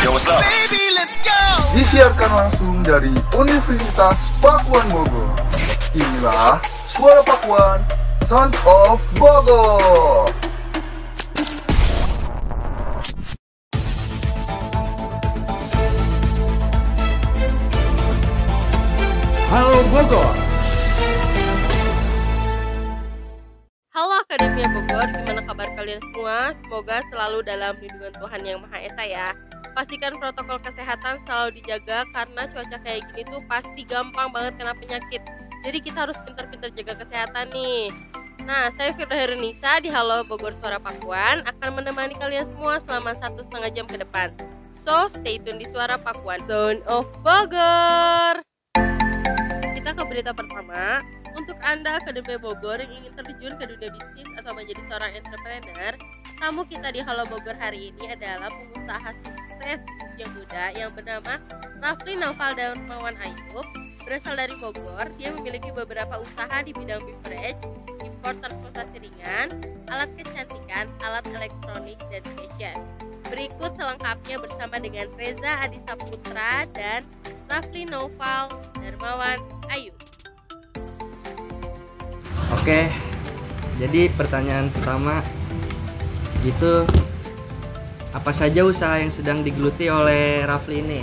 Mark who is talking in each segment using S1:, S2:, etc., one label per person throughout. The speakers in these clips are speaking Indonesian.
S1: Yo, what's up?
S2: Disiarkan langsung dari Universitas Pakuan Bogor. Inilah Suara Pakuan, Sound of Bogor.
S3: Halo Bogor,
S4: Akademia Bogor, gimana kabar kalian semua? Semoga selalu dalam lindungan Tuhan Yang Maha Esa ya. Pastikan protokol kesehatan selalu dijaga karena cuaca kayak gini tuh pasti gampang banget kena penyakit. Jadi kita harus pintar-pintar jaga kesehatan nih. Nah, saya Firda Herunisa di Halo Bogor Suara Pakuan akan menemani kalian semua selama satu setengah jam ke depan. So, stay tune di Suara Pakuan Zone of Bogor. Kita ke berita pertama. Untuk Anda Akademi Bogor yang ingin terjun ke dunia bisnis atau menjadi seorang entrepreneur, tamu kita di Halo Bogor hari ini adalah pengusaha sukses usia muda yang bernama Rafli Naufal Darmawan Ayub. Berasal dari Bogor, dia memiliki beberapa usaha di bidang beverage, impor transportasi ringan, alat kecantikan, alat elektronik, dan fashion. Berikut selengkapnya bersama dengan Reza Adisa Putra dan Rafli Naufal Darmawan Ayub.
S5: Oke, jadi pertanyaan pertama itu apa saja usaha yang sedang digeluti oleh Rafli ini?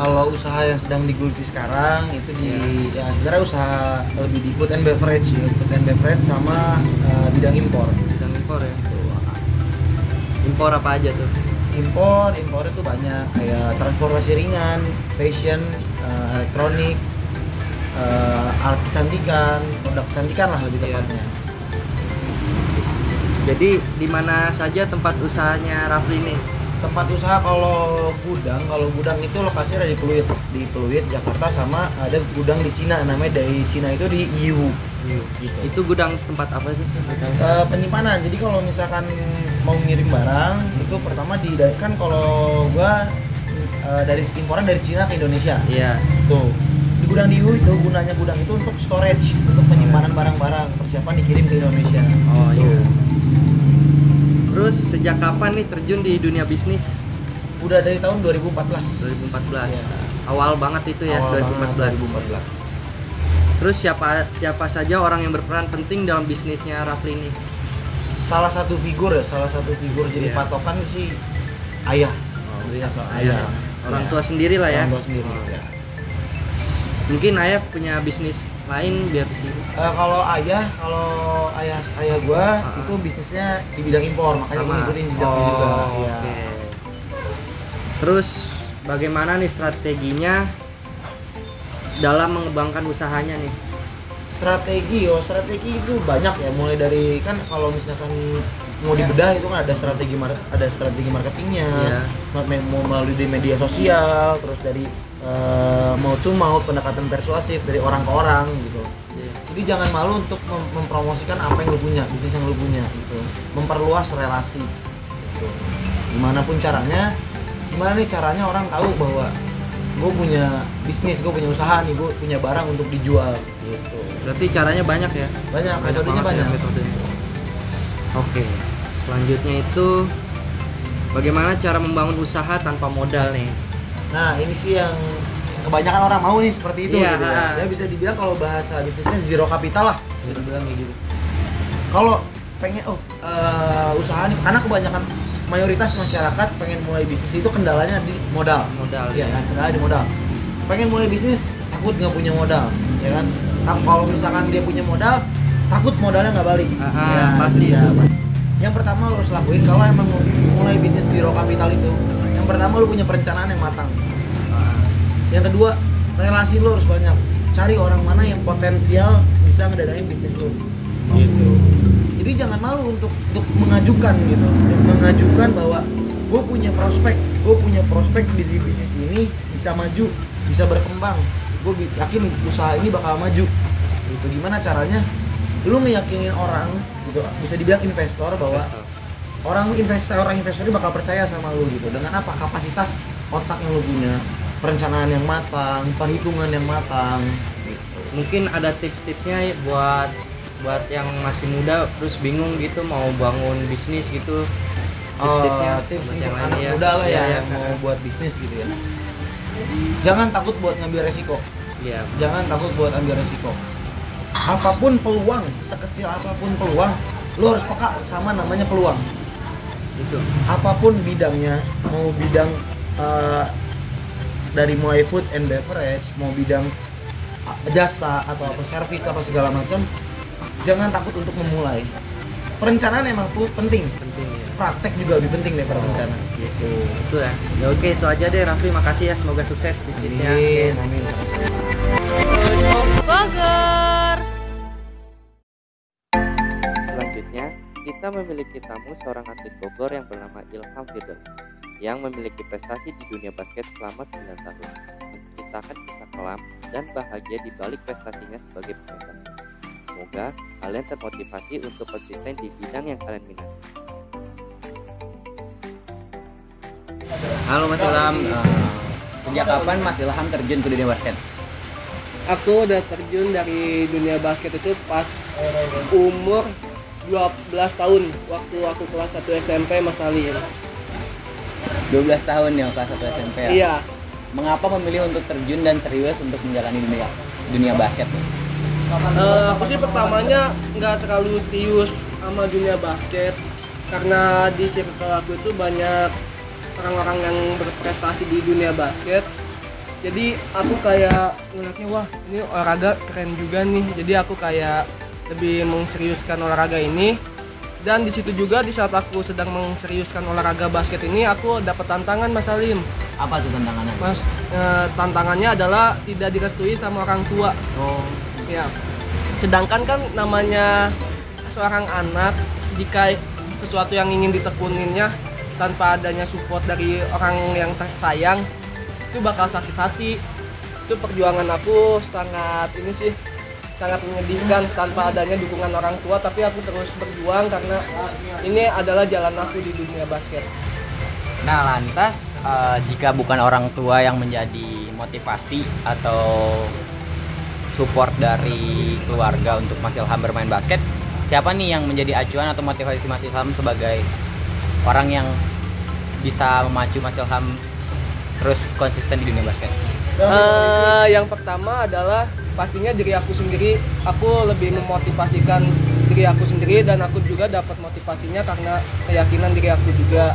S6: kalau usaha yang sedang digeluti sekarang itu di ya sebenarnya usaha lebih di food and beverage ya food and beverage sama eh, bidang impor
S5: Bidang impor ya. Impor apa aja tuh?
S6: impor impor itu banyak kayak transportasi ringan fashion eh, elektronik eh, alat kecantikan produk kecantikan lah lebih
S5: Iya.
S6: tepatnya
S5: Jadi di mana saja tempat usahanya Rafli ini?
S6: tempat usaha kalau gudang kalau gudang itu lokasinya ada di Pluit di Pluit Jakarta sama ada gudang di Cina namanya dari Cina itu di Yiwu gitu.
S5: Itu gudang tempat apa itu?
S6: Eh, penyimpanan jadi kalau misalkan mau ngirim barang itu pertama di kan kalau gua eh, dari imporan dari Cina ke Indonesia
S5: Iya.
S6: tuh di gudang di Yiwu itu gunanya gudang itu untuk storage untuk penyimpanan barang-barang persiapan dikirim ke Indonesia
S5: Oh iya. Terus sejak kapan nih terjun di dunia bisnis?
S6: udah dari tahun 2014
S5: 2014.
S6: Iya.
S5: Awal banget itu ya,
S6: Awal
S5: 2014.
S6: banget, 2014
S5: Terus siapa siapa saja orang yang berperan penting dalam bisnisnya Rafli ini?
S6: salah satu figur ya salah satu figur jadi
S5: Iya.
S6: patokan sih ayah Jadi asal
S5: Ayah. Orang tua sendiri lah ya.
S6: Orang tua sendiri
S5: Oh.
S6: ya.
S5: Mungkin ayah punya bisnis lain biar sih.
S6: Eh, kalau ayah, kalau ayah ayah gua
S5: Ah.
S6: itu bisnisnya di bidang impor, makanya
S5: Sama.
S6: ngikutin juga.
S5: Oh,
S6: Iya.
S5: oke. Terus bagaimana nih strateginya dalam mengembangkan usahanya nih?
S6: Strategi, oh strategi itu banyak ya, mulai dari kan kalau misalkan mau dibedah itu kan ada strategi ada strategi marketingnya,
S5: Iya.
S6: mau mau melalui di media sosial, terus dari eh, mau tuh mau pendekatan persuasif dari orang ke orang gitu.
S5: Iya.
S6: Jadi jangan malu untuk mem- mempromosikan apa yang lu punya, bisnis yang lu punya gitu. Memperluas relasi. Gitu. Gimana pun caranya, gimana nih caranya orang tahu bahwa gue punya bisnis, gue punya usaha nih, gue punya barang untuk dijual gitu.
S5: Berarti caranya banyak ya?
S6: Banyak, metodenya
S5: banget ya
S6: banyak.
S5: metodenya. Oke, selanjutnya itu bagaimana cara membangun usaha tanpa modal nih?
S6: Nah, ini sih yang kebanyakan orang mau nih seperti itu
S5: Iya,
S6: gitu ya. Ya bisa dibilang kalau bahasa bisnisnya zero capital lah, bisa dibilang kayak gitu. Kalau pengen oh eh, usaha nih karena kebanyakan mayoritas masyarakat pengen mulai bisnis itu kendalanya di modal.
S5: Modal
S6: Iya
S5: ya.
S6: kan, kendala di modal. Pengen mulai bisnis takut nggak punya modal, ya kan? Kalau misalkan dia punya modal, takut modalnya nggak balik.
S5: Ah, ah,
S6: Ya,
S5: pasti.
S6: dia. Yang pertama lo harus lakuin kalau emang mau mulai bisnis zero capital itu, pertama lo punya perencanaan yang matang. Yang kedua, relasi lo harus banyak. Cari orang mana yang potensial bisa ngedanain bisnis lo. Gitu. Jadi jangan malu untuk untuk mengajukan gitu, Untuk mengajukan bahwa gue punya prospek, gue punya prospek di di bisnis ini bisa maju, bisa berkembang. Gue yakin usaha ini bakal maju. Gitu. Gimana caranya? Lu ngeyakinin orang gitu, bisa dibilang investor bahwa
S5: Investor.
S6: Orang investor orang investor ini bakal percaya sama lu gitu dengan apa kapasitas otak yang lu punya perencanaan yang matang perhitungan yang matang gitu.
S5: Mungkin ada tips-tipsnya buat buat yang masih muda terus bingung gitu mau bangun bisnis gitu tips-tipsnya
S6: Oh, tips untuk
S5: yang
S6: anak
S5: ya.
S6: muda lah ya, yang mau buat bisnis gitu ya. Jangan takut buat ngambil resiko.
S5: Iya,
S6: Jangan takut buat ambil resiko. Apa pun peluang, sekecil apa pun peluang, lo harus peka sama namanya peluang.
S5: Itu.
S6: Apa pun bidangnya, mau bidang eh, dari mulai food and beverage, mau bidang ah, jasa atau apa servis apa segala macam, jangan takut untuk memulai. Perencanaan emang tuh penting,
S5: Penting ya.
S6: praktek juga lebih penting daripada rencana. Gitu.
S5: Itu ya. Ya oke, itu aja deh Raffi, makasih ya. Semoga sukses bisnisnya.
S6: Amin, amin.
S7: Bogor.
S5: Kita memiliki tamu seorang atlet Bogor yang bernama Ilham Firdaus yang memiliki prestasi di dunia basket selama 9 tahun, menceritakan kisah kelam dan bahagia di balik prestasinya sebagai pemain basket. Semoga kalian termotivasi untuk konsisten di bidang yang kalian minati.
S8: Halo Mas Ilham, Eh, sejak kapan Mas Ilham terjun ke dunia basket?
S9: aku udah terjun dari dunia basket itu pas umur 12 tahun waktu aku kelas 1 SMP Mas Ali
S8: 12 tahun ya kelas 1 SMP ya?
S9: iya
S8: Mengapa memilih untuk terjun dan serius untuk menjalani dunia dunia basket?
S9: Eh, aku sih pertamanya nggak terlalu serius sama dunia basket karena di circle aku itu banyak orang-orang yang berprestasi di dunia basket jadi aku kayak ngeliatnya wah ini olahraga keren juga nih jadi aku kayak lebih mengseriuskan olahraga ini dan di situ juga di saat aku sedang mengseriuskan olahraga basket ini aku dapat tantangan Mas Salim
S8: Apa tuh tantangannya?
S9: Mas eh, tantangannya adalah tidak direstui sama orang tua
S8: Oh,
S9: Ya. Sedangkan kan namanya seorang anak jika sesuatu yang ingin ditekuninnya tanpa adanya support dari orang yang tersayang itu bakal sakit hati. Itu perjuangan aku sangat ini sih sangat menyedihkan tanpa adanya dukungan orang tua tapi aku terus berjuang karena ini adalah jalan aku di dunia basket.
S8: Nah lantas eh, jika bukan orang tua yang menjadi motivasi atau support dari keluarga untuk Mas Ilham bermain basket, siapa nih yang menjadi acuan atau motivasi Mas Ilham sebagai orang yang bisa memacu Mas Ilham terus konsisten di dunia basket?
S9: Eh, yang pertama adalah pastinya diri aku sendiri. Aku lebih memotivasikan diri aku sendiri dan aku juga dapat motivasinya karena keyakinan diri aku juga.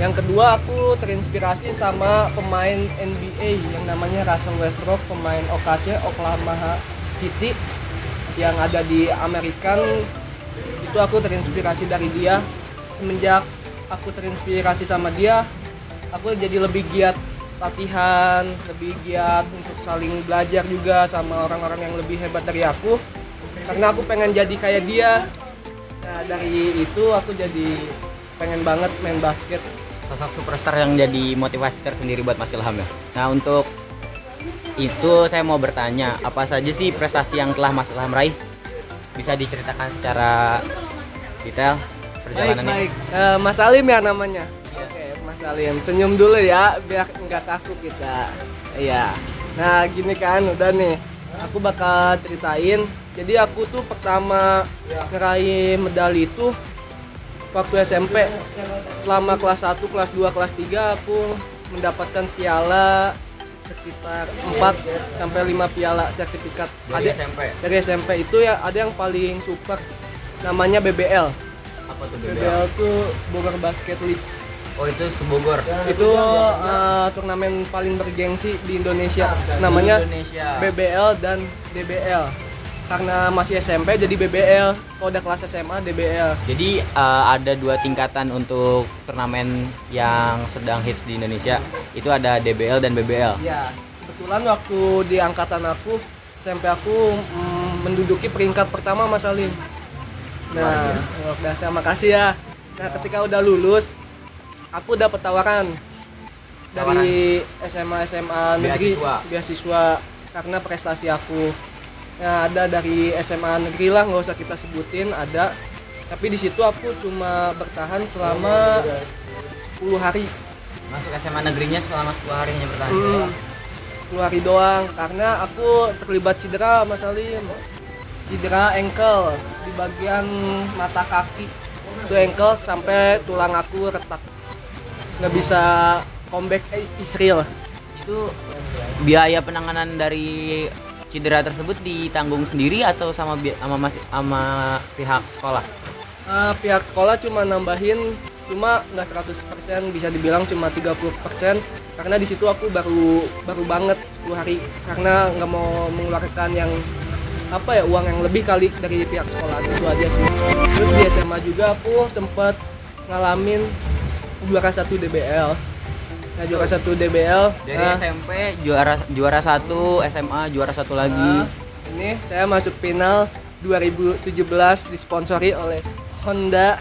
S9: Yang kedua aku terinspirasi sama pemain NBA yang namanya Russell Westbrook, pemain OKC Oklahoma City yang ada di Amerika. Itu aku terinspirasi dari dia. Semenjak aku terinspirasi sama dia, aku jadi lebih giat latihan, lebih giat untuk saling belajar juga sama orang-orang yang lebih hebat dari aku. Karena aku pengen jadi kayak dia. Nah, dari itu aku jadi pengen banget main basket.
S8: sosok superstar yang jadi motivasi tersendiri buat Mas Ilham ya. Nah untuk itu saya mau bertanya apa saja sih prestasi yang telah Mas Ilham raih? Bisa diceritakan secara detail
S9: Baik,
S8: perjalanannya?
S9: baik. Eh, Mas Alim ya namanya. Oke, Mas Alim. Senyum dulu ya biar nggak kaku kita. Iya. Nah, gini kan udah nih. Aku bakal ceritain. Jadi aku tuh pertama ngeraih medali itu waktu SMP. Selama kelas 1, kelas 2, kelas 3 aku mendapatkan piala sekitar 4 sampai 5 piala sertifikat.
S8: Dari
S9: Ada
S8: SMP.
S9: dari SMP itu ya ada yang paling super namanya BBL.
S8: Apa tuh BBL?
S9: BBL tuh Bogor Basket League.
S8: Oh itu sebogor.
S9: Itu uh, turnamen paling bergengsi di Indonesia. Namanya
S8: Indonesia.
S9: BBL dan DBL. Karena masih SMP jadi BBL. Kalau udah kelas SMA DBL.
S8: Jadi eh, ada dua tingkatan untuk turnamen yang sedang hits di Indonesia. Itu ada DBL dan BBL.
S9: Ya, kebetulan waktu di angkatan aku SMP aku mm, menduduki peringkat pertama Mas Alim. Nah, luar biasa, makasih ya. Nah, ketika udah lulus, aku dapat tawaran dari SMA SMA negeri
S8: Beasiswa.
S9: beasiswa karena prestasi aku. Nah, ada dari SMA negeri lah, nggak usah kita sebutin, ada. Tapi di situ aku cuma bertahan selama 10 hari.
S8: Masuk SMA negerinya selama 10 hari hanya bertahan.
S9: Hmm, 10 hari doang karena aku terlibat cedera Mas Salim. Cedera ankle di bagian mata kaki. satu ankle sampai tulang aku retak nggak bisa comeback eh, Israel
S8: Itu biaya penanganan dari cedera tersebut ditanggung sendiri atau sama sama masih sama pihak sekolah?
S9: Eh, pihak sekolah cuma nambahin cuma nggak 100% bisa dibilang cuma 30% karena di situ aku baru baru banget 10 hari karena nggak mau mengeluarkan yang apa ya uang yang lebih kali dari pihak sekolah. Itu aja sih. Terus di SMA juga aku sempat ngalamin juara satu DBL nah juara satu DBL
S8: Dari
S9: nah,
S8: SMP juara juara satu, SMA juara satu lagi.
S9: Nah, ini saya masuk final 2017 disponsori oleh Honda.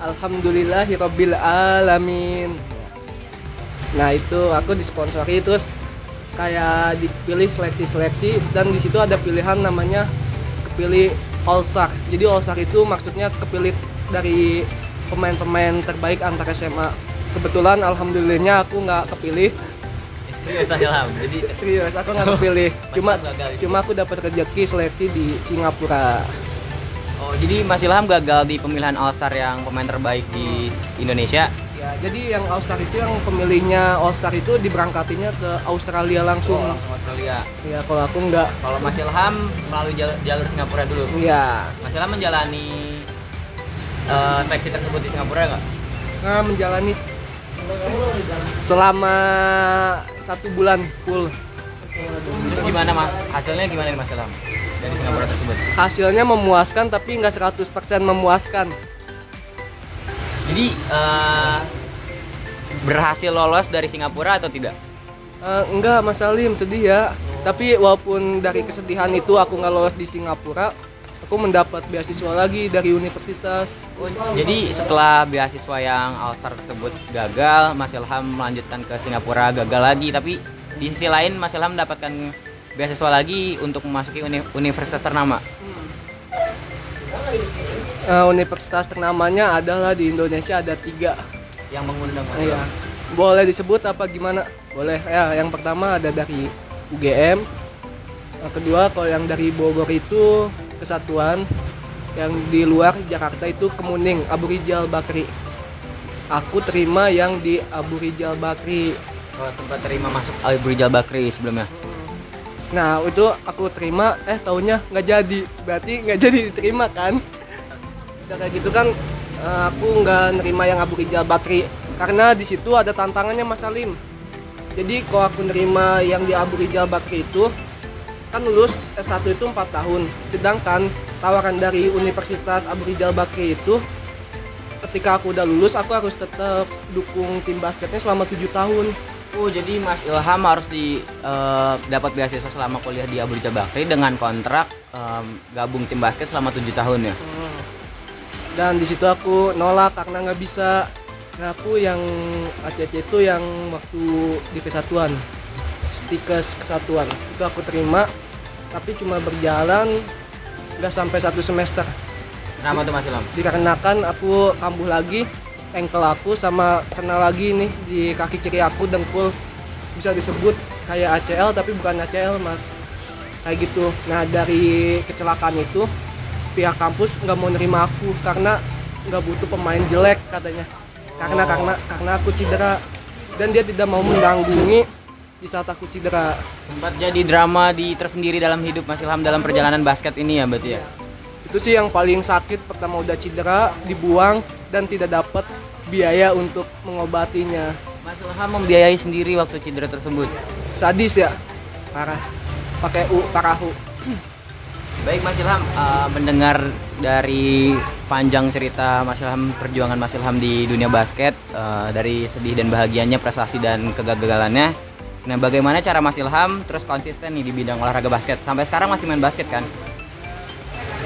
S9: Alhamdulillahirabbil alamin. Nah, itu aku disponsori terus kayak dipilih seleksi-seleksi dan di situ ada pilihan namanya kepilih All Star. Jadi All Star itu maksudnya kepilih dari pemain-pemain terbaik antar SMA. Kebetulan alhamdulillahnya aku nggak kepilih
S8: Serius Ilham. Jadi
S9: serius aku nggak kepilih cuma cuma aku dapat rezeki seleksi di Singapura
S8: oh jadi Mas Ilham gagal di pemilihan All Star yang pemain terbaik di Indonesia.
S9: ya jadi yang All Star itu yang pemilihnya All Star itu diberangkatinya ke Australia langsung
S8: Oh, langsung Australia.
S9: ya kalau aku nggak
S8: Kalau Mas Ilham melalui jalur, jalur Singapura dulu.
S9: ya
S8: Mas Ilham menjalani seleksi tersebut di Singapura nggak?
S9: nah, menjalani selama satu bulan full
S8: Terus gimana Mas? Hasilnya gimana nih Mas Ilham dari Singapura tersebut?
S9: hasilnya memuaskan tapi nggak 100% memuaskan
S8: Jadi eh, berhasil lolos dari Singapura atau tidak?
S9: Eh, enggak Mas Salim sedih ya tapi walaupun dari kesedihan itu aku nggak lolos di Singapura aku mendapat beasiswa lagi dari universitas
S8: jadi setelah beasiswa yang All Star tersebut gagal, Mas Ilham melanjutkan ke Singapura gagal lagi. Tapi di sisi lain Mas Ilham mendapatkan beasiswa lagi untuk memasuki uni- universitas ternama.
S9: Eh, universitas ternamanya adalah di Indonesia ada tiga
S8: Yang mengundang
S9: Iya. Boleh disebut apa gimana? Boleh. Ya, yang pertama ada dari UGM. Yang kedua kalau yang dari Bogor itu Kesatuan. Yang di luar Jakarta itu Kemuning, Abu Rijal Bakri. Aku terima yang di Abu Rijal Bakri.
S8: Oh, sempat terima masuk Abu Rijal Bakri sebelumnya.
S9: Nah itu aku terima, eh taunya nggak jadi. Berarti nggak jadi diterima kan? Udah kayak gitu kan, eh, aku nggak nerima yang Abu Rijal Bakri karena di situ ada tantangannya Mas Salim. Jadi kalau aku nerima yang di Abu Rijal Bakri itu kan lulus S1 itu 4 tahun. Sedangkan tawaran dari Universitas Abu Rijal Bakri itu ketika aku udah lulus aku harus tetap dukung tim basketnya selama 7 tahun.
S8: Oh, jadi Mas Ilham harus di eh, dapat beasiswa selama kuliah di Abu Rijal Bakri dengan kontrak em, gabung tim basket selama tujuh tahun ya.
S9: dan di situ aku nolak karena nggak bisa Nah, aku yang ACC itu yang waktu di kesatuan stikers kesatuan. Itu aku terima tapi cuma berjalan nggak sampai satu semester.
S8: Kenapa tuh Mas Ilham?
S9: dikarenakan aku kambuh lagi ankle aku sama kena lagi nih di kaki kiri aku dengkul bisa disebut kayak ACL tapi bukan ACL mas. Kayak gitu. Nah dari kecelakaan itu pihak kampus nggak mau nerima aku karena nggak butuh pemain jelek katanya. Karena karena karena aku cedera. Dan dia tidak mau menanggungi di saat aku cedera
S8: Sempat jadi drama di tersendiri dalam hidup Mas Ilham dalam perjalanan basket ini ya berarti ya.
S9: itu sih yang paling sakit pertama udah cedera dibuang dan tidak dapat biaya untuk mengobatinya
S8: Mas Ilham membiayai sendiri waktu cedera tersebut.
S9: sadis ya parah pakai u parahu
S8: Baik Mas Ilham, eh, mendengar dari panjang cerita Mas Ilham perjuangan Mas Ilham di dunia basket eh, dari sedih dan bahagianya, prestasi dan kegagalannya. Nah, bagaimana cara Mas Ilham terus konsisten nih di bidang olahraga basket? Sampai sekarang masih main basket kan?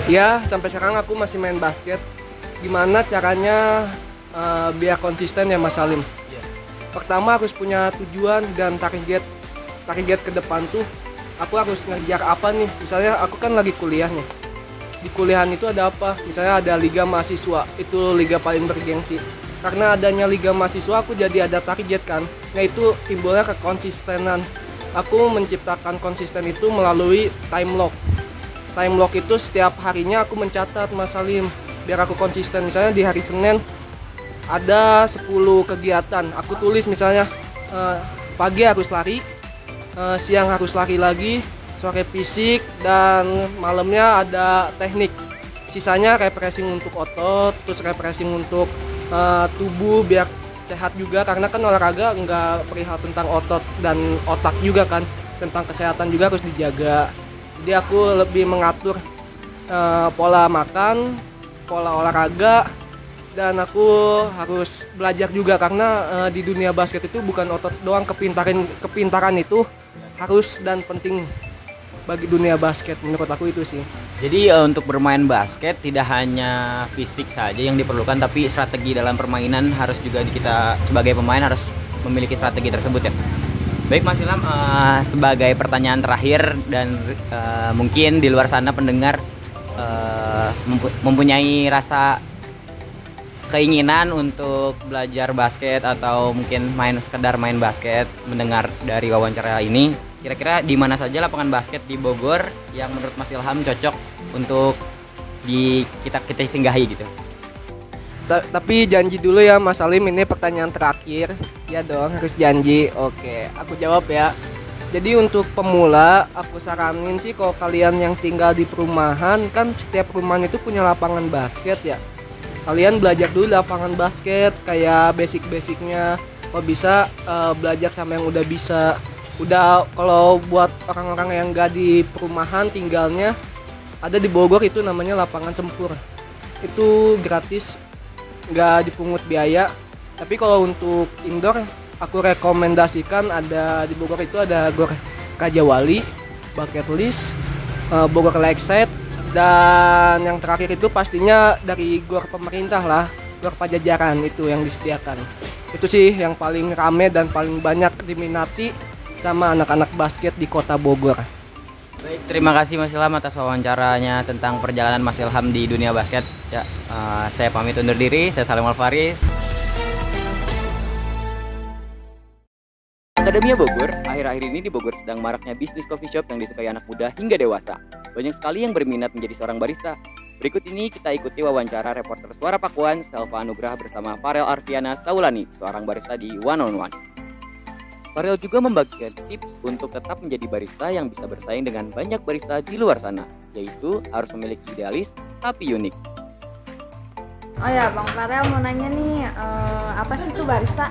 S9: ya sampai sekarang aku masih main basket. Gimana caranya eh, biar konsisten ya Mas Salim? Pertama harus punya tujuan dan target. Target ke depan tuh aku harus ngejar apa nih? Misalnya aku kan lagi kuliah nih. Di kuliahan itu ada apa? Misalnya ada liga mahasiswa itu liga paling bergengsi karena adanya liga mahasiswa aku jadi ada target kan nah itu timbulnya kekonsistenan. Aku menciptakan konsisten itu melalui time lock. Time lock itu setiap harinya aku mencatat Mas Salim. Biar aku konsisten. Misalnya di hari Senin ada 10 kegiatan. Aku tulis misalnya eh, pagi harus lari eh, siang harus lari lagi sore fisik dan malamnya ada teknik. Sisanya refreshing untuk otot terus refreshing untuk eh, tubuh biar sehat juga karena kan olahraga nggak perihal tentang otot dan otak juga kan tentang kesehatan juga harus dijaga. Jadi aku lebih mengatur eh, pola makan pola olahraga dan aku harus belajar juga karena eh, di dunia basket itu bukan otot doang kepintaran kepintaran itu harus dan penting bagi dunia basket menurut aku itu sih
S8: Jadi eh, untuk bermain basket tidak hanya fisik saja yang diperlukan tapi strategi dalam permainan harus juga kita sebagai pemain harus memiliki strategi tersebut ya. Baik Mas Ilham eh, sebagai pertanyaan terakhir dan eh, mungkin di luar sana pendengar mempu- mempunyai rasa keinginan untuk belajar basket atau mungkin main sekedar main basket mendengar dari wawancara ini kira-kira di mana saja lapangan basket di Bogor yang menurut Mas Ilham cocok untuk di kita kita singgahi gitu?
S9: Ta- tapi janji dulu ya Mas Alim ini pertanyaan terakhir. Ya dong harus janji. Oke aku jawab ya. Jadi untuk pemula aku saranin sih kalau kalian yang tinggal di perumahan kan setiap perumahan itu punya lapangan basket ya. Kalian belajar dulu lapangan basket kayak basic-basicnya. Kalau bisa eh, belajar sama yang udah bisa udah kalau buat orang-orang yang gak di perumahan tinggalnya ada di Bogor itu namanya lapangan sempur. Itu gratis nggak dipungut biaya. Tapi kalau untuk indoor aku rekomendasikan ada di Bogor itu ada Gor Kajawali Bucket List eh, Bogor Lakeside dan yang terakhir itu pastinya dari gor pemerintah lah gor pajajaran itu yang disediakan. Itu sih yang paling rame dan paling banyak diminati sama anak-anak basket di kota Bogor
S8: Baik, terima kasih Mas Ilham atas wawancaranya tentang perjalanan Mas Ilham di dunia basket. Ya, eh, saya pamit undur diri. Saya Salim Alfaris. Akademia Bogor, akhir-akhir ini di Bogor sedang maraknya bisnis coffee shop yang disukai anak muda hingga dewasa. Banyak sekali yang berminat menjadi seorang barista. Berikut ini kita ikuti wawancara reporter Suara Pakuan, Selva Anugrah bersama Farel Arfiana Saulani, seorang barista di One on One. Farel juga membagikan tips untuk tetap menjadi barista yang bisa bersaing dengan banyak barista di luar sana, yaitu harus memiliki idealis tapi unik.
S10: Oh ya, Bang Farel mau nanya nih, eh, apa sih itu barista?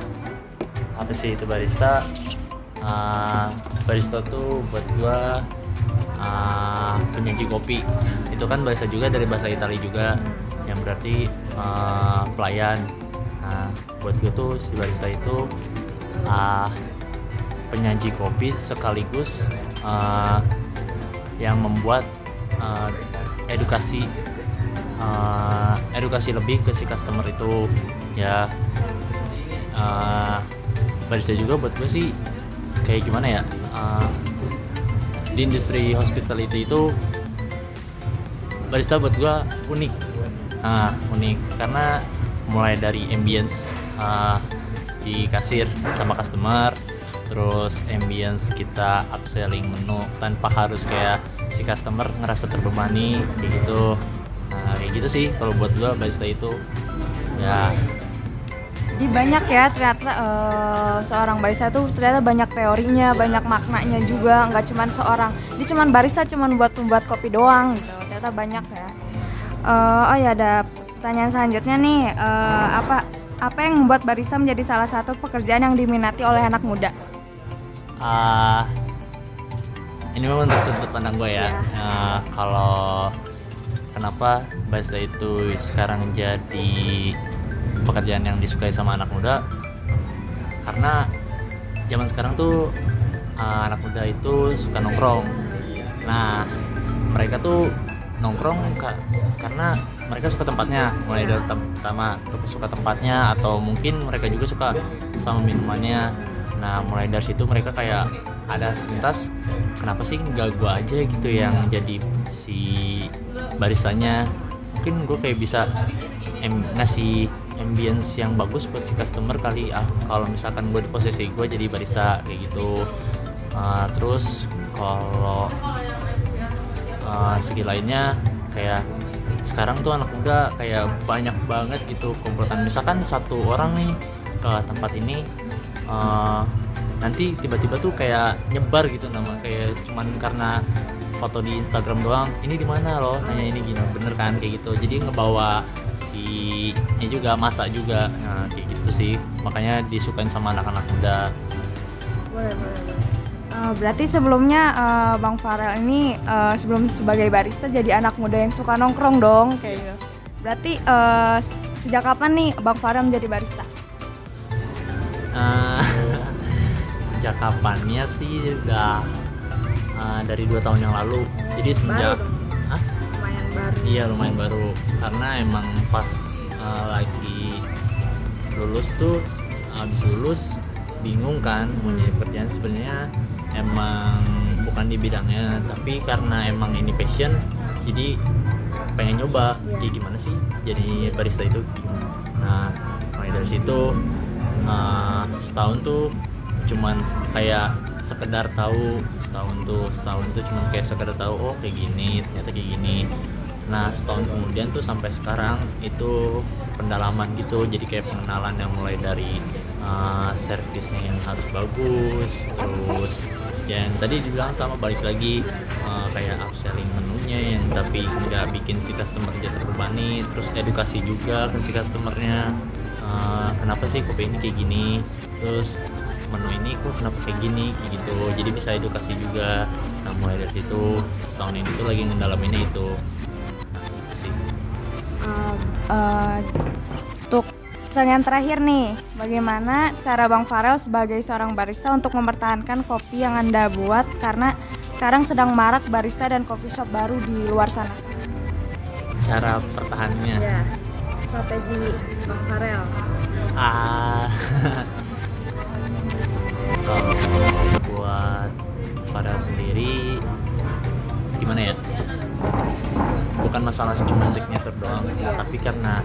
S11: apa sih itu barista Ah, barista tuh buat gua ah, penyaji kopi itu kan bahasa juga dari bahasa Italia juga yang berarti ah, pelayan nah buat gua tuh si barista itu ah, penyaji kopi sekaligus ah, yang membuat ah, edukasi ah, edukasi lebih ke si customer itu ya. Ah, barista juga buat gue sih kayak gimana ya uh, di industri hospitality itu barista buat gue unik. Ah, unik. Karena mulai dari ambience uh, di kasir sama customer terus ambience kita upselling menu tanpa harus kayak si customer ngerasa terbebani kayak gitu nah kayak gitu sih kalau buat gue barista itu ya
S10: Jadi banyak ya ternyata eh, seorang barista tuh ternyata banyak teorinya, banyak maknanya juga, nggak cuman seorang. Dia cuman barista cuman buat membuat kopi doang gitu. Ternyata banyak ya. Eh, oh ya ada pertanyaan selanjutnya nih, eh, apa apa yang membuat barista menjadi salah satu pekerjaan yang diminati oleh anak muda?
S11: Ah, ini memang untuk sudut pandang gue ya.
S10: Iya.
S11: Ah, kalau kenapa barista itu sekarang jadi pekerjaan yang disukai sama anak muda? Karena zaman sekarang tuh ah, anak muda itu suka nongkrong. Nah, mereka tuh nongkrong ka- karena mereka suka tempatnya, mulai dari tem- pertama tuh suka tempatnya atau mungkin mereka juga suka sama minumannya. Nah, mulai dari situ mereka kayak ada selintas kenapa sih nggak gua aja gitu yang jadi si baristanya mungkin gue kayak bisa em- ngasih ambience yang bagus buat si customer kali ah kalau misalkan gue di posisi gue jadi barista kayak gitu. Ah, terus kalau uh, segi lainnya kayak sekarang tuh anak muda kayak banyak banget gitu komplotan. Misalkan satu orang nih ke tempat ini eh, nanti tiba-tiba tuh kayak nyebar gitu nama kayak cuman karena foto di Instagram doang ini di mana loh? Nanya ini gini. Bener kan? Kayak gitu. Jadi ngebawa si ini juga masa juga. Nah, kayak gitu sih. Makanya disukain sama anak-anak muda.
S10: Boleh, boleh, boleh. Eh, berarti sebelumnya eh, Bang Farel ini eh, sebelum sebagai barista jadi anak muda yang suka nongkrong dong kayak gitu. Berarti s- sejak kapan nih Bang Farel menjadi barista?
S11: Eh, sejak kapannya sih udah eh, dari dua tahun yang lalu jadi semenjak
S10: dong.
S11: Hah?
S10: Lumayan baru.
S11: Iya lumayan baru karena emang pas uh, lagi lulus tuh habis lulus bingung kan mau
S10: Hmm.
S11: nyari pekerjaan sebenarnya emang bukan di bidangnya tapi karena emang ini passion jadi pengen nyoba
S10: Iya.
S11: kayak gimana sih jadi barista itu nah mulai dari situ uh, setahun tuh cuman kayak sekedar tahu setahun tuh setahun tuh cuman kayak sekedar tahu oh kayak gini ternyata kayak gini. Nah setahun kemudian tuh sampai sekarang itu pendalaman gitu jadi kayak pengenalan yang mulai dari uh, servisnya yang harus bagus terus ya yang tadi dibilang sama balik lagi uh, kayak upselling menunya yang tapi nggak bikin si customer jadi terbebani terus edukasi juga ke si customernya uh, kenapa sih kopi ini kayak gini? Terus menu ini kok kenapa kayak gini? Kayak gitu. Jadi bisa edukasi juga. Nah mulai dari situ setahun ini tuh lagi ngedalaminnya itu. Nah, itu sih.
S10: Eh, eh, untuk pertanyaan terakhir nih, bagaimana cara Bang Farel sebagai seorang barista untuk mempertahankan kopi yang Anda buat karena sekarang sedang marak barista dan coffee shop baru di luar sana?
S11: cara pertahanannya
S10: Ya, strategi Bang Farel.
S11: ah kalau buat Farel sendiri gimana ya bukan masalah cuma signature doang tapi karena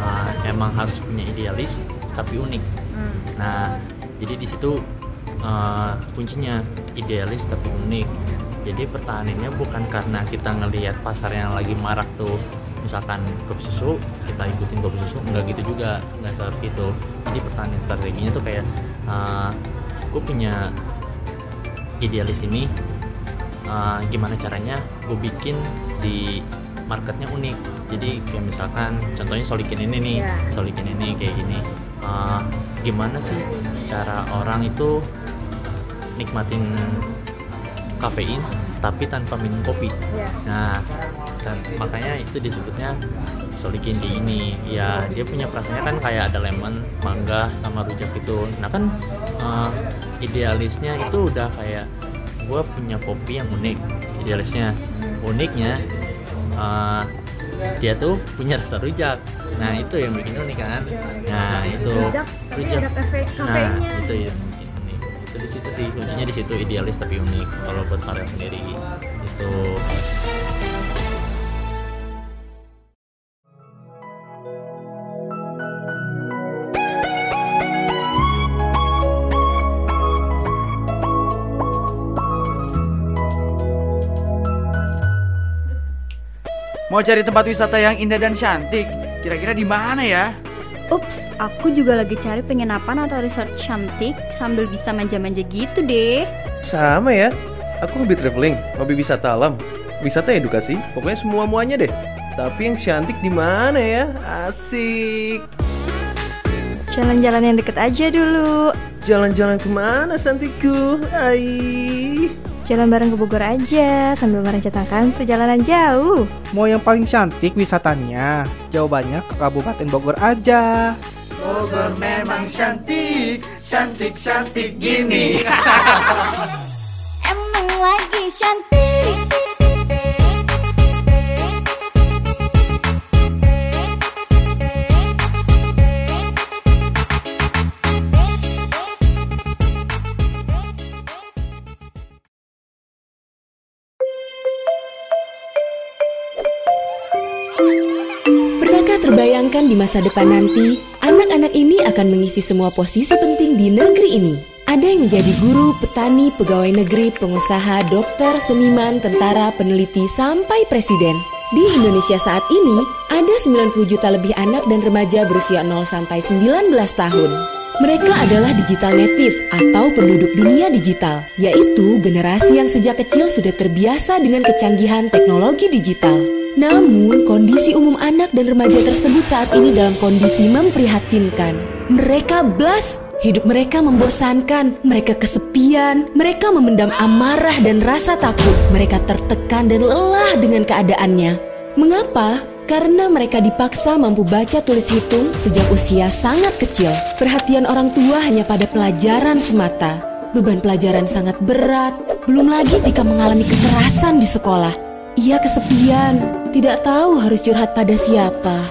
S11: uh, emang harus punya idealis tapi unik
S10: Hmm.
S11: Nah, jadi di situ uh, kuncinya idealis tapi unik. Jadi pertahanannya bukan karena kita ngelihat pasar yang lagi marak tuh, misalkan kopi susu, kita ikutin kopi susu, nggak gitu juga, nggak seharus gitu. Jadi pertahanan strateginya tuh kayak, uh, gue punya idealis ini, uh, gimana caranya gue bikin si marketnya unik. Jadi kayak misalkan contohnya solikin ini nih,
S10: Iya.
S11: solikin ini kayak gini. Uh, gimana sih cara orang itu nikmatin kafein tapi tanpa minum kopi
S10: Ya.
S11: nah dan makanya itu disebutnya solikin kayak ini. Ya dia punya perasaannya kan kayak ada lemon mangga sama rujak itu nah kan eh, idealisnya itu udah kayak gue punya kopi yang unik. Idealisnya. Uniknya eh, dia tuh punya rasa rujak. Nah itu yang bikin unik kan? Nah itu
S10: Rujak, ada kafe
S11: nah itu ya mungkin unik. Itu di situ sih. Kuncinya di situ idealis tapi unik. Kalau buat Farel sendiri itu
S12: Mau cari tempat wisata yang indah dan cantik? Kira-kira di mana ya?
S13: Ups, aku juga lagi cari penginapan atau resort cantik sambil bisa manja-manja gitu deh.
S14: Sama ya, aku hobi traveling, hobi wisata alam, wisata edukasi, pokoknya semua muanya deh. Tapi yang cantik di mana ya? Asik.
S13: Jalan-jalan yang deket aja dulu.
S14: Jalan-jalan ke mana Santiku? Ai.
S13: Jalan bareng ke Bogor aja sambil merencanakan perjalanan jauh.
S15: Mau yang paling cantik wisatanya? Jawabannya ke Kabupaten Bogor aja.
S12: Bogor memang cantik, cantik-cantik gini.
S13: Emang lagi cantik.
S16: Terbayangkan di masa depan nanti, anak-anak ini akan mengisi semua posisi penting di negeri ini? Ada yang menjadi guru, petani, pegawai negeri, pengusaha, dokter, seniman, tentara, peneliti, sampai presiden. Di Indonesia saat ini, ada 90 juta lebih anak dan remaja berusia 0 sampai 19 tahun. Mereka adalah digital native atau penduduk dunia digital, yaitu generasi yang sejak kecil sudah terbiasa dengan kecanggihan teknologi digital. Namun, kondisi umum anak dan remaja tersebut saat ini dalam kondisi memprihatinkan. Mereka blas Hidup mereka membosankan, mereka kesepian, mereka memendam amarah dan rasa takut, mereka tertekan dan lelah dengan keadaannya. Mengapa? Karena mereka dipaksa mampu baca tulis hitung sejak usia sangat kecil. Perhatian orang tua hanya pada pelajaran semata. Beban pelajaran sangat berat, belum lagi jika mengalami kekerasan di sekolah. Ia kesepian, tidak tahu harus curhat pada siapa.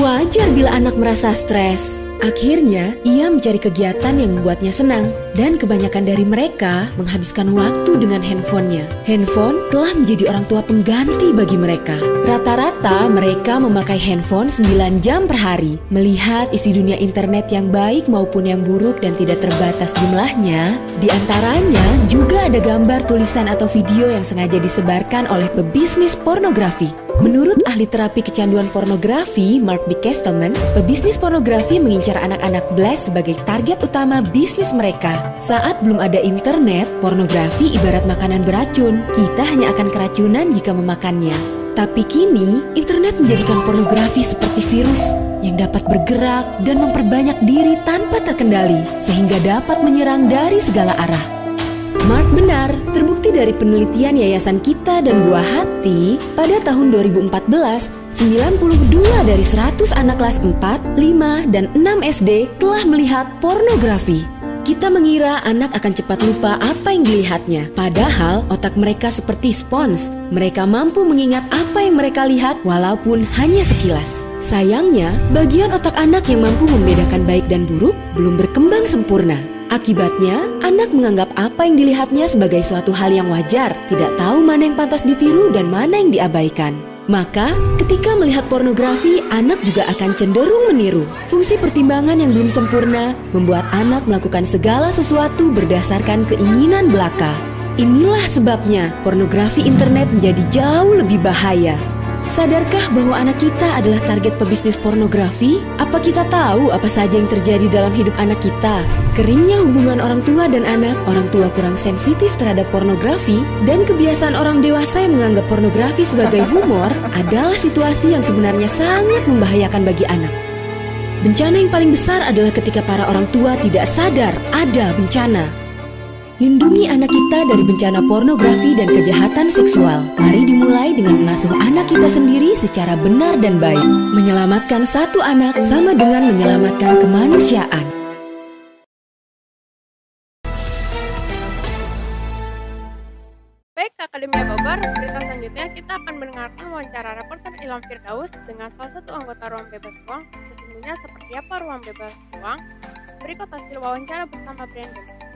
S16: Wajar bila anak merasa stres. Akhirnya, ia mencari kegiatan yang membuatnya senang dan kebanyakan dari mereka menghabiskan waktu dengan handphonenya. Handphone telah menjadi orang tua pengganti bagi mereka. Rata-rata mereka memakai handphone 9 jam per hari. Melihat isi dunia internet yang baik maupun yang buruk dan tidak terbatas jumlahnya, di antaranya juga ada gambar, tulisan atau video yang sengaja disebarkan oleh pebisnis pornografi. Menurut ahli terapi kecanduan pornografi, Mark B. Kestelman, pebisnis pornografi mengincar anak-anak blast sebagai target utama bisnis mereka. Saat belum ada internet, pornografi ibarat makanan beracun. Kita hanya akan keracunan jika memakannya. Tapi kini, internet menjadikan pornografi seperti virus yang dapat bergerak dan memperbanyak diri tanpa terkendali, sehingga dapat menyerang dari segala arah. Mark benar, terbukti dari penelitian Yayasan Kita dan Buah Hati pada tahun 2014, 92 dari 100 anak kelas 4, 5, dan 6 SD telah melihat pornografi. Kita mengira anak akan cepat lupa apa yang dilihatnya, padahal otak mereka seperti spons. Mereka mampu mengingat apa yang mereka lihat walaupun hanya sekilas. Sayangnya, bagian otak anak yang mampu membedakan baik dan buruk belum berkembang sempurna. Akibatnya, anak menganggap apa yang dilihatnya sebagai suatu hal yang wajar, tidak tahu mana yang pantas ditiru dan mana yang diabaikan. Maka, ketika melihat pornografi, anak juga akan cenderung meniru. Fungsi pertimbangan yang belum sempurna membuat anak melakukan segala sesuatu berdasarkan keinginan belaka. Inilah sebabnya pornografi internet menjadi jauh lebih bahaya. Sadarkah bahwa anak kita adalah target pebisnis pornografi? Apa kita tahu apa saja yang terjadi dalam hidup anak kita? Keringnya hubungan orang tua dan anak, orang tua kurang sensitif terhadap pornografi, dan kebiasaan orang dewasa yang menganggap pornografi sebagai humor adalah situasi yang sebenarnya sangat membahayakan bagi anak. Bencana yang paling besar adalah ketika para orang tua tidak sadar ada bencana. Lindungi anak kita dari bencana pornografi dan kejahatan seksual. Mari dimulai dengan mengasuh anak kita sendiri secara benar dan baik. Menyelamatkan satu anak sama dengan menyelamatkan kemanusiaan.
S7: Baik, Akademia Bogor, berita selanjutnya kita akan mendengarkan wawancara reporter Ilham Firdaus dengan salah satu anggota Ruang Bebas Ruang. Sesungguhnya seperti apa Ruang Bebas Ruang? Berikut hasil wawancara bersama Brandon.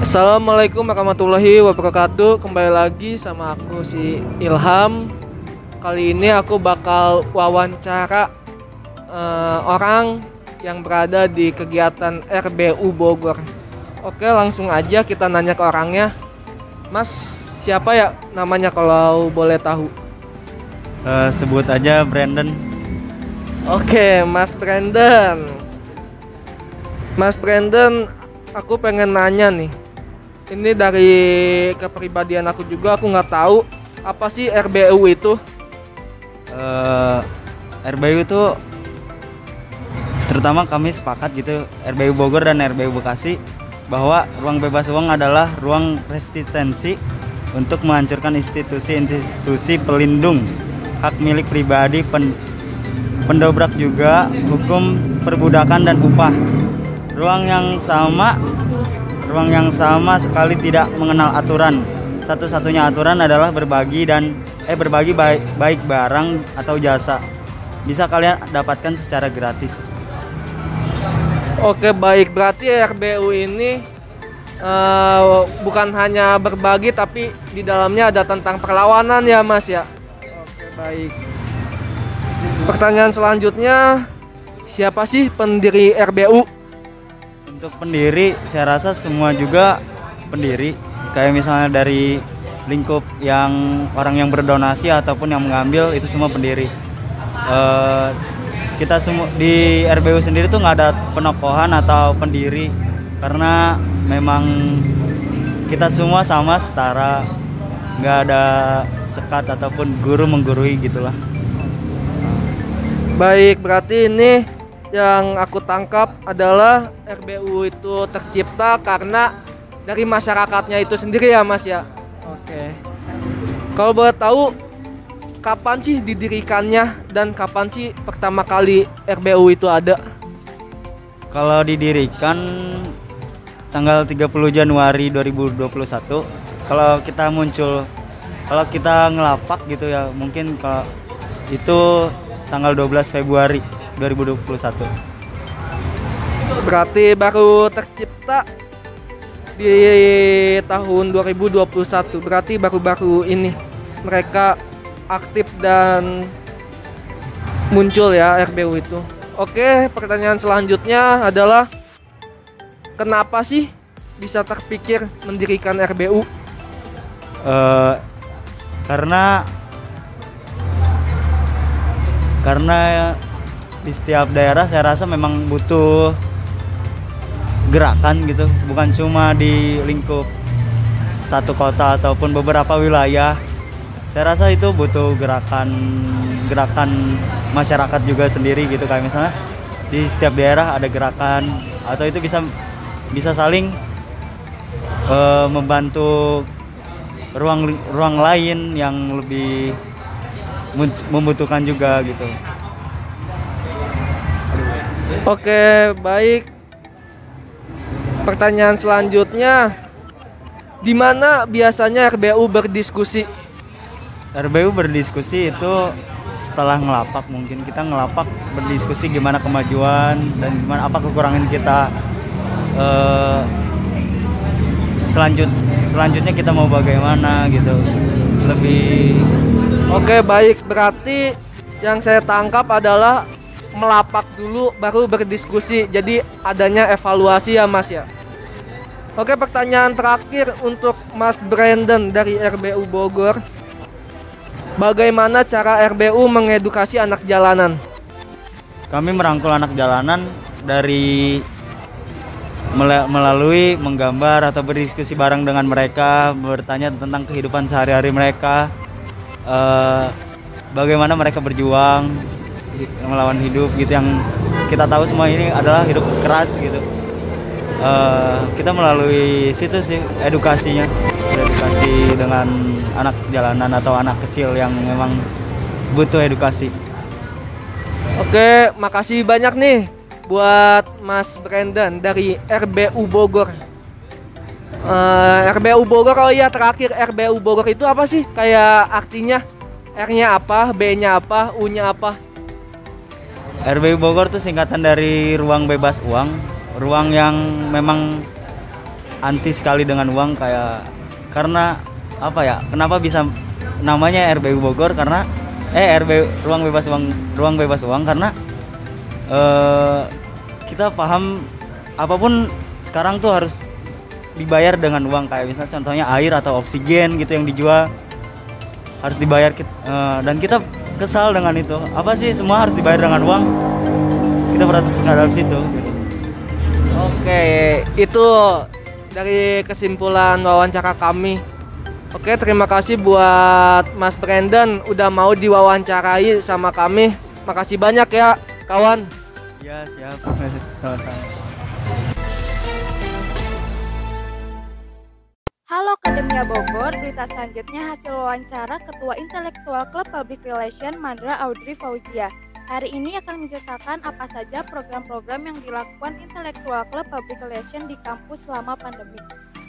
S9: Assalamualaikum warahmatullahi wabarakatuh. Kembali lagi sama aku si Ilham. Kali ini aku bakal wawancara uh, orang yang berada di kegiatan RBU Bogor. Oke langsung aja kita nanya ke orangnya. Mas siapa ya namanya kalau boleh tahu?
S17: Uh, Sebut aja Brandon.
S9: Oke Mas Brandon. Mas Brandon aku pengen nanya nih. Ini dari kepribadian aku juga aku nggak tahu apa sih RBU itu.
S17: Uh, RBU itu terutama kami sepakat gitu RBU Bogor dan RBU Bekasi bahwa ruang bebas uang adalah ruang resistensi untuk menghancurkan institusi-institusi pelindung hak milik pribadi pen, pendobrak juga hukum perbudakan dan upah ruang yang sama ruang yang sama sekali tidak mengenal aturan. Satu-satunya aturan adalah berbagi dan eh berbagi baik baik barang atau jasa. Bisa kalian dapatkan secara gratis.
S9: Oke, baik. Berarti RBU ini uh, bukan hanya berbagi tapi di dalamnya ada tentang perlawanan ya, Mas ya. Oke, baik. Pertanyaan selanjutnya, siapa sih pendiri RBU?
S17: Untuk pendiri, saya rasa semua juga pendiri. Kayak misalnya dari lingkup yang orang yang berdonasi ataupun yang mengambil itu semua pendiri. Eh, kita semua di RBU sendiri tuh nggak ada penokohan atau pendiri karena memang kita semua sama setara nggak ada sekat ataupun guru menggurui gitulah
S9: Baik, berarti ini yang aku tangkap adalah RBU itu tercipta karena dari masyarakatnya itu sendiri ya Mas ya. Oke. Kalau boleh tahu kapan sih didirikannya dan kapan sih pertama kali RBU itu ada?
S17: kalau didirikan tanggal 30 Januari 2021 kalau kita muncul kalau kita ngelapak gitu ya mungkin kalau itu tanggal 12 Februari 2021
S9: Berarti baru tercipta di tahun 2021. Berarti baru-baru ini mereka aktif dan muncul ya RBU itu. Oke, pertanyaan selanjutnya adalah kenapa sih bisa terpikir mendirikan RBU?
S17: Eh, karena karena di setiap daerah saya rasa memang butuh gerakan gitu. Bukan cuma di lingkup satu kota ataupun beberapa wilayah. Saya rasa itu butuh gerakan gerakan masyarakat juga sendiri gitu. Kayak misalnya di setiap daerah ada gerakan atau itu bisa bisa saling eh, membantu ruang ruang lain yang lebih mem- membutuhkan juga gitu
S9: Oke, baik. Pertanyaan selanjutnya, di mana biasanya RBU berdiskusi?
S17: RBU berdiskusi itu setelah ngelapak mungkin kita ngelapak berdiskusi gimana kemajuan dan gimana apa kekurangan kita eh, selanjut selanjutnya kita mau bagaimana gitu lebih
S9: Oke, baik. Berarti yang saya tangkap adalah melapak dulu baru berdiskusi. Jadi adanya evaluasi ya, Mas ya. Oke, pertanyaan terakhir untuk Mas Brandon dari RBU Bogor. Bagaimana cara RBU mengedukasi anak jalanan?
S17: kami merangkul anak jalanan dari mela- melalui menggambar atau berdiskusi bareng dengan mereka bertanya tentang kehidupan sehari-hari mereka eh, bagaimana mereka berjuang melawan hidup gitu yang kita tahu semua ini adalah hidup keras gitu Eh, kita melalui situ sih edukasinya edukasi dengan anak jalanan atau anak kecil yang memang butuh edukasi
S9: Oke, makasih banyak nih buat Mas Brandon dari RBU Bogor. Eh, RBU Bogor, oh iya terakhir RBU Bogor itu apa sih? Kayak artinya R-nya apa, B-nya apa, U-nya apa?
S17: RBU Bogor tuh singkatan dari ruang bebas uang, ruang yang memang anti sekali dengan uang kayak karena apa ya? Kenapa bisa namanya RBU Bogor? Karena eh RB ruang bebas uang ruang bebas uang karena eh kita paham apa pun sekarang tuh harus dibayar dengan uang. Kayak misalnya contohnya air atau oksigen gitu yang dijual harus dibayar eh, dan kita kesal dengan itu apa sih semua harus dibayar dengan uang kita protes terhadap situ gitu.
S9: Oke, itu dari kesimpulan wawancara kami. Oke, terima kasih buat Mas Brandon udah mau diwawancarai sama kami. Makasih banyak ya, kawan.
S17: ya siap sama-sama
S10: Akademia Bogor, berita selanjutnya hasil wawancara Ketua Intelektual Club Public Relation Mandra Audrey Fauzia. Hari ini akan menceritakan apa saja program-program yang dilakukan Intelektual Club Public Relation di kampus selama pandemi.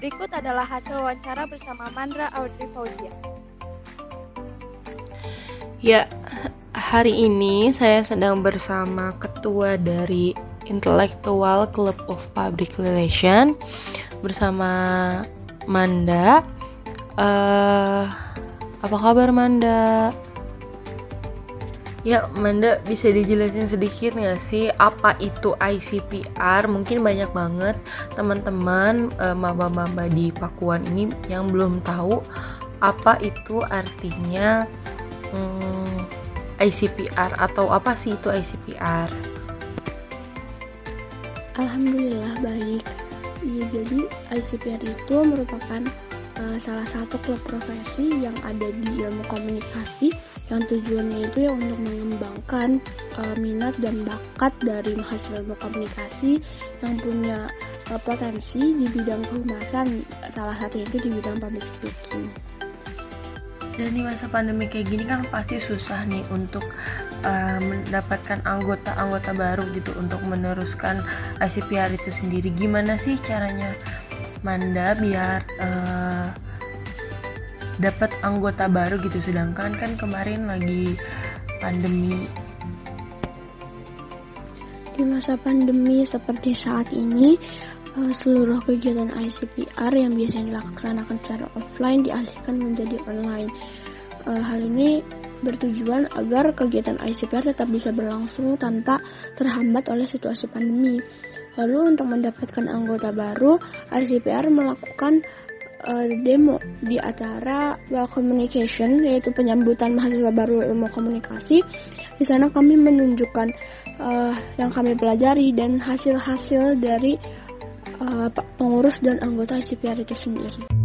S10: Berikut adalah hasil wawancara bersama Mandra Audrey Fauzia.
S18: Ya, hari ini saya sedang bersama ketua dari Intellectual Club of Public Relation bersama Manda. eh apa kabar Manda? Ya, Manda bisa dijelasin sedikit nggak sih apa itu ICPR? Mungkin banyak banget teman-teman eh, maba-maba di Pakuan ini yang belum tahu apa itu artinya hmm, ICPR atau apa sih itu ICPR?
S19: Alhamdulillah baik. Ya, jadi ICPR itu merupakan uh, salah satu klub profesi yang ada di ilmu komunikasi yang tujuannya itu ya untuk mengembangkan uh, minat dan bakat dari mahasiswa ilmu komunikasi yang punya uh, potensi di bidang kehumasan salah satunya itu di bidang public speaking.
S18: Dan di masa pandemi kayak gini kan pasti susah nih untuk uh, mendapatkan anggota-anggota baru gitu untuk meneruskan ICPR itu sendiri. Gimana sih caranya Manda biar uh, dapat anggota baru gitu sedangkan kan kemarin lagi pandemi
S19: di masa pandemi seperti saat ini seluruh kegiatan ICPR yang biasanya dilaksanakan secara offline dialihkan menjadi online. Uh, hal ini bertujuan agar kegiatan ICPR tetap bisa berlangsung tanpa terhambat oleh situasi pandemi. Lalu untuk mendapatkan anggota baru, ICPR melakukan uh, demo di acara Well Communication yaitu penyambutan mahasiswa baru ilmu komunikasi. Di sana kami menunjukkan uh, yang kami pelajari dan hasil-hasil dari uh, pengurus dan anggota ICPR sendiri.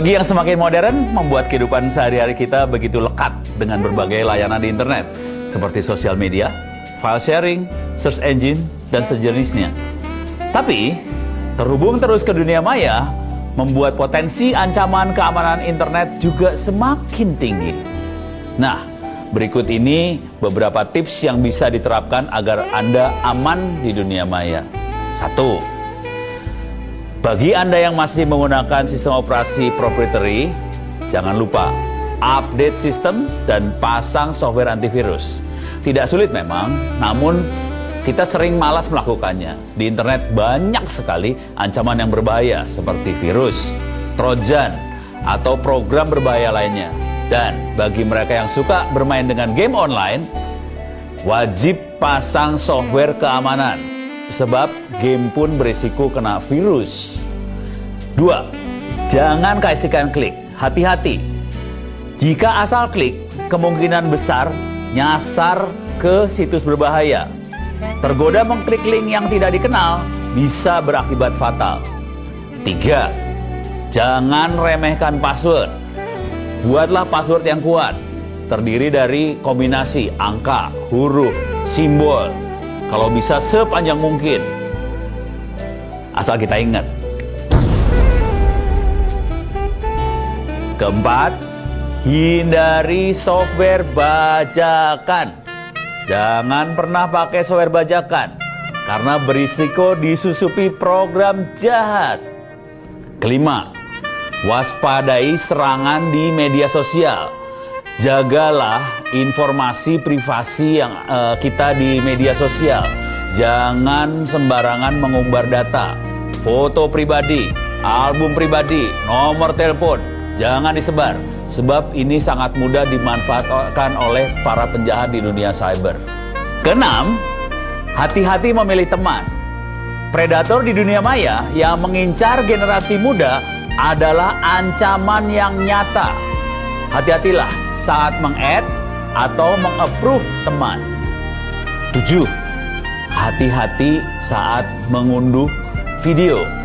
S20: Teknologi yang semakin modern membuat kehidupan sehari-hari kita begitu lekat dengan berbagai layanan di internet, seperti sosial media, file sharing, search engine, dan sejenisnya. Tapi, terhubung terus ke dunia maya membuat potensi ancaman keamanan internet juga semakin tinggi. Nah, berikut ini beberapa tips yang bisa diterapkan agar Anda aman di dunia maya. Satu, bagi Anda yang masih menggunakan sistem operasi proprietary, jangan lupa update sistem dan pasang software antivirus. Tidak sulit memang, namun kita sering malas melakukannya. Di internet banyak sekali ancaman yang berbahaya seperti virus, trojan, atau program berbahaya lainnya. Dan bagi mereka yang suka bermain dengan game online, wajib pasang software keamanan sebab game pun berisiko kena virus. Dua, jangan kasihkan klik. Hati-hati. Jika asal klik, kemungkinan besar nyasar ke situs berbahaya. Tergoda mengklik link yang tidak dikenal bisa berakibat fatal. Tiga, jangan remehkan password. Buatlah password yang kuat, terdiri dari kombinasi angka, huruf, simbol, kalau bisa sepanjang mungkin. Asal kita ingat. Keempat, hindari software bajakan. Jangan pernah pakai software bajakan karena berisiko disusupi program jahat. Kelima, waspadai serangan di media sosial jagalah informasi privasi yang uh, kita di media sosial. Jangan sembarangan mengumbar data, foto pribadi, album pribadi, nomor telepon. Jangan disebar, sebab ini sangat mudah dimanfaatkan oleh para penjahat di dunia cyber. Keenam, hati-hati memilih teman. Predator di dunia maya yang mengincar generasi muda adalah ancaman yang nyata. Hati-hatilah saat meng-add atau meng-approve teman. 7. Hati-hati saat mengunduh video.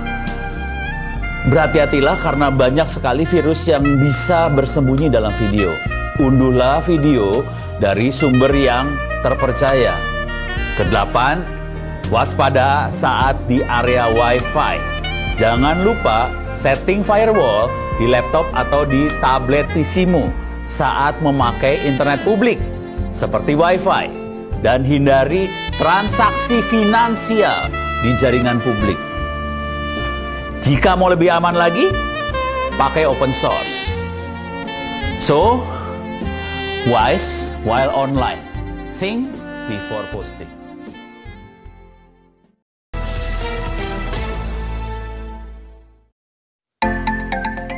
S20: Berhati-hatilah karena banyak sekali virus yang bisa bersembunyi dalam video. Unduhlah video dari sumber yang terpercaya. Kedelapan, waspada saat di area Wi-Fi. Jangan lupa setting firewall di laptop atau di tablet PC-mu saat memakai internet publik seperti WiFi dan hindari transaksi finansial di jaringan publik. Jika mau lebih aman lagi, pakai open source. So, wise while online. Think before posting.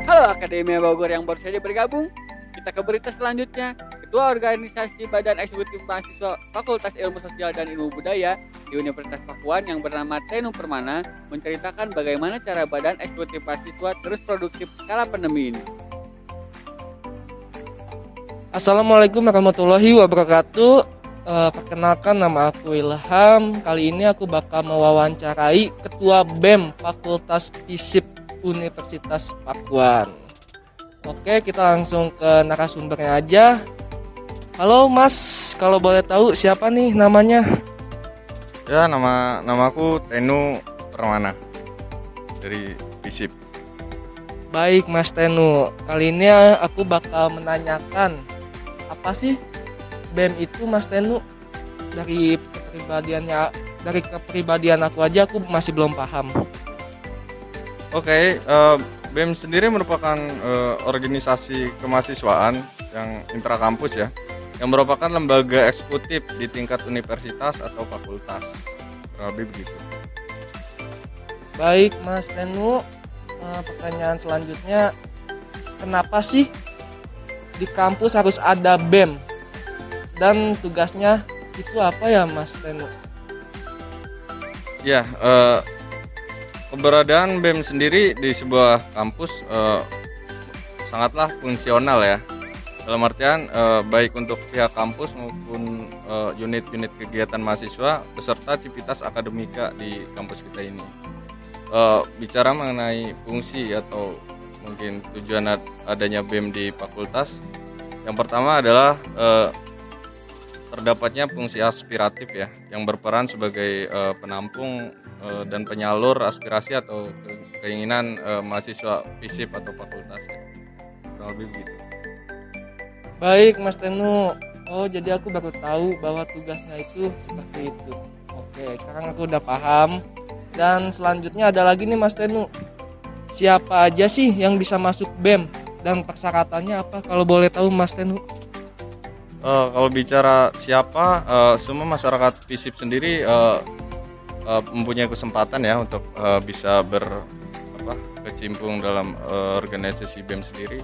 S21: Halo Akademia Bogor yang baru saja bergabung. Kita ke berita selanjutnya. Ketua Organisasi Badan Eksekutif Mahasiswa Fakultas Ilmu Sosial dan Ilmu Budaya di Universitas Pakuan yang bernama Tenu Permana menceritakan bagaimana cara Badan Eksekutif Mahasiswa terus produktif kala pandemi ini.
S9: Assalamualaikum warahmatullahi wabarakatuh. Uh, perkenalkan nama aku Ilham. Kali ini aku bakal mewawancarai Ketua BEM Fakultas FISIP Universitas Pakuan. Oke, kita langsung ke narasumbernya aja. Halo Mas, kalau boleh tahu siapa nih namanya?
S22: Ya, nama namaku Tenu Permana dari FISIP.
S9: Baik Mas Tenu, kali ini aku bakal menanyakan apa sih BEM itu Mas Tenu? Dari kepribadiannya dari kepribadian aku aja aku masih belum paham.
S22: Oke, okay, uh, BEM sendiri merupakan uh, organisasi kemahasiswaan yang intrakampus ya, yang merupakan lembaga eksekutif di tingkat universitas atau fakultas. Lebih begitu.
S9: Baik, Mas Tenu. Uh, pertanyaan selanjutnya, kenapa sih di kampus harus ada BEM? Dan tugasnya itu apa ya, Mas Tenu?
S22: Ya, uh, keberadaan BEM sendiri di sebuah kampus uh, sangatlah fungsional ya dalam artian uh, baik untuk pihak kampus maupun unit-unit uh, kegiatan mahasiswa beserta civitas akademika di kampus kita ini uh, bicara mengenai fungsi atau mungkin tujuan ad- adanya BEM di fakultas. Yang pertama adalah eh, terdapatnya fungsi aspiratif ya, yang berperan sebagai eh, penampung eh, dan penyalur aspirasi atau ke- keinginan eh, mahasiswa FISIP atau fakultas. Ya. Kurang lebih begitu.
S9: Baik, Mas Tenu. Oh, jadi aku baru tahu bahwa tugasnya itu seperti itu. Oke, sekarang aku udah paham. Dan selanjutnya ada lagi nih Mas Tenu. Siapa aja sih yang bisa masuk BEM dan persyaratannya apa kalau boleh tahu Mas Tenu?
S22: Eh, kalau bicara siapa, eh, semua masyarakat FISIP sendiri eh, eh, mempunyai kesempatan ya untuk eh, bisa ber apa kecimpung dalam eh, organisasi BEM sendiri.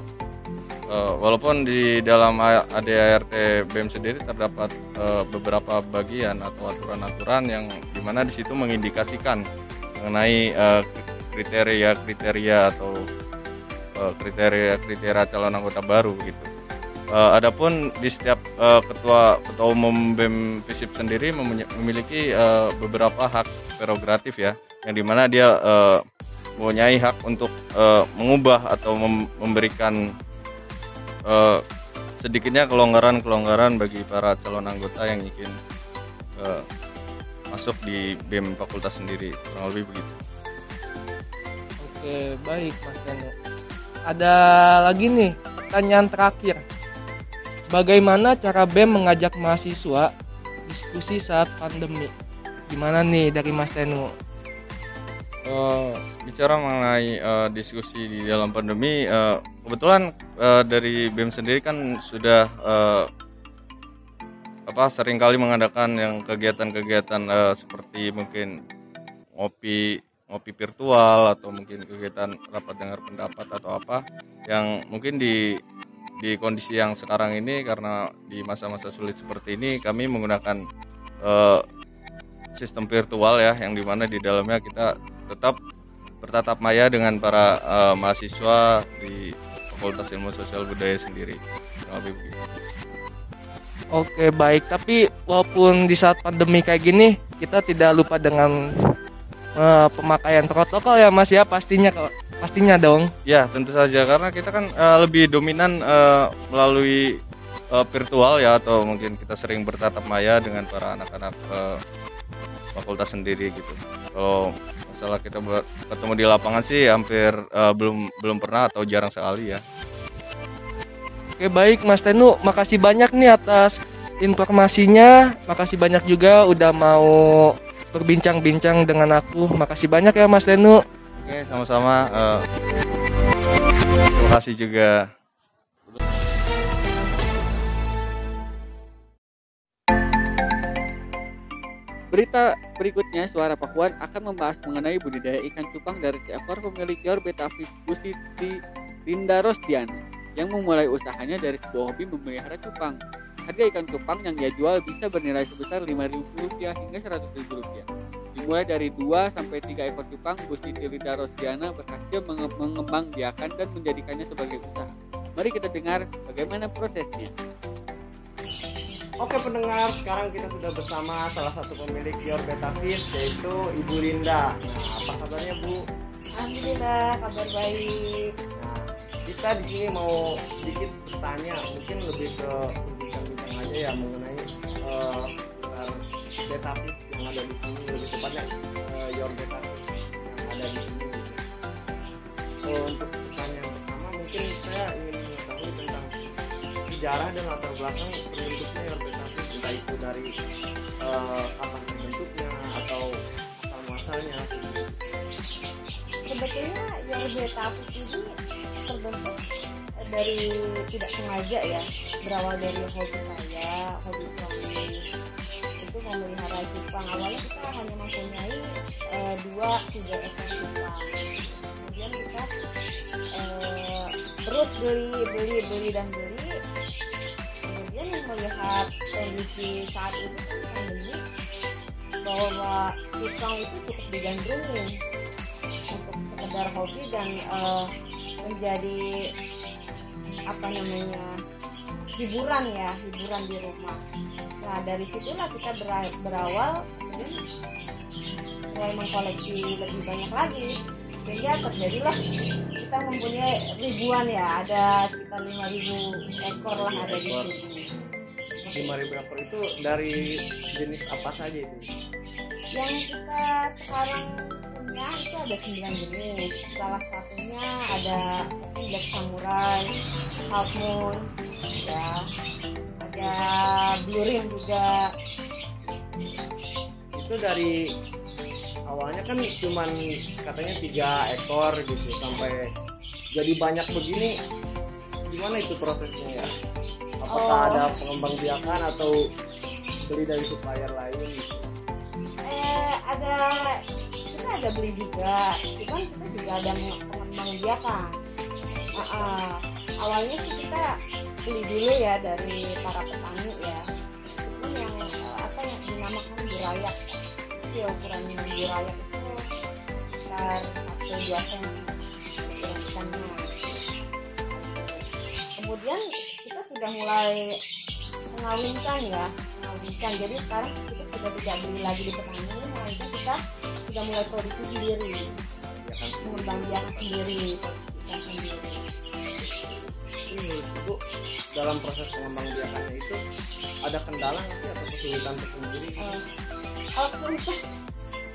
S22: Eh, walaupun di dalam ADART BEM sendiri terdapat eh, beberapa bagian atau aturan-aturan yang di mana di situ mengindikasikan mengenai kriteria-kriteria atau kriteria-kriteria calon anggota baru gitu. Eh, adapun di setiap eh, ketua ketua umum BEM FISIP sendiri memiliki eh, beberapa hak prerogatif ya, yang di mana dia eh, mempunyai hak untuk eh, mengubah atau mem- memberikan eh, sedikitnya kelonggaran-kelonggaran bagi para calon anggota yang ingin eh, masuk di BEM fakultas sendiri, kurang lebih begitu.
S9: Oke, baik Mas Tenu. Ada lagi nih pertanyaan terakhir. Bagaimana cara BEM mengajak mahasiswa diskusi saat pandemi? Gimana nih dari Mas Tenu?
S22: Eh, bicara mengenai eh, diskusi di dalam pandemi, eh, kebetulan eh, dari BEM sendiri kan sudah eh, apa sering kali mengadakan yang kegiatan-kegiatan eh, seperti mungkin ngopi ngopi virtual atau mungkin kegiatan rapat dengar pendapat atau apa yang mungkin di di kondisi yang sekarang ini karena di masa-masa sulit seperti ini kami menggunakan eh, sistem virtual ya yang di mana di dalamnya kita tetap bertatap maya dengan para eh, mahasiswa di Fakultas Ilmu Sosial Budaya sendiri.
S9: Oke, baik. Tapi walaupun di saat pandemi kayak gini, kita tidak lupa dengan eh, pemakaian protokol ya Mas ya pastinya kok. Pastinya dong.
S22: Ya tentu saja karena kita kan eh, lebih dominan eh, melalui eh, virtual ya atau mungkin kita sering bertatap maya dengan para anak-anak eh, fakultas sendiri gitu. Kalau masalah kita ketemu di lapangan sih hampir eh, belum belum pernah atau jarang sekali ya.
S9: Oke, baik Mas Tenu, makasih banyak nih atas informasinya. Makasih banyak juga udah mau berbincang-bincang dengan aku. Makasih banyak ya Mas Tenu.
S22: Oke, sama-sama. eh, terima kasih juga.
S21: Berita berikutnya, Suara Pakuan akan membahas mengenai budidaya ikan cupang dari seekor pemilik Yor Betafis Gusiti Dinda Rosdiana yang memulai usahanya dari sebuah hobi memelihara cupang. Harga ikan cupang yang ia jual bisa bernilai sebesar Rp5.000 hingga Rp100.000. Dimulai dari 2 sampai 3 ekor cupang, Gusiti Dinda Rosdiana berhasil menge- mengembangbiakan dan menjadikannya sebagai usaha. Mari kita dengar bagaimana prosesnya.
S23: Oke pendengar, sekarang kita sudah bersama salah satu pemilik Your Beta yaitu Ibu Linda. Nah, apa kabarnya Bu?
S10: Alhamdulillah kabar baik.
S23: Nah, kita di sini mau sedikit bertanya, mungkin lebih ke bincang-bincang aja ya mengenai eh, seputar Beta ada di sini, lebih tepatnya eh, Your Fish yang ada di sini. Eh, untuk pertanyaan pertama, mungkin saya ingin mengetahui tentang sejarah dan latar belakang terbentuknya Your Fish, entah itu dari eh, kapan terbentuknya atau asal muasalnya.
S10: Sebetulnya yang beta ini terbentuk dari tidak sengaja ya berawal dari hobi saya hobi suami memelihara cupang awalnya kita hanya mempunyai eh, dua tiga ekor kemudian kita eh, terus beli beli beli dan beli. Kemudian melihat kondisi saat itu pandemi bahwa cupang itu cukup digandrungi untuk sekedar hobi dan eh, menjadi apa namanya hiburan ya hiburan di rumah. Nah dari situlah kita bera- berawal kemudian mulai mengkoleksi lebih banyak lagi. Sehingga terjadilah kita
S24: mempunyai ribuan ya ada sekitar 5000 ekor lah ada di sini.
S23: Lima ribu ekor itu dari jenis apa saja itu?
S24: Yang kita sekarang punya itu ada 9 jenis. Salah satunya ada black samurai half moon ya. Ada blue rim juga.
S23: Itu dari awalnya kan cuman katanya tiga ekor gitu sampai jadi banyak begini. Gimana itu prosesnya ya? Apakah
S24: Oh.
S23: ada pengembang biakan atau beli dari supplier lain gitu
S24: ada kita ada beli juga. Cuman kita juga ada pengembang biakan Ah, ah. awalnya sih kita beli dulu ya dari para petani ya. Itu yang eh, apa yang dinamakan itu ya ukuran burayak itu sekitar satu dua sen kemudian sudah mulai mengawinkan ya mengawinkan. Jadi sekarang kita sudah tidak beli lagi di petani melainkan kita sudah mulai produksi sendiri. Mengembang biakan sendiri. Ikan sendiri
S23: Ini menurutku dalam proses pengembang biakannya itu ada kendala nggak sih atau kesulitan tersendiri?
S24: Kalau untuk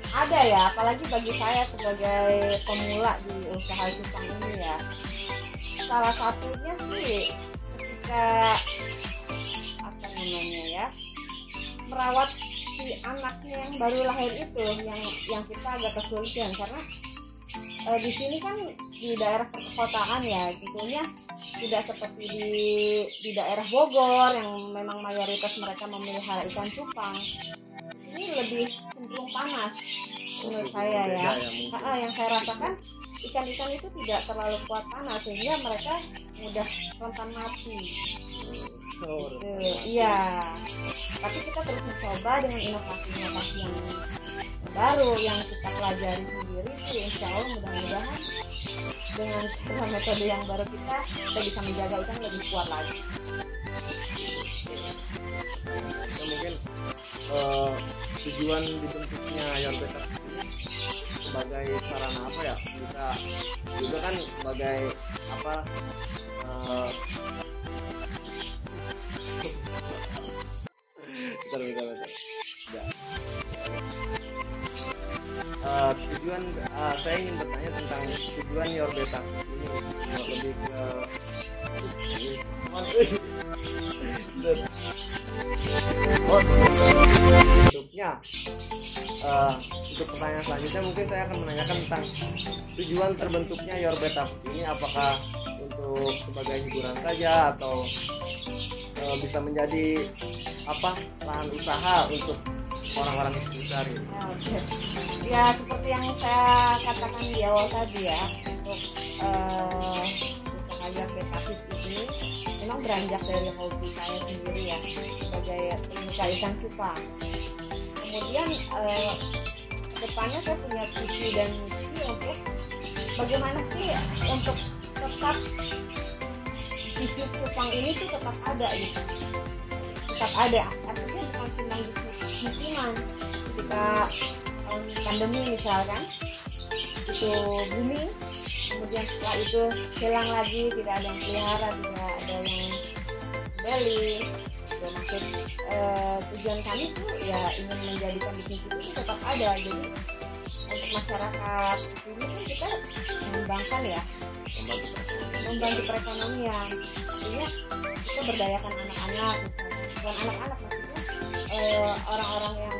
S24: ada ya. Apalagi bagi saya sebagai pemula di usaha cupang ini ya. Salah satunya sih ketika apa namanya ya merawat si anaknya yang baru lahir itu yang yang kita agak kesulitan karena eh, di sini kan di daerah perkotaan ya tentunya tidak seperti di di daerah Bogor yang memang mayoritas mereka memelihara ikan cupang ini lebih cenderung panas menurut saya ya.
S23: Ya.
S24: Ah, yang saya rasakan ikan-ikan itu tidak terlalu kuat panas sehingga mereka mudah rentan mati.
S23: Oh.
S24: Iya. Tapi kita terus mencoba dengan inovasi-inovasi yang baru yang kita pelajari sendiri sih insya Allah mudah-mudahan dengan cara metode yang baru kita kita bisa menjaga ikan lebih kuat lagi.
S23: Ya, mungkin eh, tujuan dibentuknya Yorbeta ini sebagai sarana apa ya kita juga kan sebagai apa eh, bentar, bentar, bentar. Ya. Eh, tujuan eh, saya ingin bertanya tentang tujuan Yorbeta ini eh, lebih ke Oh, Eh, untuk pertanyaan selanjutnya mungkin saya akan menanyakan tentang tujuan terbentuknya Your Betap ini apakah untuk sebagai hiburan saja atau eh, bisa menjadi apa lahan usaha untuk orang-orang di sekitar ini.
S24: Oke. Ya seperti yang saya katakan di awal tadi ya untuk eh, usaha Yarbetakis ini memang beranjak dari hobi saya sendiri ya sebagai penyuka ikan cupang. Kemudian eh, depannya saya punya visi dan misi untuk bagaimana sih untuk tetap bisnis cupang ini tuh tetap ada gitu. Tetap ada. Artinya bukan cuma bisnis musiman ketika tahun pandemi misalkan itu booming kemudian setelah itu hilang lagi tidak ada yang pelihara tidak ada yang beli. Dan maksud eh, tujuan kami tuh ya ingin menjadikan bisnis itu tetap ada jadi untuk masyarakat ini kan kita mengembangkan ya. Membantu perekonomian. Artinya kita berdayakan anak-anak bukan anak-anak maksudnya eh, orang-orang yang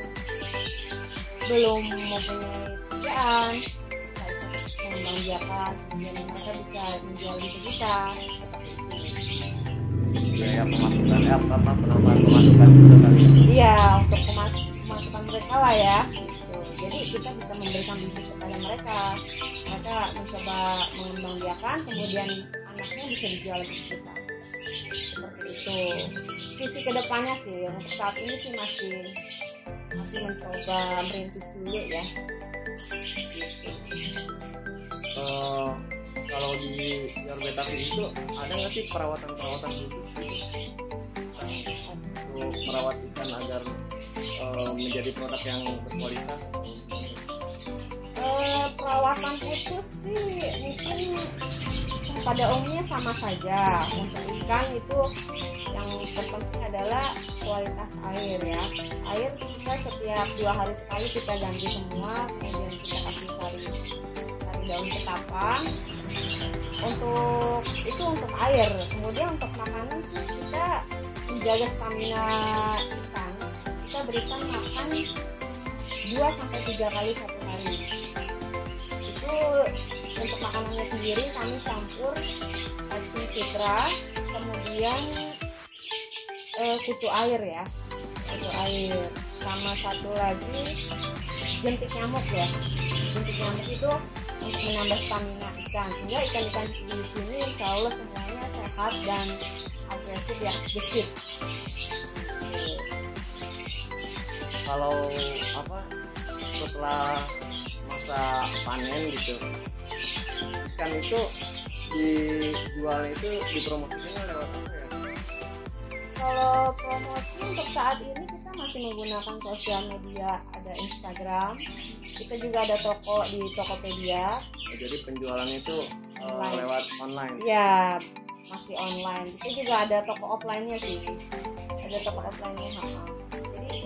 S24: belum mempunyai pekerjaan mengembangkan kemudian mereka bisa menjual di kita
S23: biaya pemasukan ya apa penambahan pemasukan itu kali
S24: iya untuk pemas- pemasukan mereka lah ya. Gitu. jadi kita bisa memberikan bisnis kepada mereka. Mereka mencoba mengembangbiakan kemudian anaknya bisa dijual ke kita seperti itu. Visi ke depannya sih untuk saat ini sih masih masih mencoba merintis dulu ya
S23: Kalau di Yorbetafi itu ada nggak sih perawatan-perawatan khusus? Untuk merawat ikan agar eh, menjadi produk yang berkualitas?
S24: Eh, perawatan khusus sih mungkin pada umumnya sama saja. Untuk ikan itu yang terpenting adalah kualitas air ya. Air kita setiap dua hari sekali kita ganti semua kemudian kita kasih sari daun ketapang untuk itu untuk air. Kemudian untuk makanan sih kita menjaga stamina ikan. Kita berikan makan 2 sampai 3 kali satu hari. Itu untuk makanannya sendiri kami campur asin citra kemudian eh, kutu air ya. Kutu air. Sama satu lagi jentik nyamuk ya. Jentik nyamuk itu menambah stamina ikan sehingga ikan-ikan di sini insya Allah semuanya sehat dan agresif ya gesit.
S23: Kalau apa setelah masa panen gitu ikan itu dijualnya itu dipromosikan lewat apa ya?
S24: Kalau promosi untuk saat ini kita masih menggunakan sosial media ada Instagram kita juga ada toko di Tokopedia.
S23: Ya, jadi penjualan itu eh,
S24: Online.
S23: lewat online?
S24: Ya masih online. Itu juga ada toko offline-nya sih. Ada toko offline-nya ha, jadi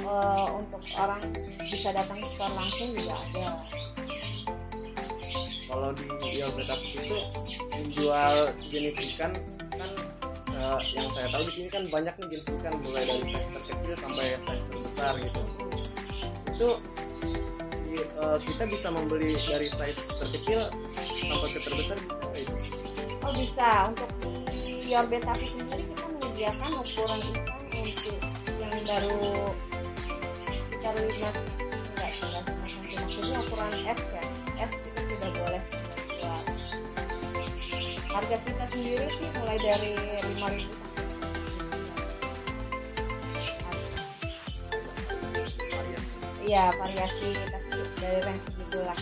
S24: eh, untuk orang bisa datang ke store langsung juga ada.
S23: Kalau di Yogyakarta itu menjual jenis ikan kan eh, yang saya tahu di sini kan banyak nih jenis ikan mulai dari size terkecil sampai size terbesar gitu. Itu eh, kita bisa membeli dari size terkecil sampai ke terbesar bisa itu?
S24: oh bisa. Untuk di Yorbetapi sendiri kita menyediakan ukuran ikan untuk yang baru baru lima enggak enggak. Maksudnya ukuran S ya. S kita sudah boleh jual harga kita sendiri sih mulai dari lima ribu. Iya variasi tapi dari range segitu lah.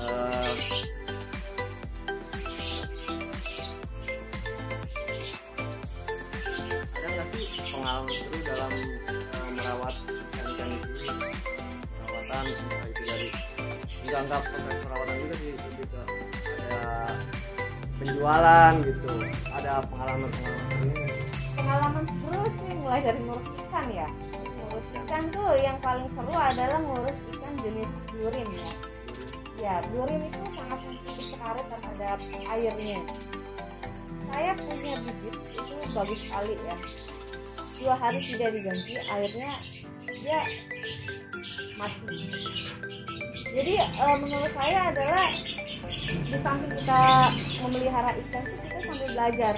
S23: Eh, ada nggak sih pengalaman seru dalam eh, merawat ikan-ikan itu perawatan entah itu dari nggak nggak perawatan juga sih lebih ke ada penjualan gitu
S24: ya? Ngurus ikan. Tuh yang paling seru adalah ngurus ikan jenis blurim ya. Ya blurim itu sangat sensitif sekali terhadap airnya. Saya punya bibit itu bagus sekali ya. Dua hari tidak diganti airnya dia mati. Jadi eh, menurut saya adalah di samping kita memelihara ikan itu kita sambil belajar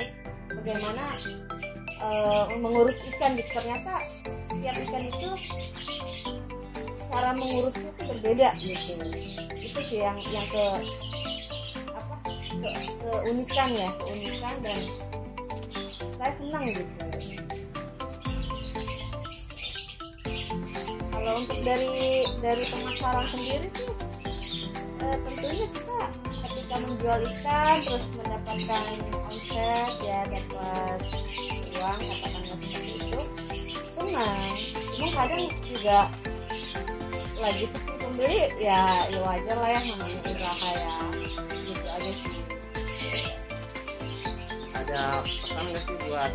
S24: bagaimana eh, mengurus ikan gitu. Ternyata tiap ikan itu cara mengurusnya itu berbeda gitu. Itu sih yang yang ke apa ke, keunikan ya keunikan dan saya senang gitu. Kalau untuk dari dari pemasaran sendiri sih eh, tentunya kita ketika menjual ikan terus mendapatkan omset ya dapat uang katakanlah seperti itu. Senang cuma kadang juga lagi sepi pembeli ya ya wajar lah ya namanya usaha ya. Gitu aja sih.
S23: Ada pesan nggak sih buat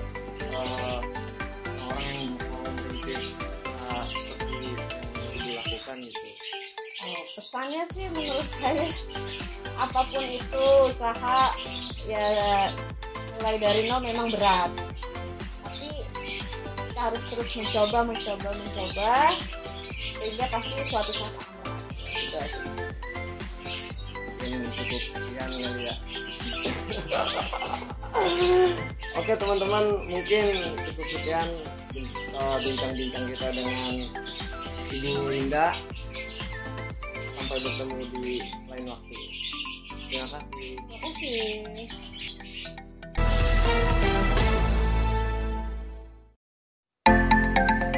S23: eh, orang yang mau merintis eh, seperti yang dilakukan gitu?
S24: Oh, pesannya sih menurut saya apa pun itu usaha ya mulai dari nol memang berat kita harus terus mencoba mencoba mencoba sehingga pasti suatu saat Gitu
S23: cukup sekian ya Oke teman-teman mungkin cukup sekian eh, bincang-bincang kita dengan Ibu Linda. Sampai bertemu di lain waktu. Terima kasih.
S24: Terima kasih.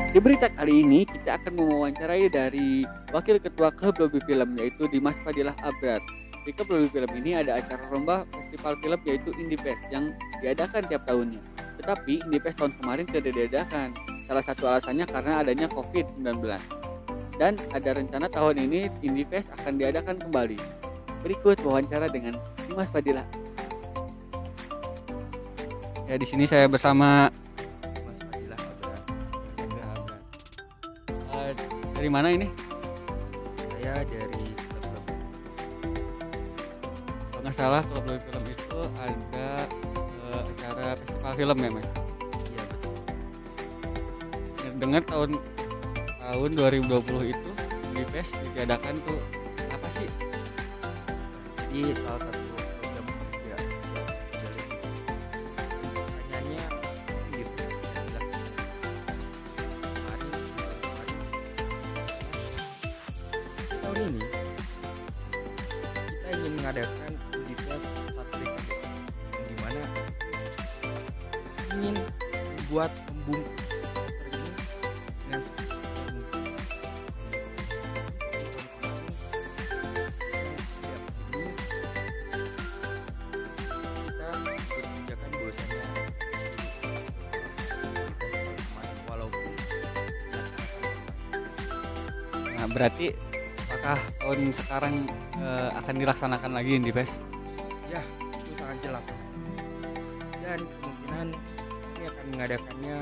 S21: Di berita kali ini kita akan mewawancarai dari Wakil Ketua Klub Lobby Film yaitu Dimas Fadilah Abrat. Di Klub Lobby Film ini ada acara lomba festival film yaitu Indifest yang diadakan tiap tahunnya. Tetapi Indifest tahun kemarin tidak diadakan. Salah satu alasannya karena adanya COVID-19. dan ada rencana tahun ini Indifest akan diadakan kembali. Berikut wawancara dengan Dimas Padilla. Ya di sini saya bersama dari mana ini?
S25: Saya dari klub
S21: Kalau nggak salah klub Lebih film itu ada eh, acara festival film ya mas?
S25: Iya betul.
S21: Dengar tahun tahun 2020 itu di PES ditiadakan tuh apa sih?
S25: Di salah satu
S21: akan dilaksanakan lagi di PES?
S25: ya itu sangat jelas dan kemungkinan kami akan mengadakannya.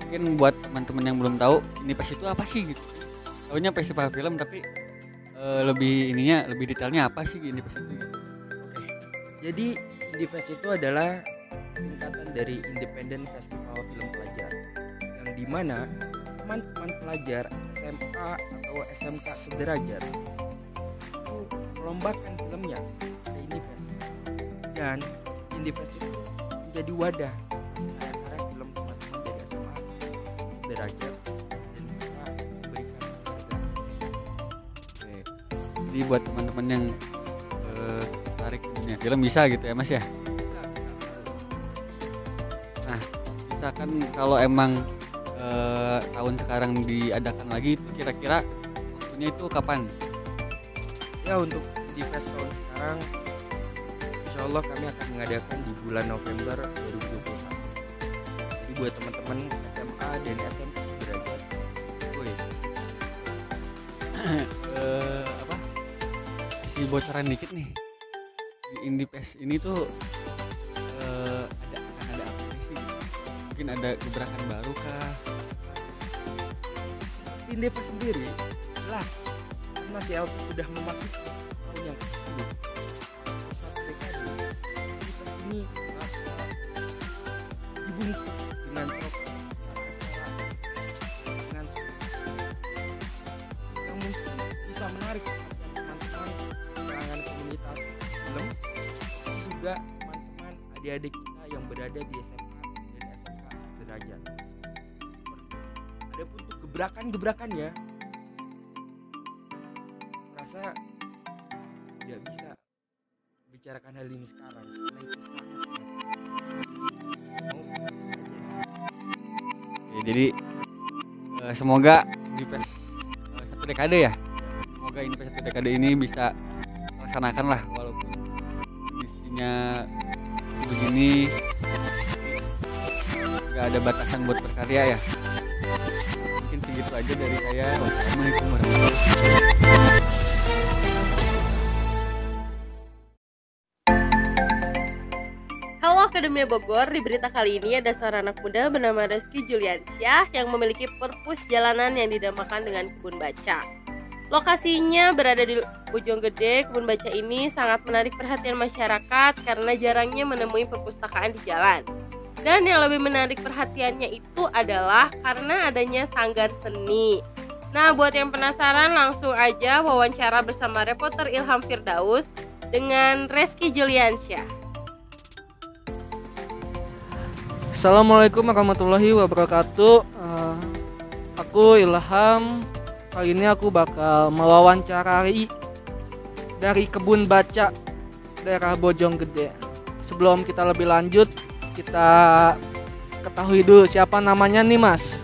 S21: Mungkin buat teman-teman yang belum tahu ini PES itu apa sih gitu? Tahunya festival film tapi eh, lebih ininya lebih detailnya apa sih ini PES itu? Gitu?
S25: Jadi Indifest itu adalah singkatan dari Independent Festival Film Pelajar yang di mana teman-teman pelajar sederajat itu melombakan filmnya ke Indifest dan Indifest itu menjadi wadah atas karya-karya film teman-teman dari SMA sederajat dan bisa memberikan penghargaan.
S21: Oke. Jadi buat teman-teman yang eh, tertarik di dunia film bisa gitu ya mas ya? Nah, misalkan kalau emang eh, tahun sekarang diadakan lagi itu kira-kira itu kapan?
S25: Ya untuk di fest tahun sekarang Insya Allah kami akan mengadakan di bulan November 2021 Jadi buat teman-teman SMA dan SMP sederajat Woi
S21: Eh, apa? Si bocoran dikit nih. Di Indie Fest ini tuh eh, ada akan ada apa sih? Mungkin ada gebrakan baru kah?
S25: Indeva sendiri karena CLP sudah memasuki
S21: semoga Indie Fest eh, satu dekade ya. Semoga Indie Fest satu dekade ini bisa laksanakan lah walaupun kondisinya begini. Nggak ada batasan buat berkarya ya. Mungkin segitu aja dari saya. Wassalamualaikum warahmatullahi wabarakatuh
S7: Akademia Bogor, di berita kali ini ada seorang anak muda bernama Reski Juliansyah yang memiliki perpus jalanan yang dinamakan dengan kebun baca. Lokasinya berada di Bojonggede, kebun baca ini sangat menarik perhatian masyarakat karena jarangnya menemui perpustakaan di jalan. Dan yang lebih menarik perhatiannya itu adalah karena adanya sanggar seni. Nah, buat yang penasaran langsung aja wawancara bersama reporter Ilham Firdaus dengan Reski Juliansyah.
S9: Assalamualaikum warahmatullahi wabarakatuh. Eh, aku Ilham. Kali ini aku bakal mewawancarai dari kebun baca daerah Bojonggede. Sebelum kita lebih lanjut, kita ketahui dulu siapa namanya nih Mas.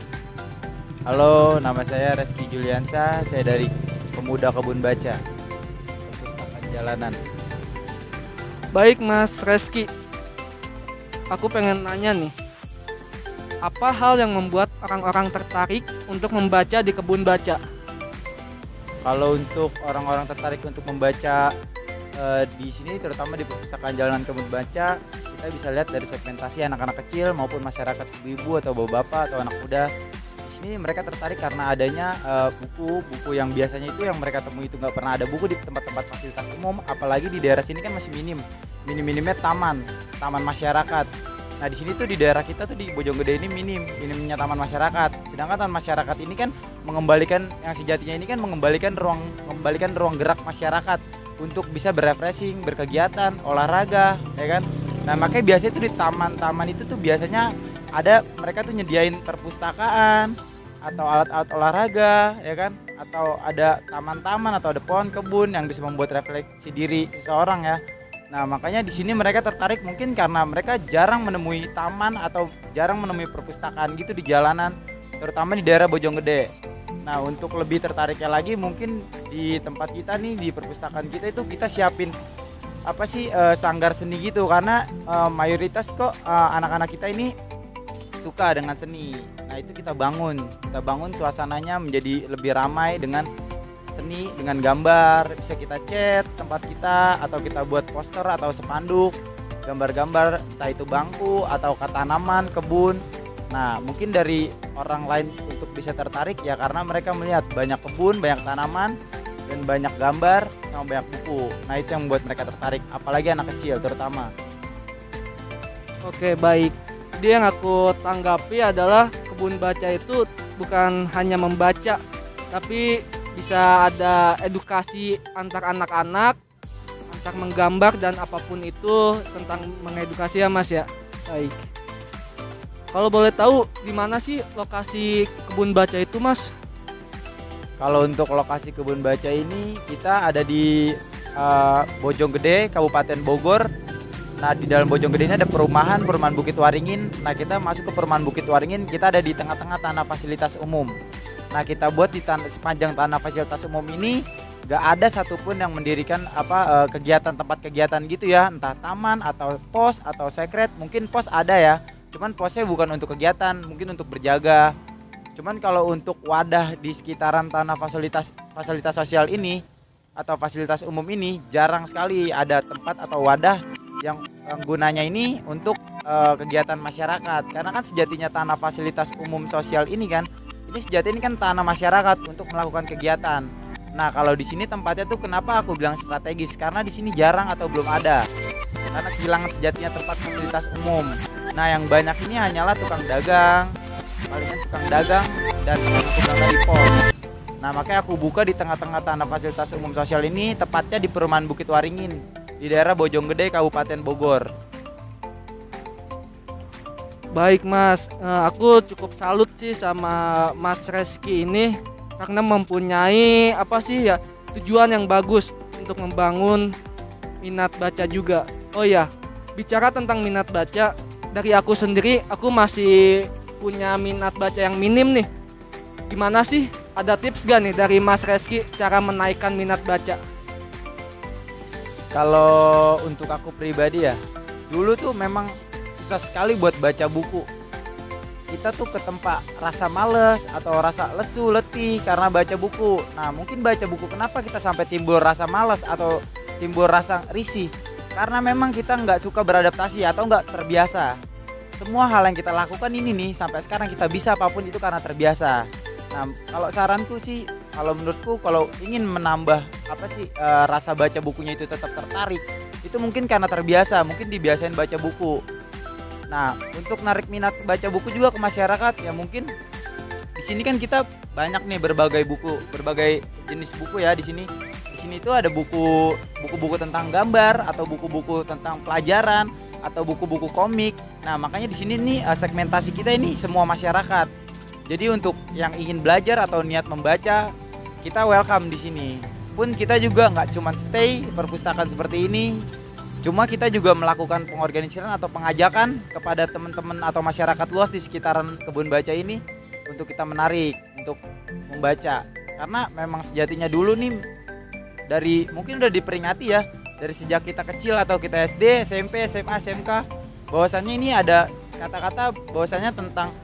S26: Halo, nama saya Reski Juliansa. Saya dari Pemuda Kebun Baca, Perpustakaan Jalanan.
S9: Baik Mas Reski. Aku pengen nanya nih. apa hal yang membuat orang-orang tertarik untuk membaca di kebun baca?
S26: Kalau untuk orang-orang tertarik untuk membaca eh, di sini terutama di perpustakaan jalanan kebun baca kita bisa lihat dari segmentasi anak-anak kecil maupun masyarakat ibu-ibu atau bapak-bapak atau anak muda di sini mereka tertarik karena adanya eh, buku-buku yang biasanya itu yang mereka temui itu nggak pernah ada buku di tempat-tempat fasilitas umum apalagi di daerah sini kan masih minim minim-minimnya taman taman masyarakat Nah di sini tuh di daerah kita tuh di Bojonggede ini minim, minimnya taman masyarakat. Sedangkan taman masyarakat ini kan mengembalikan yang sejatinya ini kan mengembalikan ruang mengembalikan ruang gerak masyarakat untuk bisa berrefreshing, berkegiatan, olahraga, ya kan. Nah makanya biasanya tuh di taman-taman itu tuh biasanya ada mereka tuh nyediain perpustakaan atau alat-alat olahraga, ya kan, atau ada taman-taman atau ada pohon kebun yang bisa membuat refleksi diri seseorang ya. Nah, makanya di sini mereka tertarik mungkin karena mereka jarang menemui taman atau jarang menemui perpustakaan gitu di jalanan, terutama di daerah Bojonggede. Nah, untuk lebih tertariknya lagi mungkin di tempat kita nih di perpustakaan kita itu kita siapin apa sih eh, sanggar seni gitu karena eh, mayoritas kok eh, anak-anak kita ini suka dengan seni. Nah, itu kita bangun. Kita bangun suasananya menjadi lebih ramai dengan seni dengan gambar. Bisa kita cat tempat kita atau kita buat poster atau spanduk gambar-gambar entah itu bangku atau tanaman kebun. Nah mungkin dari orang lain untuk bisa tertarik ya karena mereka melihat banyak kebun banyak tanaman dan banyak gambar sama banyak buku. Nah itu yang membuat mereka tertarik apalagi anak kecil terutama.
S9: Oke baik. Dia yang aku tanggapi adalah kebun baca itu bukan hanya membaca, tapi bisa ada edukasi antar anak-anak, antar menggambar dan apa pun itu tentang mengedukasi ya Mas ya. Baik. Kalau boleh tahu di mana sih lokasi kebun baca itu Mas?
S26: Kalau untuk lokasi kebun baca ini kita ada di eh, Bojonggede, Kabupaten Bogor. Nah di dalam Bojonggede ini ada perumahan, perumahan Bukit Waringin. Nah kita masuk ke perumahan Bukit Waringin, kita ada di tengah-tengah tanah fasilitas umum. Nah kita buat di tan- sepanjang tanah fasilitas umum ini gak ada satupun yang mendirikan apa eh, kegiatan tempat kegiatan gitu ya, entah taman atau pos atau sekret. Mungkin pos ada ya, cuman posnya bukan untuk kegiatan, mungkin untuk berjaga. Cuman kalau untuk wadah di sekitaran tanah fasilitas fasilitas sosial ini atau fasilitas umum ini jarang sekali ada tempat atau wadah yang, yang gunanya ini untuk eh, kegiatan masyarakat. Karena kan sejatinya tanah fasilitas umum sosial ini kan ini sejatinya ini kan tanah masyarakat untuk melakukan kegiatan. Nah, kalau di sini tempatnya tuh kenapa aku bilang strategis? Karena di sini jarang atau belum ada. Karena kehilangan sejatinya tempat fasilitas umum. Nah, yang banyak ini hanyalah tukang dagang, palingan tukang dagang dan tukang dari pos. Nah, makanya aku buka di tengah-tengah tanah fasilitas umum sosial ini, tepatnya di perumahan Bukit Waringin, di daerah Bojonggede, Kabupaten Bogor.
S9: Baik Mas, Eh, aku cukup salut sih sama Mas Reski ini karena mempunyai apa sih ya tujuan yang bagus untuk membangun minat baca juga. Oh ya, bicara tentang minat baca, dari aku sendiri aku masih punya minat baca yang minim nih. Gimana sih? Ada tips gak nih dari Mas Reski cara menaikkan minat baca?
S26: Kalau untuk aku pribadi ya, dulu tuh memang susah sekali buat baca buku. Kita tuh ke tempat rasa males atau rasa lesu, letih karena baca buku. Nah, mungkin baca buku kenapa kita sampai timbul rasa males atau timbul rasa risih? Karena memang kita nggak suka beradaptasi atau nggak terbiasa. Semua hal yang kita lakukan ini nih sampai sekarang kita bisa apa pun itu karena terbiasa. Nah, kalau saranku sih, kalau menurutku kalau ingin menambah apa sih eh, rasa baca bukunya itu tetap tertarik, itu mungkin karena terbiasa, mungkin dibiasain baca buku. Nah, untuk narik minat baca buku juga ke masyarakat ya mungkin di sini kan kita banyak nih berbagai buku, berbagai jenis buku ya di sini. Di sini itu ada buku buku-buku tentang gambar atau buku-buku tentang pelajaran atau buku-buku komik. Nah, makanya di sini nih eh, segmentasi kita ini semua masyarakat. Jadi untuk yang ingin belajar atau niat membaca, kita welcome di sini. Pun kita juga nggak cuma stay perpustakaan seperti ini, cuma kita juga melakukan pengorganisiran atau pengajakan kepada teman-teman atau masyarakat luas di sekitaran kebun baca ini untuk kita menarik untuk membaca. Karena memang sejatinya dulu nih dari mungkin udah diperingati ya dari sejak kita kecil atau kita SD, SMP, SMA, SMK bahwasannya ini ada kata-kata bahwasannya tentang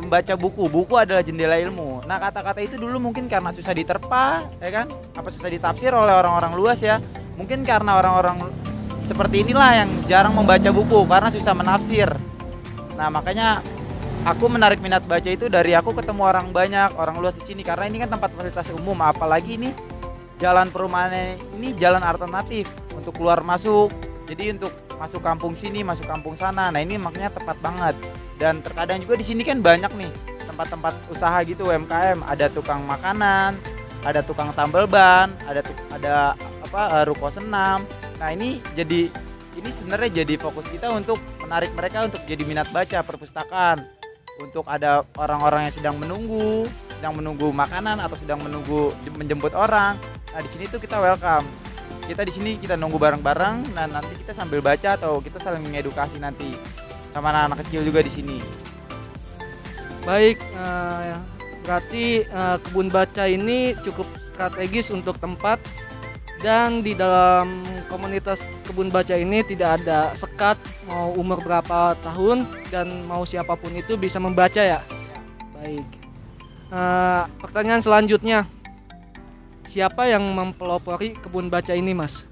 S26: membaca buku. Buku adalah jendela ilmu. Nah, kata-kata itu dulu mungkin karena susah diterpa, ya kan? Apa susah ditafsir oleh orang-orang luas ya? Mungkin karena orang-orang seperti inilah yang jarang membaca buku karena susah menafsir. Nah, makanya aku menarik minat baca itu dari aku ketemu orang banyak, orang luas di sini karena ini kan tempat fasilitas umum, apalagi ini jalan perumahan ini jalan alternatif untuk keluar masuk. Jadi untuk masuk kampung sini, masuk kampung sana. Nah, ini makanya tepat banget. Dan terkadang juga di sini kan banyak nih tempat-tempat usaha gitu UMKM, ada tukang makanan, ada tukang tambal ban, ada ada apa eh, ruko senam. Nah, ini jadi ini sebenarnya jadi fokus kita untuk menarik mereka untuk jadi minat baca perpustakaan. Untuk ada orang-orang yang sedang menunggu, sedang menunggu makanan atau sedang menunggu menjemput orang. Nah, di sini tuh kita welcome. Kita di sini kita nunggu bareng-bareng dan nanti kita sambil baca atau kita saling mengedukasi nanti sama anak-anak kecil juga di sini.
S9: Baik, eh, berarti eh, kebun baca ini cukup strategis untuk tempat dan di dalam komunitas kebun baca ini tidak ada sekat mau umur berapa tahun dan mau siapa pun itu bisa membaca ya. Baik. Eh, pertanyaan selanjutnya, siapa yang mempelopori kebun baca ini, Mas?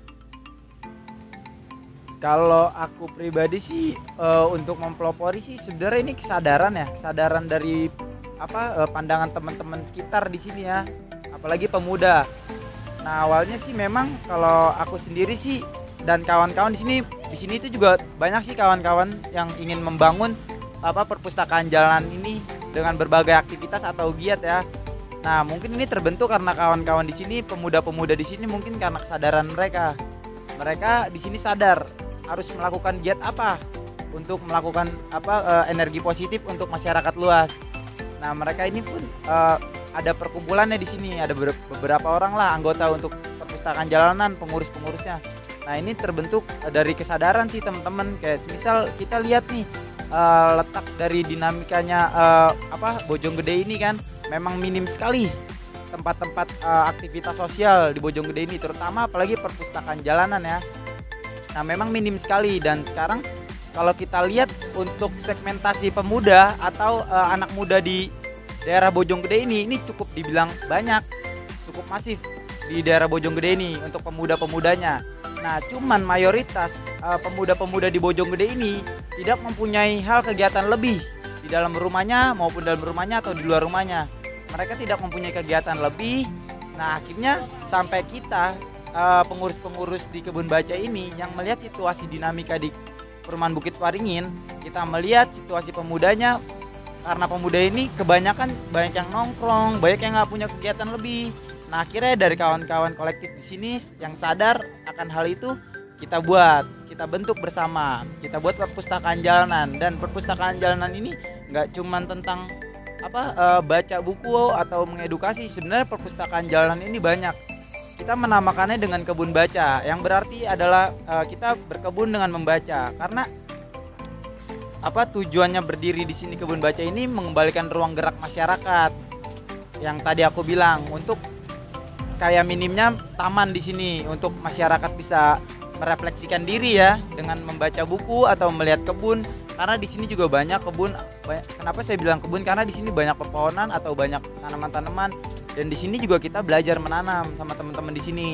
S26: Kalau aku pribadi sih eh, untuk mempelopori sih sebenarnya ini kesadaran ya, kesadaran dari apa eh, pandangan teman-teman sekitar di sini ya, apalagi pemuda. Nah awalnya sih memang kalau aku sendiri sih dan kawan-kawan di sini di sini itu juga banyak sih kawan-kawan yang ingin membangun apa perpustakaan jalanan ini dengan berbagai aktivitas atau giat ya. Nah mungkin ini terbentuk karena kawan-kawan di sini pemuda-pemuda di sini mungkin karena kesadaran mereka. Mereka di sini sadar harus melakukan giat apa untuk melakukan apa eh, energi positif untuk masyarakat luas. Nah mereka ini pun eh, ada perkumpulannya di sini, ada beber- beberapa orang lah anggota untuk perpustakaan jalanan, pengurus-pengurusnya. Nah ini terbentuk eh, dari kesadaran sih teman-teman. Kayak misal kita lihat nih eh, letak dari dinamikanya eh, apa Bojonggede ini kan memang minim sekali tempat-tempat eh, aktivitas sosial di Bojonggede ini, terutama apalagi perpustakaan jalanan ya. Nah, memang minim sekali dan sekarang kalau kita lihat untuk segmentasi pemuda atau eh, anak muda di daerah Bojonggede ini ini cukup dibilang banyak, cukup masif di daerah Bojonggede ini untuk pemuda-pemudanya. Nah, cuman mayoritas eh, pemuda-pemuda di Bojonggede ini tidak mempunyai hal kegiatan lebih di dalam rumahnya maupun dalam rumahnya atau di luar rumahnya. Mereka tidak mempunyai kegiatan lebih. Nah, akhirnya sampai kita eh, pengurus-pengurus di kebun baca ini yang melihat situasi dinamika di perumahan Bukit Waringin, kita melihat situasi pemudanya karena pemuda ini kebanyakan banyak yang nongkrong, banyak yang nggak punya kegiatan lebih. Nah akhirnya dari kawan-kawan kolektif di sini yang sadar akan hal itu kita buat, kita bentuk bersama, kita buat perpustakaan jalanan dan perpustakaan jalanan ini nggak cuman tentang apa eh, baca buku atau mengedukasi. Sebenarnya perpustakaan jalanan ini banyak. Kita menamakannya dengan kebun baca, yang berarti adalah eh, kita berkebun dengan membaca karena apa tujuannya berdiri di sini kebun baca ini mengembalikan ruang gerak masyarakat. Yang tadi aku bilang untuk kayak minimnya taman di sini untuk masyarakat bisa merefleksikan diri ya dengan membaca buku atau melihat kebun. Karena di sini juga banyak kebun kenapa saya bilang kebun? Karena di sini banyak pepohonan atau banyak tanaman-tanaman. Dan di sini juga kita belajar menanam sama teman-teman di sini.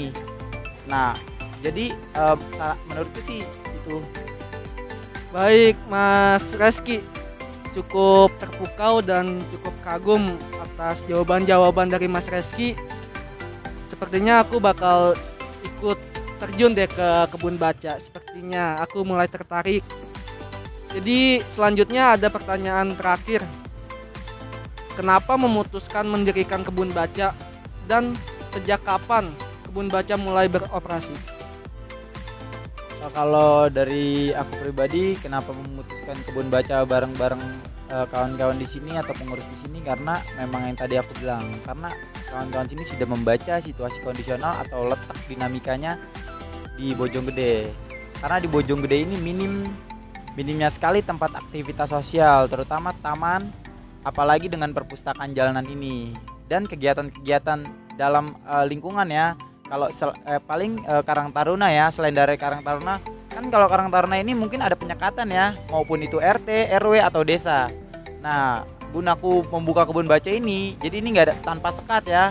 S26: Nah jadi eh, menurutku sih itu
S9: Baik, Mas Reski. Cukup terpukau dan cukup kagum atas jawaban-jawaban dari Mas Reski. Sepertinya aku bakal ikut terjun deh ke kebun baca. Sepertinya aku mulai tertarik. Jadi selanjutnya ada pertanyaan terakhir. Kenapa memutuskan mendirikan kebun baca dan sejak kapan kebun baca mulai beroperasi?
S26: Uh, Kalau dari aku pribadi, kenapa memutuskan kebun baca bareng-bareng uh, kawan-kawan di sini atau pengurus di sini karena memang yang tadi aku bilang karena kawan-kawan sini sudah membaca situasi kondisional atau letak dinamikanya di Bojonggede. Karena di Bojonggede ini minim minimnya sekali tempat aktivitas sosial, terutama taman, apalagi dengan perpustakaan jalanan ini dan kegiatan-kegiatan dalam uh, lingkungan ya kalau eh, paling eh, Karang Taruna ya selain dari Karang Taruna kan kalau Karang Taruna ini mungkin ada penyekatan ya maupun itu RT RW atau desa. Nah kebun aku membuka kebun baca ini jadi ini nggak ada tanpa sekat ya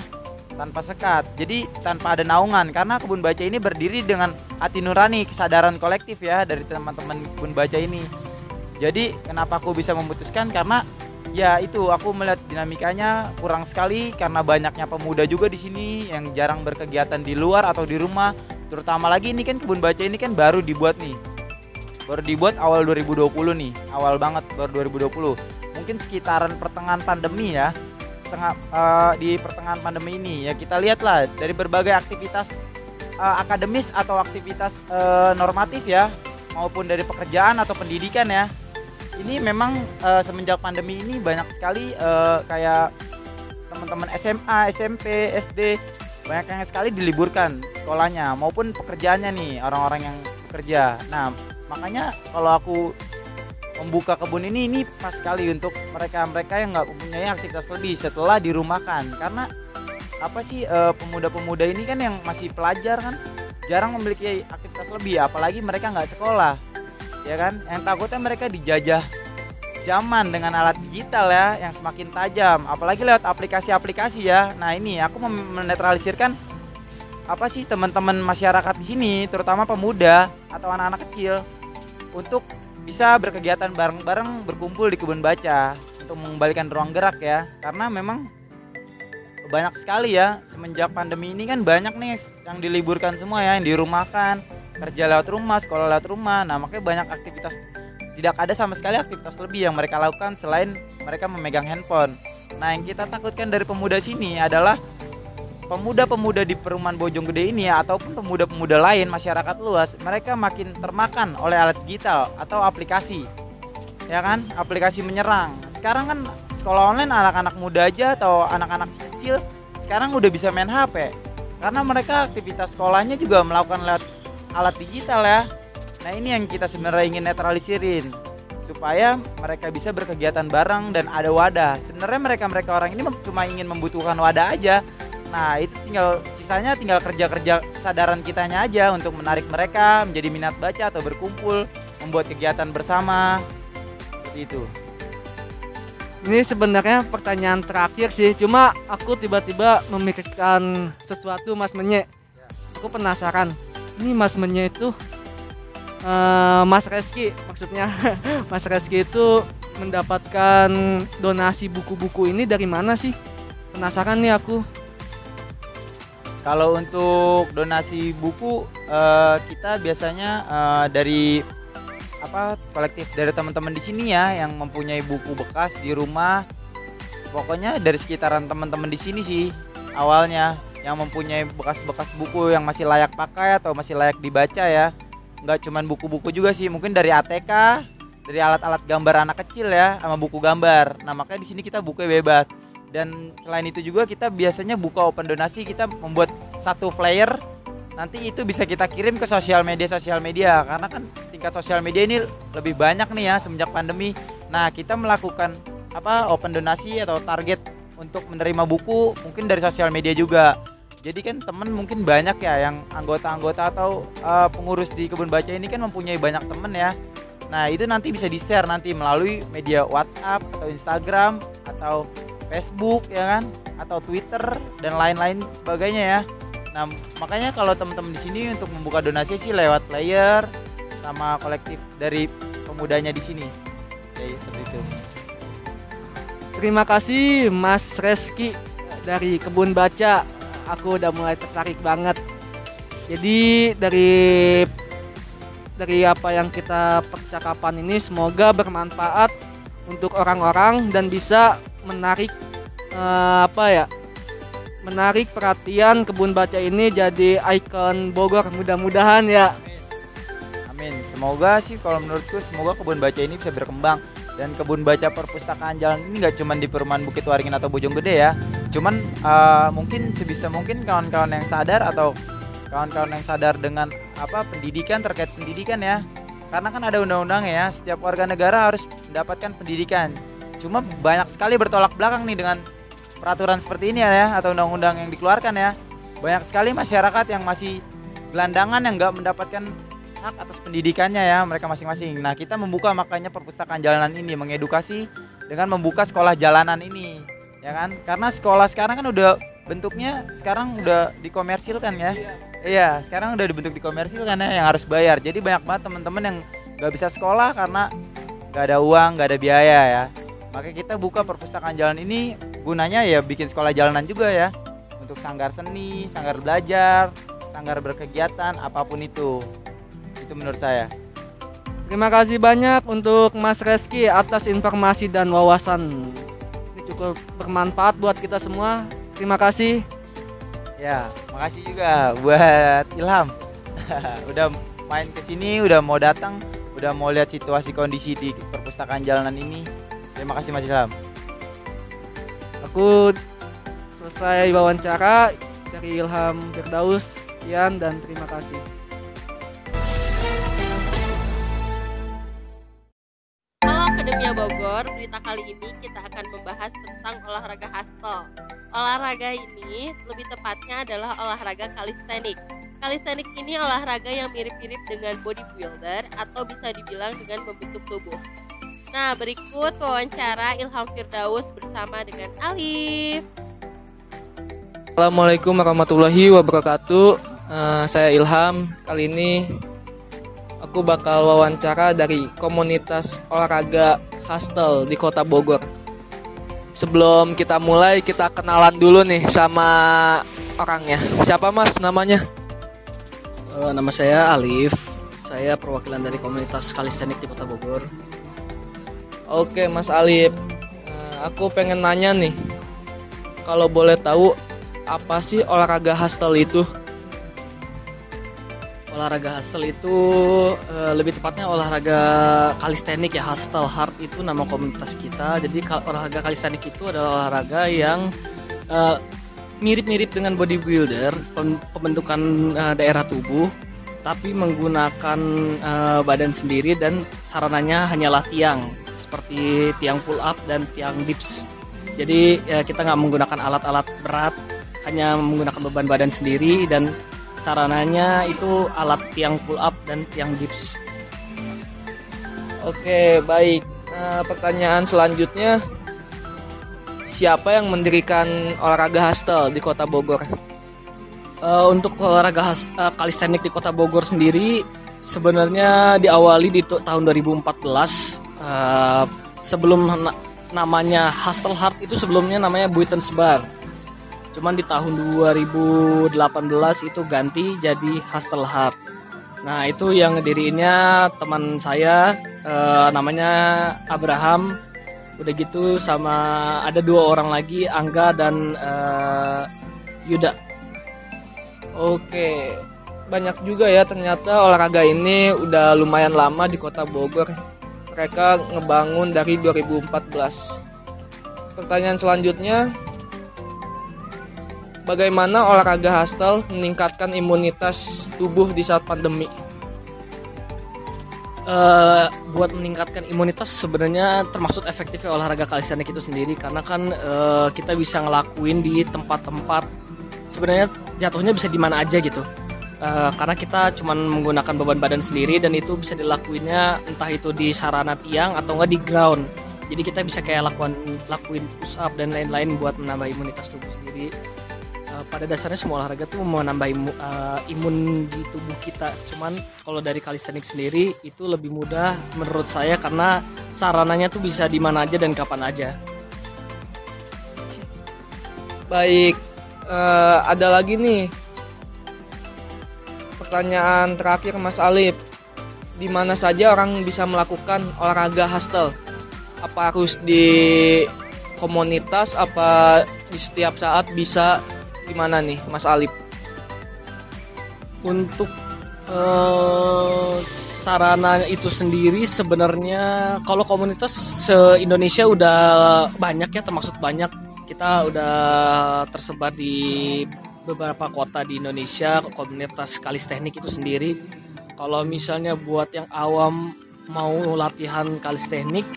S26: tanpa sekat. Jadi tanpa ada naungan karena kebun baca ini berdiri dengan hati nurani kesadaran kolektif ya dari teman-teman kebun baca ini. Jadi kenapa aku bisa memutuskan? Karena ya itu aku melihat dinamikanya kurang sekali karena banyaknya pemuda juga di sini yang jarang berkegiatan di luar atau di rumah. Terutama lagi ini kan kebun baca ini kan baru dibuat nih. Baru dibuat awal 2020 nih awal banget baru 2020 mungkin sekitaran pertengahan pandemi ya setengah eh, di pertengahan pandemi ini. Ya kita lihatlah dari berbagai aktivitas eh, akademis atau aktivitas eh, normatif ya maupun dari pekerjaan atau pendidikan ya ini memang eh, semenjak pandemi ini banyak sekali eh, kayak teman-teman SMA, SMP, SD banyak yang sekali diliburkan sekolahnya maupun pekerjaannya nih orang-orang yang bekerja. Nah makanya kalau aku membuka kebun ini ini pas sekali untuk mereka-mereka yang nggak mempunyai aktivitas lebih setelah dirumahkan karena apa sih eh, pemuda-pemuda ini kan yang masih pelajar kan jarang memiliki aktivitas lebih apalagi mereka nggak sekolah ya kan? Yang takutnya mereka dijajah zaman dengan alat digital ya yang semakin tajam. Apalagi lewat aplikasi-aplikasi ya. Nah ini aku menetralisirkan apa sih teman-teman masyarakat di sini terutama pemuda atau anak-anak kecil untuk bisa berkegiatan bareng-bareng berkumpul di kebun baca untuk mengembalikan ruang gerak ya. Karena memang banyak sekali ya semenjak pandemi ini kan banyak nih yang diliburkan semua ya yang dirumahkan kerja lewat rumah sekolah lewat rumah. Nah makanya banyak aktivitas tidak ada sama sekali aktivitas lebih yang mereka lakukan selain mereka memegang handphone. Nah yang kita takutkan dari pemuda sini adalah pemuda-pemuda di perumahan Bojonggede ini ya, ataupun pemuda-pemuda lain masyarakat luas mereka makin termakan oleh alat digital atau aplikasi. Ya kan? Aplikasi menyerang. Sekarang kan sekolah online anak-anak muda aja atau anak-anak kecil sekarang udah bisa main HP karena mereka aktivitas sekolahnya juga melakukan lewat alat digital ya nah ini yang kita sebenarnya ingin netralisirin supaya mereka bisa berkegiatan bareng dan ada wadah sebenarnya mereka-mereka orang ini cuma ingin membutuhkan wadah aja Nah itu tinggal sisanya tinggal kerja-kerja kesadaran kitanya aja untuk menarik mereka menjadi minat baca atau berkumpul, membuat kegiatan bersama. Seperti itu.
S9: Ini sebenarnya pertanyaan terakhir sih, cuma aku tiba-tiba memikirkan sesuatu Mas Menye. Aku penasaran, ini Mas Menye itu eh, Mas Reski maksudnya Mas Reski itu mendapatkan donasi buku-buku ini dari mana sih? Penasaran nih aku.
S26: Kalau untuk donasi buku eh, kita biasanya eh, dari apa kolektif dari teman-teman di sini ya yang mempunyai buku bekas di rumah. Pokoknya dari sekitaran teman-teman di sini sih awalnya yang mempunyai bekas-bekas buku yang masih layak pakai atau masih layak dibaca ya. Nggak cuman buku-buku juga sih, mungkin dari ATK, dari alat-alat gambar anak kecil ya sama buku gambar. Nah, makanya di sini kita buku bebas. Dan selain itu juga kita biasanya buka open donasi, kita membuat satu flyer nanti itu bisa kita kirim ke sosial media sosial media karena kan tingkat sosial media ini lebih banyak nih ya semenjak pandemi. Nah, kita melakukan apa open donasi atau target untuk menerima buku mungkin dari sosial media juga. Jadi kan temen mungkin banyak ya yang anggota-anggota atau eh, pengurus di kebun baca ini kan mempunyai banyak temen ya. Nah itu nanti bisa di share nanti melalui media WhatsApp atau Instagram atau Facebook ya kan atau Twitter dan lain-lain sebagainya ya. Nah makanya kalau teman-teman di sini untuk membuka donasi sih lewat player sama kolektif dari pemudanya di sini. Kayak seperti itu.
S9: Terima kasih Mas Reski dari Kebun Baca. Aku udah mulai tertarik banget. Jadi dari dari apa yang kita percakapan ini semoga bermanfaat untuk orang-orang dan bisa menarik eh, apa ya? Menarik perhatian Kebun Baca ini jadi ikon Bogor mudah-mudahan ya.
S26: Amin. Semoga sih kalau menurutku semoga kebun baca ini bisa berkembang dan kebun baca perpustakaan jalan ini nggak cuma di perumahan Bukit Waringin atau Bojonggede ya. Cuman eh, mungkin sebisa mungkin kawan-kawan yang sadar atau kawan-kawan yang sadar dengan apa pendidikan terkait pendidikan ya. Karena kan ada undang-undang ya, setiap warga negara harus mendapatkan pendidikan. Cuma banyak sekali bertolak belakang nih dengan peraturan seperti ini ya atau undang-undang yang dikeluarkan ya. Banyak sekali masyarakat yang masih gelandangan yang nggak mendapatkan hak atas pendidikannya ya mereka masing-masing. Nah kita membuka makanya perpustakaan jalanan ini mengedukasi dengan membuka sekolah jalanan ini ya kan? Karena sekolah sekarang kan udah bentuknya sekarang udah dikomersilkan ya. Iya sekarang udah dibentuk dikomersilkan ya yang harus bayar. Jadi banyak banget teman-teman yang nggak bisa sekolah karena nggak ada uang nggak ada biaya ya. Makanya kita buka perpustakaan jalan ini gunanya ya bikin sekolah jalanan juga ya. Untuk sanggar seni sanggar belajar sanggar berkegiatan apa pun itu itu menurut saya
S9: Terima kasih banyak untuk Mas Reski atas informasi dan wawasan. Ini cukup bermanfaat buat kita semua. Terima kasih.
S26: Ya, makasih juga buat Ilham. udah main ke sini, udah mau datang, udah mau lihat situasi kondisi di perpustakaan jalanan ini. Terima kasih Mas Ilham.
S9: Aku selesai wawancara dari Ilham Firdaus. Sekian dan terima kasih.
S7: Akademia Bogor, berita kali ini kita akan membahas tentang olahraga hustle. Olahraga ini lebih tepatnya adalah olahraga kalistenik. Kalistenik ini olahraga yang mirip-mirip dengan bodybuilder atau bisa dibilang dengan membentuk tubuh. Nah, berikut wawancara Ilham Firdaus bersama dengan Alif.
S9: Assalamualaikum warahmatullahi wabarakatuh. Eh, saya Ilham. Kali ini aku bakal wawancara dari komunitas olahraga Hustle di Kota Bogor. Sebelum kita mulai, kita kenalan dulu nih sama orangnya. Siapa Mas namanya?
S27: Eh, nama saya Alif. Saya perwakilan dari komunitas kalistenik di Kota Bogor.
S9: Oke Mas Alif. Eh, aku pengen nanya nih. Kalau boleh tahu apa sih olahraga hustle itu?
S27: Olahraga hustle itu eh, lebih tepatnya olahraga kalistenik ya hustle hard itu nama komunitas kita. Jadi olahraga kalistenik itu adalah olahraga yang eh, mirip-mirip dengan bodybuilder, pem- pembentukan eh, daerah tubuh, tapi menggunakan eh, badan sendiri dan sarananya hanyalah tiang seperti tiang pull up dan tiang dips. Jadi ya, kita nggak menggunakan alat-alat berat, hanya menggunakan beban badan sendiri dan sarananya itu alat tiang pull up dan tiang dips.
S9: Oke, baik. Nah, pertanyaan selanjutnya siapa yang mendirikan olahraga hustle di Kota Bogor?
S27: Eh, untuk olahraga has- eh, kalistenik di Kota Bogor sendiri sebenarnya diawali di tahun 2014 eh, sebelum na- namanya Hustle Hard itu sebelumnya namanya Buitens Bar. Cuman di tahun 2018 itu ganti jadi Hustle Hard. Nah, itu yang ngediriinnya teman saya eh, namanya Abraham. Udah gitu sama ada dua orang lagi Angga dan eh, Yuda.
S9: Oke, banyak juga ya ternyata olahraga ini udah lumayan lama di Kota Bogor. Mereka ngebangun dari 2014. Pertanyaan selanjutnya, bagaimana olahraga hustle meningkatkan imunitas tubuh di saat pandemi?
S27: Eh, buat meningkatkan imunitas sebenarnya termasuk efektifnya olahraga kalistenik itu sendiri. Karena kan eh, kita bisa ngelakuin di tempat-tempat sebenarnya jatuhnya bisa di mana aja gitu. Eh, karena kita cuman menggunakan beban badan sendiri dan itu bisa dilakuinnya entah itu di sarana tiang atau enggak di ground. Jadi kita bisa kayak lakukan lakuin push up dan lain-lain buat menambah imunitas tubuh sendiri Eh, pada dasarnya semua olahraga tuh menambah imu- eh, imun di tubuh kita. Cuman kalau dari kalistenik sendiri itu lebih mudah menurut saya karena sarananya tuh bisa di mana aja dan kapan aja.
S9: Baik, eh, ada lagi nih pertanyaan terakhir Mas Alif. Di mana saja orang bisa melakukan olahraga hustle? Apa harus di komunitas? Apa di setiap saat bisa? Gimana nih Mas Alif?
S27: Untuk eh, sarana itu sendiri sebenarnya kalau komunitas se-Indonesia udah banyak ya termasuk banyak. Kita udah tersebar di beberapa kota di Indonesia komunitas kalisteknik itu sendiri. Kalau misalnya buat yang awam mau latihan kalisteknik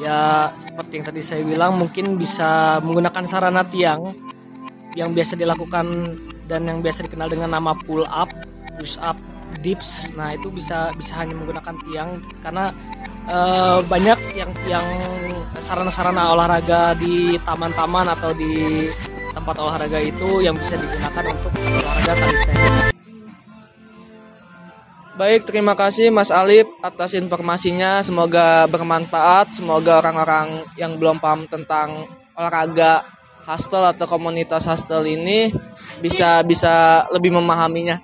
S27: ya seperti yang tadi saya bilang mungkin bisa menggunakan sarana tiang yang biasa dilakukan dan yang biasa dikenal dengan nama pull up, push up, dips. Nah, itu bisa bisa hanya menggunakan tiang karena eh, banyak yang yang sarana-sarana olahraga di taman-taman atau di tempat olahraga itu yang bisa digunakan untuk olahraga calisthenics.
S9: Baik, terima kasih Mas Alip atas informasinya. Semoga bermanfaat. Semoga orang-orang yang belum paham tentang olahraga hostel atau komunitas hostel ini bisa bisa lebih memahaminya.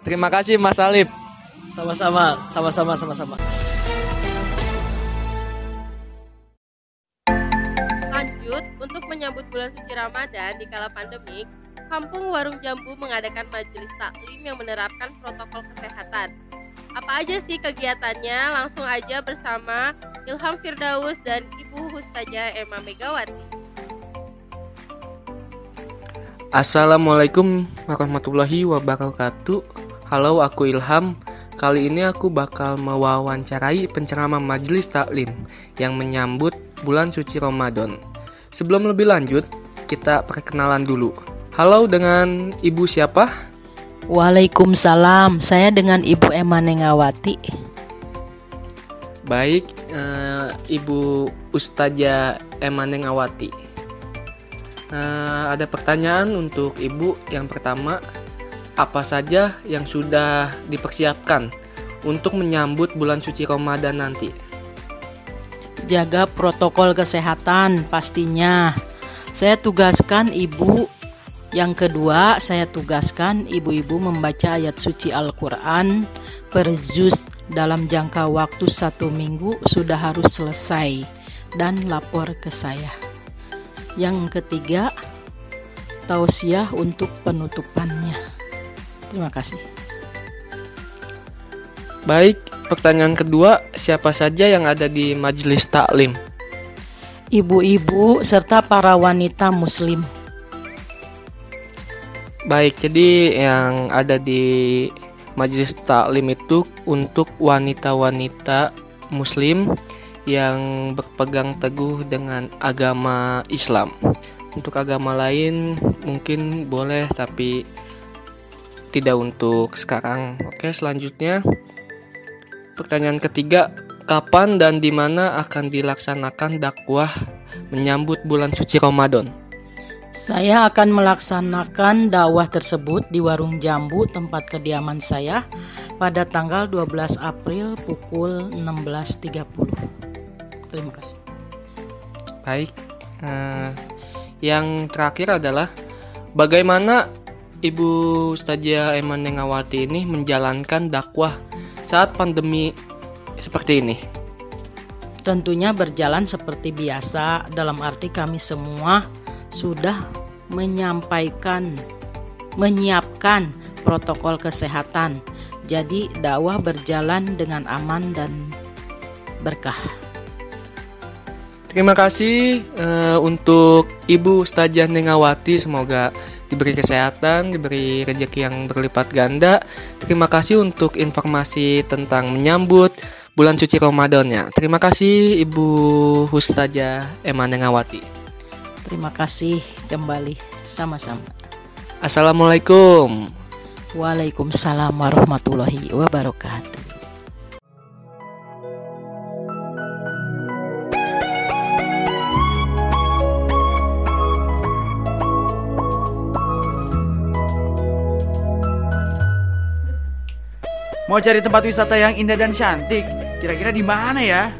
S9: Terima kasih Mas Alip.
S27: Sama-sama, sama-sama, sama-sama.
S7: Lanjut, untuk menyambut bulan suci Ramadan di kala pandemik, Kampung Warung Jambu mengadakan majelis taklim yang menerapkan protokol kesehatan. Apa aja sih kegiatannya? Langsung aja bersama Ilham Firdaus dan Ibu Hustajah Emma Megawati.
S9: Assalamualaikum warahmatullahi wabarakatuh. Halo, aku Ilham. Kali ini aku bakal mewawancarai penceramah majelis taklim yang menyambut bulan suci Ramadan. Sebelum lebih lanjut, kita perkenalan dulu. Halo dengan Ibu siapa?
S28: Waalaikumsalam, saya dengan Ibu Emma Nengawati.
S9: Baik, eh, Ibu Ustazah Emma Nengawati. Eh, ada pertanyaan untuk Ibu. Yang pertama, apa saja yang sudah dipersiapkan untuk menyambut bulan suci Ramadan nanti?
S28: Jaga protokol kesehatan pastinya. Saya tugaskan Ibu yang kedua, saya tugaskan ibu-ibu membaca ayat suci Al-Quran per juz dalam jangka waktu satu minggu sudah harus selesai dan lapor ke saya. Yang ketiga, tausiah untuk penutupannya. Terima kasih.
S9: Baik, pertanyaan kedua, siapa saja yang ada di majelis taklim?
S28: Ibu-ibu serta para wanita muslim.
S9: Baik, jadi yang ada di majelis taklim itu untuk wanita-wanita muslim yang berpegang teguh dengan agama Islam. Untuk agama lain mungkin boleh tapi tidak untuk sekarang. Oke, selanjutnya pertanyaan ketiga, kapan dan di mana akan dilaksanakan dakwah menyambut bulan suci Ramadan?
S28: Saya akan melaksanakan dakwah tersebut di Warung Jambu tempat kediaman saya pada tanggal 12 April pukul 16.30. Terima kasih.
S9: Baik. eh, yang terakhir adalah bagaimana Ibu Ustazah Eman Nengawati ini menjalankan dakwah saat pandemi seperti ini.
S28: Tentunya berjalan seperti biasa dalam arti kami semua sudah menyampaikan menyiapkan protokol kesehatan. Jadi dakwah berjalan dengan aman dan berkah.
S9: Terima kasih eh, untuk Ibu Ustazah Nengawati semoga diberi kesehatan, diberi rezeki yang berlipat ganda. Terima kasih untuk informasi tentang menyambut bulan suci Ramadannya. Terima kasih Ibu Ustazah Emma Nengawati.
S28: Terima kasih kembali sama-sama.
S9: Assalamualaikum.
S28: Waalaikumsalam warahmatullahi wabarakatuh.
S12: Mau cari tempat wisata yang indah dan cantik? Kira-kira di mana ya?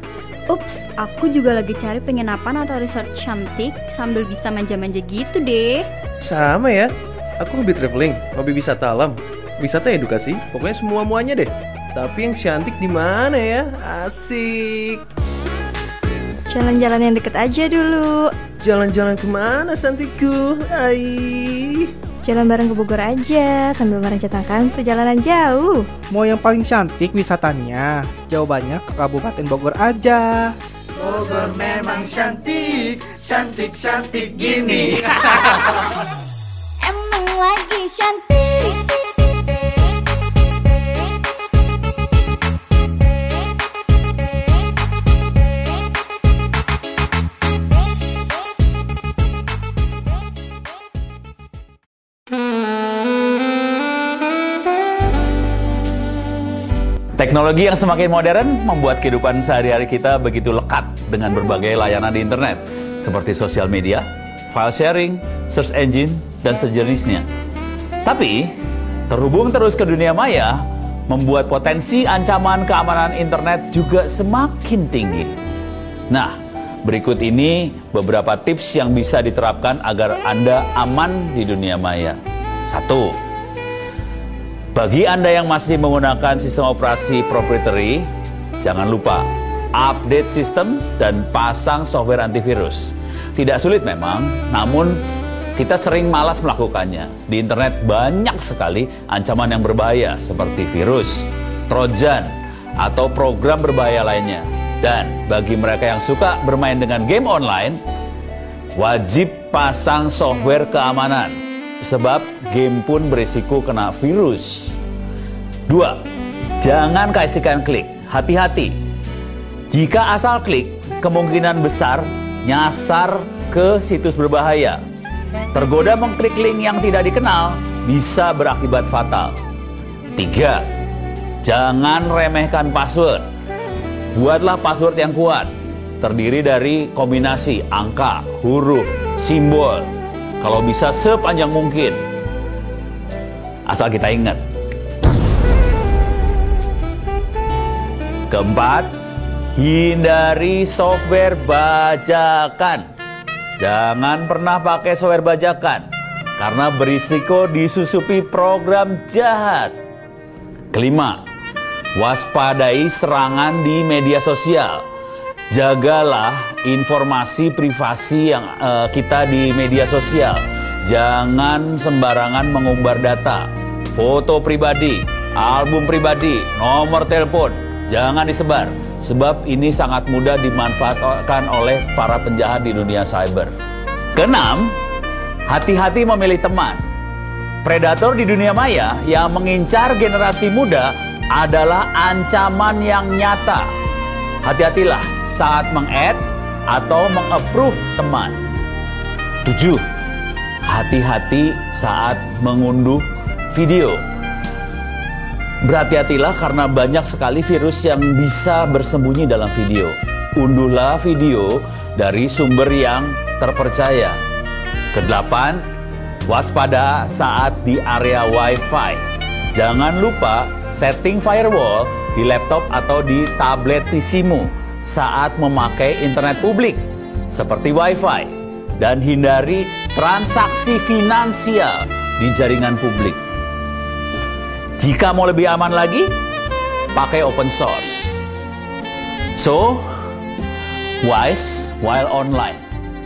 S13: Ups, aku juga lagi cari penginapan atau resort cantik sambil bisa manja-manja gitu deh.
S14: Sama ya. Aku hobi traveling, hobi wisata alam, wisata edukasi, pokoknya semua muanya deh. Tapi yang cantik di mana ya? Asik.
S10: Jalan-jalan yang deket aja dulu.
S14: Jalan-jalan ke mana Santiku? Ai.
S10: Jalan bareng ke Bogor aja sambil merencanakan perjalanan jauh.
S15: Mau yang paling cantik wisatanya? Jawabannya ke Kabupaten Bogor aja.
S12: Bogor memang cantik, cantik-cantik gini.
S29: Emang lagi cantik
S20: Teknologi yang semakin modern membuat kehidupan sehari-hari kita begitu lekat dengan berbagai layanan di internet, seperti sosial media, file sharing, search engine, dan sejenisnya. Tapi, terhubung terus ke dunia maya membuat potensi ancaman keamanan internet juga semakin tinggi. Nah, berikut ini beberapa tips yang bisa diterapkan agar Anda aman di dunia maya. Satu, bagi Anda yang masih menggunakan sistem operasi proprietary, jangan lupa update sistem dan pasang software antivirus. Tidak sulit memang, namun kita sering malas melakukannya. Di internet banyak sekali ancaman yang berbahaya seperti virus, trojan, atau program berbahaya lainnya. Dan bagi mereka yang suka bermain dengan game online, wajib pasang software keamanan sebab game pun berisiko kena virus. Dua, jangan kasihkan klik, hati-hati. Jika asal klik, kemungkinan besar nyasar ke situs berbahaya. Tergoda mengklik link yang tidak dikenal bisa berakibat fatal. Tiga, jangan remehkan password. Buatlah password yang kuat, terdiri dari kombinasi angka, huruf, simbol, kalau bisa sepanjang mungkin. Asal kita ingat. Keempat, hindari software bajakan. Jangan pernah pakai software bajakan karena berisiko disusupi program jahat. Kelima, waspadai serangan di media sosial jagalah informasi privasi yang uh, kita di media sosial. Jangan sembarangan mengumbar data, foto pribadi, album pribadi, nomor telepon. Jangan disebar, sebab ini sangat mudah dimanfaatkan oleh para penjahat di dunia cyber. Keenam, hati-hati memilih teman. Predator di dunia maya yang mengincar generasi muda adalah ancaman yang nyata. Hati-hatilah saat meng-add atau meng-approve teman. 7. Hati-hati saat mengunduh video. Berhati-hatilah karena banyak sekali virus yang bisa bersembunyi dalam video. Unduhlah video dari sumber yang terpercaya. Kedelapan, waspada saat di area Wi-Fi. Jangan lupa setting firewall di laptop atau di tablet PC-mu saat memakai internet publik seperti WiFi dan hindari transaksi finansial di jaringan publik. Jika mau lebih aman lagi, pakai open source. So, wise while online.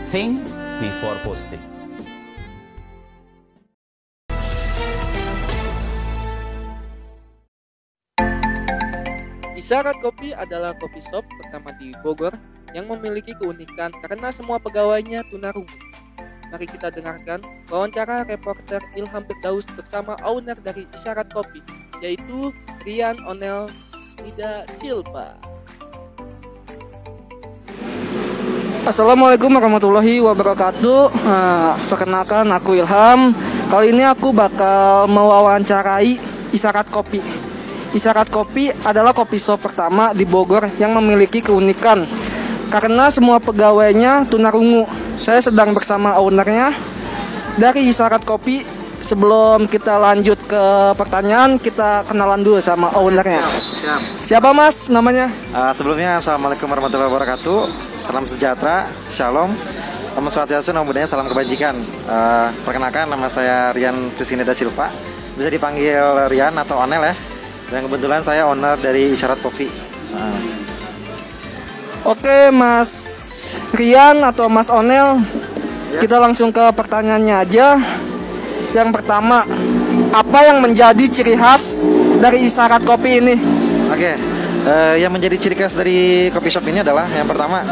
S20: Think before posting.
S9: Isyarat Kopi adalah kopi shop pertama di Bogor yang memiliki keunikan karena semua pegawainya tunarungu. Mari kita dengarkan wawancara reporter Ilham Berdaus bersama owner dari Isyarat Kopi, yaitu Rian Onel Nida Cilpa.
S4: Assalamualaikum warahmatullahi wabarakatuh. Nah, perkenalkan aku Ilham. Kali ini aku bakal mewawancarai Isyarat Kopi. Isyarat Kopi adalah kopi shop pertama di Bogor yang memiliki keunikan karena semua pegawainya tunarungu. Saya sedang bersama ownernya dari Isyarat Kopi. Sebelum kita lanjut ke pertanyaan, kita kenalan dulu sama ownernya.
S30: Siap.
S4: Siapa Mas namanya?
S30: Uh, sebelumnya Assalamualaikum warahmatullahi wabarakatuh. Salam sejahtera, Shalom. Om Swastiastu, nama budaya, salam kebajikan. Uh, perkenalkan nama saya Rian Priskineda Silva. Bisa dipanggil Rian atau Onel ya. Dan kebetulan saya owner dari Isyarat Coffee. Nah.
S4: Oke, Mas Rian atau Mas Onel, ya. kita langsung ke pertanyaannya aja. Yang pertama, apa yang menjadi ciri khas dari Isyarat Kopi ini?
S30: Oke, uh, yang menjadi ciri khas dari kopi shop ini adalah yang pertama,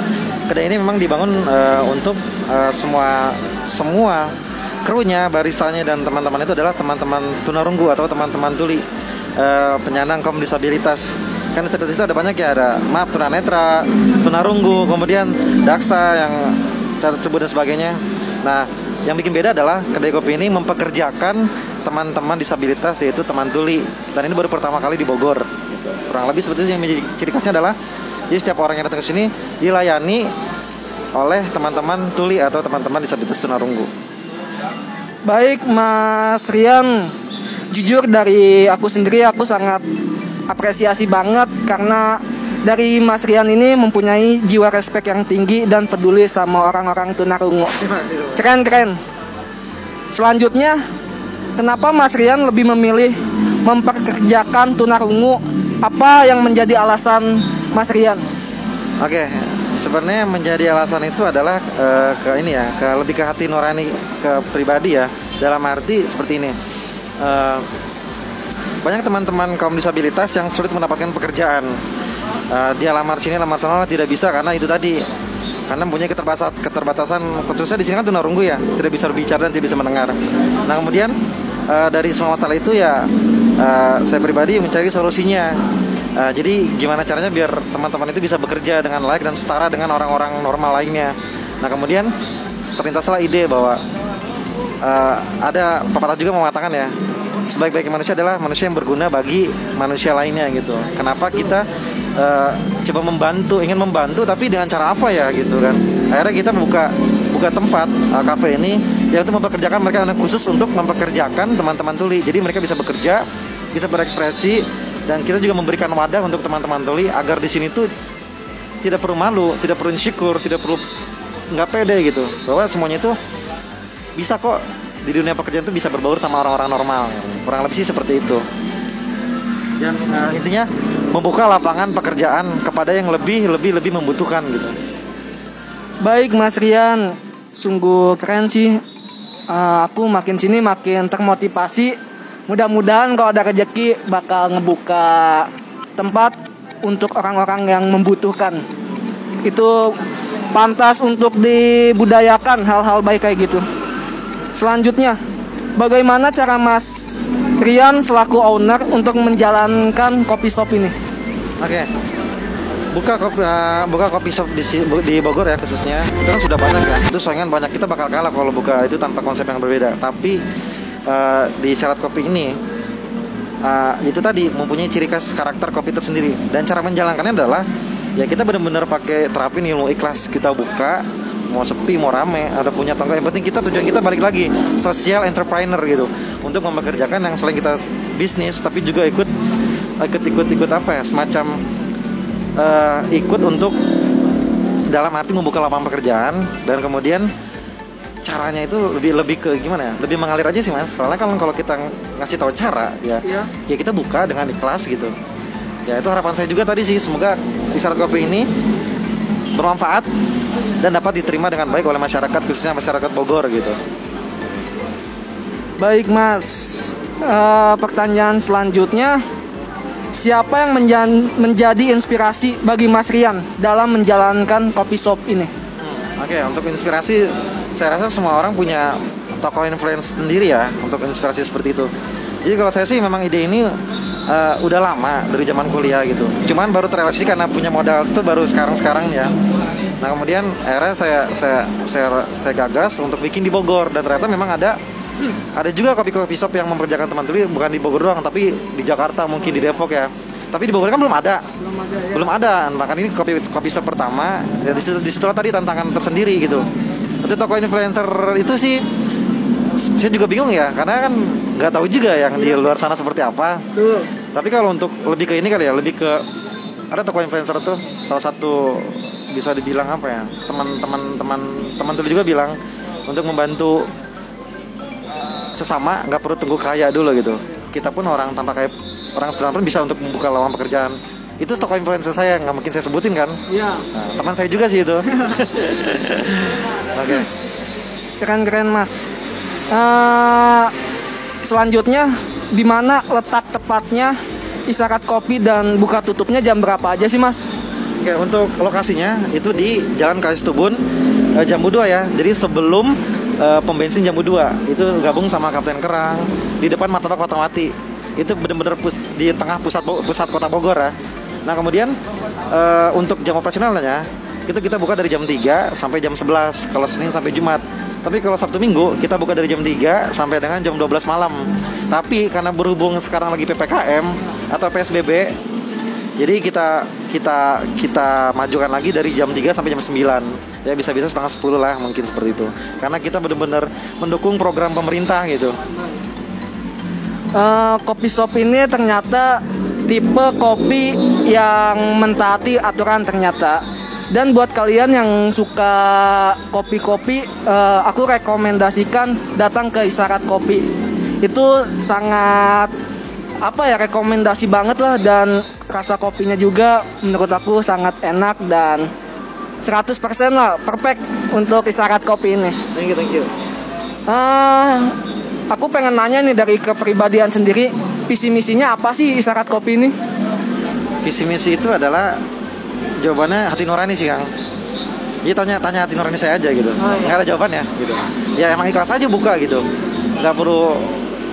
S30: kedai ini memang dibangun uh, untuk uh, semua semua krunya, baristanya dan teman-teman itu adalah teman-teman tunarunggu atau teman-teman tuli uh, penyandang kaum disabilitas kan disabilitas itu ada banyak ya ada maaf tunanetra tunarunggu kemudian daksa yang cacat tubuh dan sebagainya. Nah yang bikin beda adalah kedai kopi ini mempekerjakan teman-teman disabilitas yaitu teman tuli. Dan ini baru pertama kali di Bogor. Kurang lebih seperti itu yang menjadi ciri khasnya adalah jadi setiap orang yang datang ke sini dilayani oleh teman-teman tuli atau teman-teman disabilitas tunarunggu.
S9: Baik Mas Rian, jujur dari aku sendiri aku sangat apresiasi banget karena dari Mas Rian ini mempunyai jiwa respect yang tinggi dan peduli sama orang-orang tunarungu. Keren keren. Selanjutnya, kenapa Mas Rian lebih memilih memperkerjakan tunarungu? Apa yang menjadi alasan Mas Rian?
S30: Oke, sebenarnya yang menjadi alasan itu adalah eh, ke ini ya, ke lebih ke hati nurani ke pribadi ya. Dalam arti seperti ini. Eh, banyak teman-teman kaum disabilitas yang sulit mendapatkan pekerjaan. Eh, dia lamar sini, lamar sana tidak bisa karena itu tadi. Karena punya keterbatasan keterbatasan. Khususnya di sini kan tunarunggu ya tidak bisa berbicara dan tidak bisa mendengar. Nah kemudian eh, dari semua masalah itu ya eh, saya pribadi mencari solusinya. Eh, jadi gimana caranya biar teman-teman itu bisa bekerja dengan layak dan setara dengan orang-orang normal lainnya. Nah kemudian terlintaslah ide bahwa eh, ada pepatah juga mengatakan ya sebaik-baik manusia adalah manusia yang berguna bagi manusia lainnya gitu. Kenapa kita eh, coba membantu ingin membantu tapi dengan cara apa ya gitu kan? Akhirnya kita buka buka tempat eh, cafe ini ya untuk mempekerjakan mereka khusus untuk mempekerjakan teman-teman tuli. Jadi mereka bisa bekerja bisa berekspresi dan kita juga memberikan wadah untuk teman-teman tuli agar di sini tuh tidak perlu malu tidak perlu insecure tidak perlu nggak pede gitu. Bahwa semuanya itu bisa kok di dunia pekerjaan itu bisa berbaur sama orang-orang normal kurang lebih sih seperti itu dan eh, intinya membuka lapangan pekerjaan kepada yang lebih lebih lebih membutuhkan gitu
S9: Baik Mas Rian, sungguh keren sih. Eh, aku makin sini makin termotivasi. Mudah-mudahan kalau ada rezeki bakal ngebuka tempat untuk orang-orang yang membutuhkan. Itu pantas untuk dibudayakan hal-hal baik kayak gitu. Selanjutnya, bagaimana cara Mas Rian selaku owner untuk menjalankan kopi shop ini?
S30: Oke. Buka kopi, eh, buka kopi shop di, di Bogor ya khususnya itu kan sudah banyak ya. Itu saingan banyak kita bakal kalah kalau buka itu tanpa konsep yang berbeda. Tapi eh, di syarat kopi ini eh, itu tadi mempunyai ciri khas karakter kopi tersendiri dan cara menjalankannya adalah ya kita benar-benar pakai terapin ilmu ikhlas kita buka mau sepi mau rame ada punya tangga yang penting kita tujuan kita balik lagi social entrepreneur gitu. Untuk mempekerjakan yang selain kita bisnis tapi juga ikut ikut ikut ikut apa ya semacam eh, ikut untuk dalam arti membuka lapangan pekerjaan. Dan kemudian caranya itu lebih lebih ke gimana ya? Lebih mengalir aja sih mas. Soalnya kalau kalau kita ng- ngasih tahu cara ya
S9: Iya.
S30: ya kita buka dengan ikhlas gitu. Ya itu harapan saya juga tadi sih. Semoga isyarat kopi ini bermanfaat dan dapat diterima dengan baik oleh masyarakat khususnya masyarakat Bogor gitu
S9: Baik Mas, Eh, pertanyaan selanjutnya Siapa yang menjan- menjadi inspirasi bagi Mas Rian dalam menjalankan kopi shop ini?
S30: Oke, untuk inspirasi, saya rasa semua orang punya tokoh influence sendiri ya untuk inspirasi seperti itu. Jadi kalau saya sih memang ide ini eh, udah lama dari zaman kuliah gitu. Cuman baru terrealisasi karena punya modal itu baru sekarang-sekarang ya. Nah kemudian akhirnya saya saya saya saya gagas untuk bikin di Bogor dan ternyata memang ada ada juga kopi-kopi shop yang memperjakan teman tuli bukan di Bogor doang tapi di Jakarta mungkin di Depok ya. Tapi di Bogor kan belum ada. Belum ada. Bahkan ini kopi kopi shop pertama. Ya, di situ di situ tadi tantangan tersendiri gitu. Untuk toko influencer itu sih saya juga bingung ya karena kan nggak tahu juga yang di luar sana seperti apa. Tapi kalau untuk lebih ke ini kali ya, lebih ke ada toko influencer tuh salah satu bisa dibilang apa ya teman-teman teman teman tuli juga bilang untuk membantu sesama nggak perlu tunggu kaya dulu gitu. Kita pun orang tanpa kaya orang sederhana pun bisa untuk membuka lowongan pekerjaan. Itu toko influencer saya nggak mungkin saya sebutin kan?
S9: Iya.
S30: Nah, teman saya juga sih itu. Oke.
S9: Keren-keren Mas. Eh, selanjutnya, di mana letak tepatnya isyarat kopi dan buka tutupnya jam berapa aja sih Mas?
S30: Oke, untuk lokasinya itu di Jalan Kalis Tubun eh, Jambu 2 ya. Jadi sebelum eh, pom bensin Jambu 2 itu gabung sama Kapten Kerang di depan Martabak Fatmawati. Itu benar-benar di tengah pusat pusat kota Bogor ya. Nah, kemudian eh, untuk jam operasionalnya itu kita buka dari jam 3 sampai jam 11 kalau Senin sampai Jumat. Tapi kalau Sabtu Minggu kita buka dari jam 3 sampai dengan jam 12 malam. Tapi karena berhubung sekarang lagi PPKM atau PSBB Jadi kita kita kita majukan lagi dari jam 3 sampai jam 9. Ya bisa-bisa setengah 10 lah mungkin seperti itu. Karena kita benar-benar mendukung program pemerintah gitu.
S9: Eh, kopi shop ini ternyata tipe kopi yang mentaati aturan ternyata. Dan buat kalian yang suka kopi-kopi, eh, aku rekomendasikan datang ke Isyarat Kopi. Itu sangat apa ya rekomendasi banget lah dan rasa kopinya juga menurut aku sangat enak dan 100% lah perfect untuk Isyarat Kopi ini.
S30: Thank you, thank you.
S9: Eh, aku pengen nanya nih dari kepribadian sendiri, visi misinya apa sih Isyarat Kopi ini?
S30: Visi misi itu adalah jawabannya hati nurani sih Kang. Iya tanya tanya hati nurani saya aja gitu. Nggak ada jawaban ya gitu. Ya emang ikhlas aja buka gitu. Nggak perlu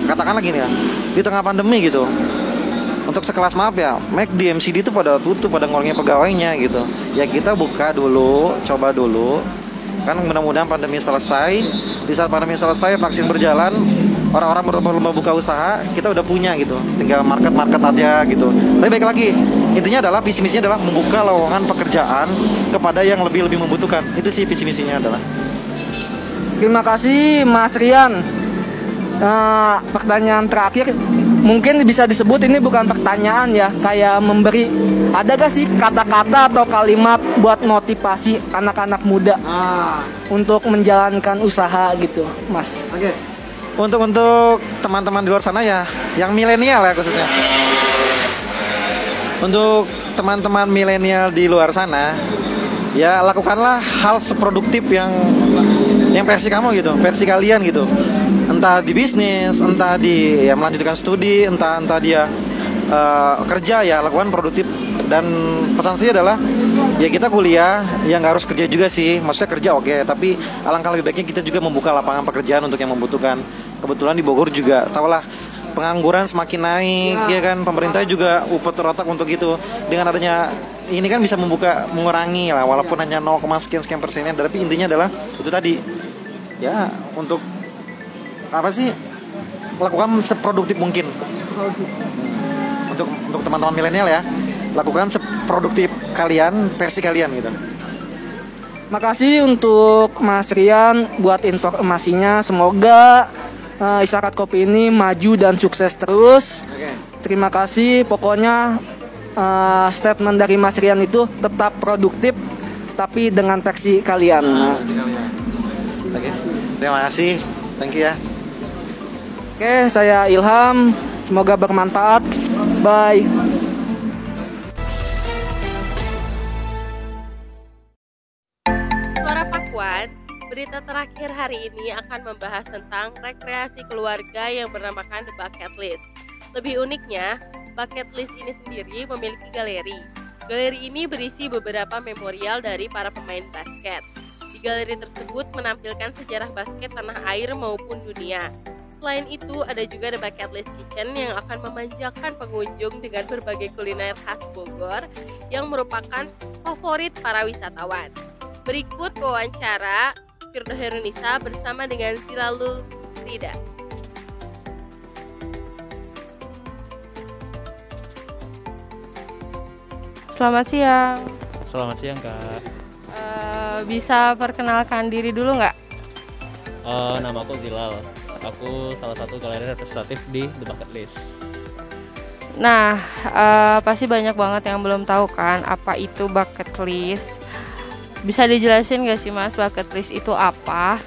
S30: katakanlah gini ya. Di tengah pandemi gitu. Untuk sekelas maaf ya, Mac di MCD itu pada tutup, pada ngurangin pegawainya gitu. Ya kita buka dulu, coba dulu. Kan mudah-mudahan pandemi selesai. Di saat pandemi selesai, vaksin berjalan, orang-orang berlomba-lomba buka usaha, kita udah punya gitu. Tinggal market-market aja gitu. Tapi baik lagi, intinya adalah visi misinya adalah membuka lowongan pekerjaan kepada yang lebih-lebih membutuhkan. Itu sih visi misinya adalah.
S9: Terima kasih Mas Rian. Eh, pertanyaan terakhir mungkin bisa disebut ini bukan pertanyaan ya, kayak memberi. Ada gak sih kata-kata atau kalimat buat motivasi anak-anak muda untuk menjalankan usaha gitu, Mas?
S30: Oke. Untuk untuk teman-teman di luar sana ya, yang milenial ya khususnya. Untuk teman-teman milenial di luar sana, ya lakukanlah hal seproduktif yang yang versi kamu gitu, versi kalian gitu. Entah di bisnis, entah di ya melanjutkan studi, entah entah dia eh, kerja ya lakukan produktif dan pesan saya adalah ya kita kuliah ya nggak harus kerja juga sih. Maksudnya kerja oke tapi alangkah lebih baiknya kita juga membuka lapangan pekerjaan untuk yang membutuhkan. Kebetulan di Bogor juga tahulah pengangguran semakin naik ya, kan? Pemerintah juga upet otak untuk itu. Dengan adanya ini kan bisa membuka mengurangi lah walaupun hanya 0, sekian sekian persennya tapi intinya adalah itu tadi. Ya untuk apa sih lakukan seproduktif mungkin. Untuk untuk teman-teman milenial ya lakukan seproduktif kalian versi kalian gitu
S9: Makasih untuk Mas Rian buat informasinya. Semoga eh, Isyarat Kopi ini maju dan sukses terus. Terima kasih. Pokoknya eh, statement dari Mas Rian itu tetap produktif tapi dengan versi kalian.
S30: Oke. terima kasih thank you ya
S9: Oke, saya Ilham. Semoga bermanfaat. Bye.
S4: Berita terakhir hari ini akan membahas tentang rekreasi keluarga yang bernamakan The Bucket List. Lebih uniknya, Bucket List ini sendiri memiliki galeri. Galeri ini berisi beberapa memorial dari para pemain basket. Di galeri tersebut menampilkan sejarah basket tanah air maupun dunia. Selain itu, ada juga The Bucket List Kitchen yang akan memanjakan pengunjung dengan berbagai kuliner khas Bogor yang merupakan favorit para wisatawan. Berikut wawancara Firdo Herunisa bersama dengan Silalul Rida. Selamat siang.
S31: Selamat siang kak.
S4: Eh, bisa perkenalkan diri dulu nggak?
S31: Eh, nama aku Zilal. Aku salah satu galeri representatif di The Bucket List.
S4: Nah, eh, pasti banyak banget yang belum tahu kan apa itu bucket list. Bisa dijelasin gak sih mas bucket list itu apa?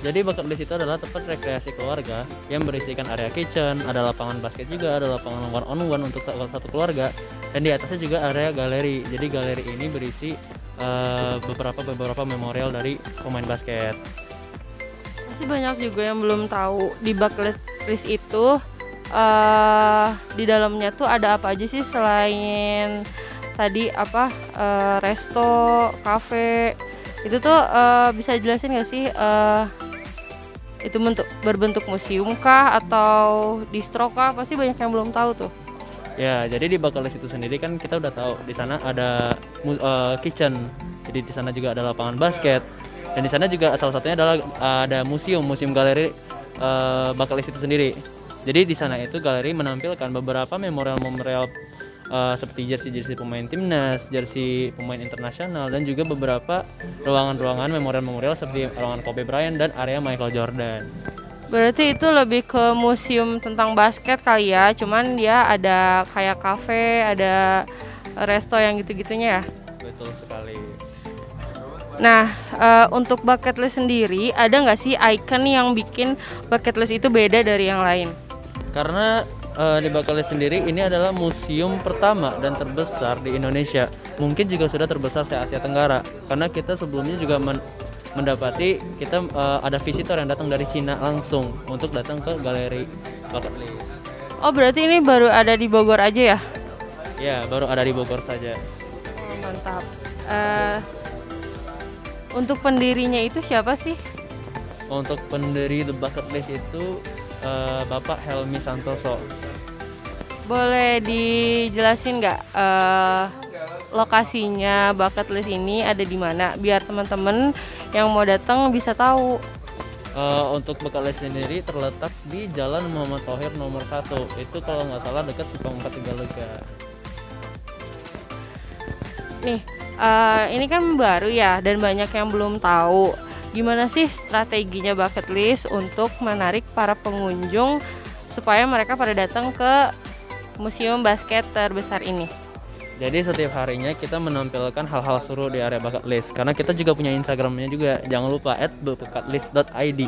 S31: Jadi bucket list itu adalah tempat rekreasi keluarga yang berisikan area kitchen, ada lapangan basket juga, ada lapangan one on one untuk satu keluarga, dan di atasnya juga area galeri. Jadi galeri ini berisi eh, beberapa beberapa memorial dari pemain basket.
S4: Pasti banyak juga yang belum tahu di bucket list itu eh di dalamnya tuh ada apa aja sih selain tadi apa eh, resto, cafe itu tuh eh, bisa jelasin gak sih eh, itu bentuk berbentuk museum kah atau distro kah pasti banyak yang belum tahu tuh.
S31: Ya, jadi di bucket list itu sendiri kan kita udah tahu di sana ada eh, kitchen. Jadi di sana juga ada lapangan basket. Dan di sana juga salah satunya adalah ada museum, museum galeri bucket list itu sendiri. Jadi di sana itu galeri menampilkan beberapa memorial-memorial eh, seperti jersey-jersey pemain timnas, jersey pemain internasional dan juga beberapa ruangan-ruangan memorial-memorial seperti ruangan Kobe Bryant dan area Michael Jordan.
S7: Berarti itu lebih ke museum tentang basket kali ya, cuman dia ada kayak cafe, ada resto yang gitu-gitunya ya.
S31: Betul sekali.
S7: Nah, eh, untuk bucket list sendiri, ada nggak sih icon yang bikin bucket list itu beda dari yang lain?
S31: Karena eh, di Bakalis sendiri ini adalah museum pertama dan terbesar di Indonesia. Mungkin juga sudah terbesar se Asia Tenggara. Karena kita sebelumnya juga men- mendapati kita eh, ada visitor yang datang dari Cina langsung untuk datang ke galeri Bakalis.
S7: Oh, berarti ini baru ada di Bogor aja ya?
S31: Ya, baru ada di Bogor saja.
S7: Oh, mantap. Eh, untuk pendirinya itu siapa sih?
S31: Untuk pendiri The Bucket List itu eh, Bapak Helmi Santoso.
S7: Boleh dijelasin nggak eh, lokasinya bucket list ini ada di mana? Biar teman-teman yang mau datang bisa tahu.
S31: Eh, untuk Bakalis sendiri terletak di Jalan Muhammad Tohir nomor 1 Itu kalau nggak salah dekat Simpang 4 Tegalega.
S7: Nih, eh, ini kan baru ya dan banyak yang belum tahu. Gimana sih strateginya bucket list untuk menarik para pengunjung supaya mereka pada datang ke museum basket terbesar ini?
S31: Jadi setiap harinya kita menampilkan hal-hal seru di area bucket list karena kita juga punya Instagramnya juga. Jangan lupa @bucketlist.id.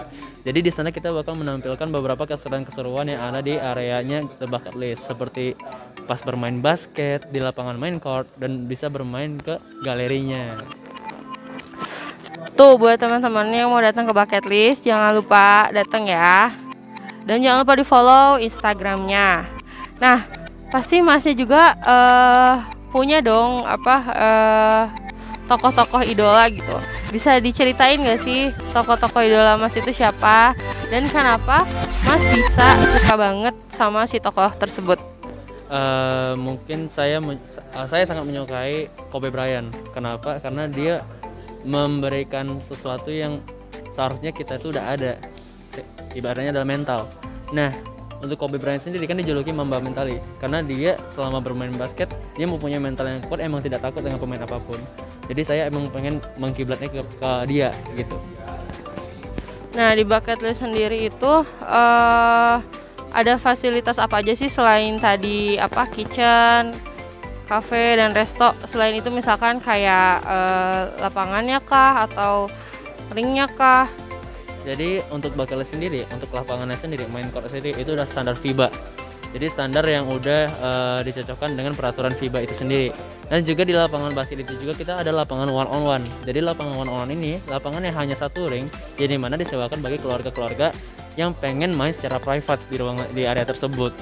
S31: Jadi di sana kita bakal menampilkan beberapa keseruan-keseruan yang ada di areanya The Bucket List seperti pas bermain basket di lapangan main court dan bisa bermain ke galerinya.
S7: Tuh buat teman-teman yang mau datang ke bucket list jangan lupa datang ya. Dan jangan lupa di follow Instagramnya. Nah pasti masih juga eh, punya dong apa eh, tokoh-tokoh idola gitu. Bisa diceritain gak sih tokoh-tokoh idola Mas itu siapa dan kenapa Mas bisa suka banget sama si tokoh tersebut?
S31: Eh, mungkin saya saya sangat menyukai Kobe Bryant. Kenapa? Karena dia memberikan sesuatu yang seharusnya kita tuh udah ada. Ibaratnya adalah mental. Nah, untuk Kobe Bryant sendiri kan dijuluki Mamba Mentali karena dia selama bermain basket dia mempunyai mental yang kuat emang tidak takut dengan pemain apa pun. Jadi saya emang pengen mengkiblatnya ke, ke dia gitu.
S7: Nah di bucket list sendiri itu eh ada fasilitas apa aja sih selain tadi apa kitchen, cafe dan resto. Selain itu misalkan kayak eh, lapangannya kah atau ringnya kah?
S31: Jadi untuk bakal sendiri, untuk lapangannya sendiri, main court sendiri itu udah standar FIBA. Jadi standar yang udah eh, dicocokkan dengan peraturan FIBA itu sendiri. Dan juga di lapangan basket itu juga kita ada lapangan one on one. Jadi lapangan one on one ini lapangan yang hanya satu ring, jadi mana disewakan bagi keluarga-keluarga yang pengen main secara private di ruang di area tersebut.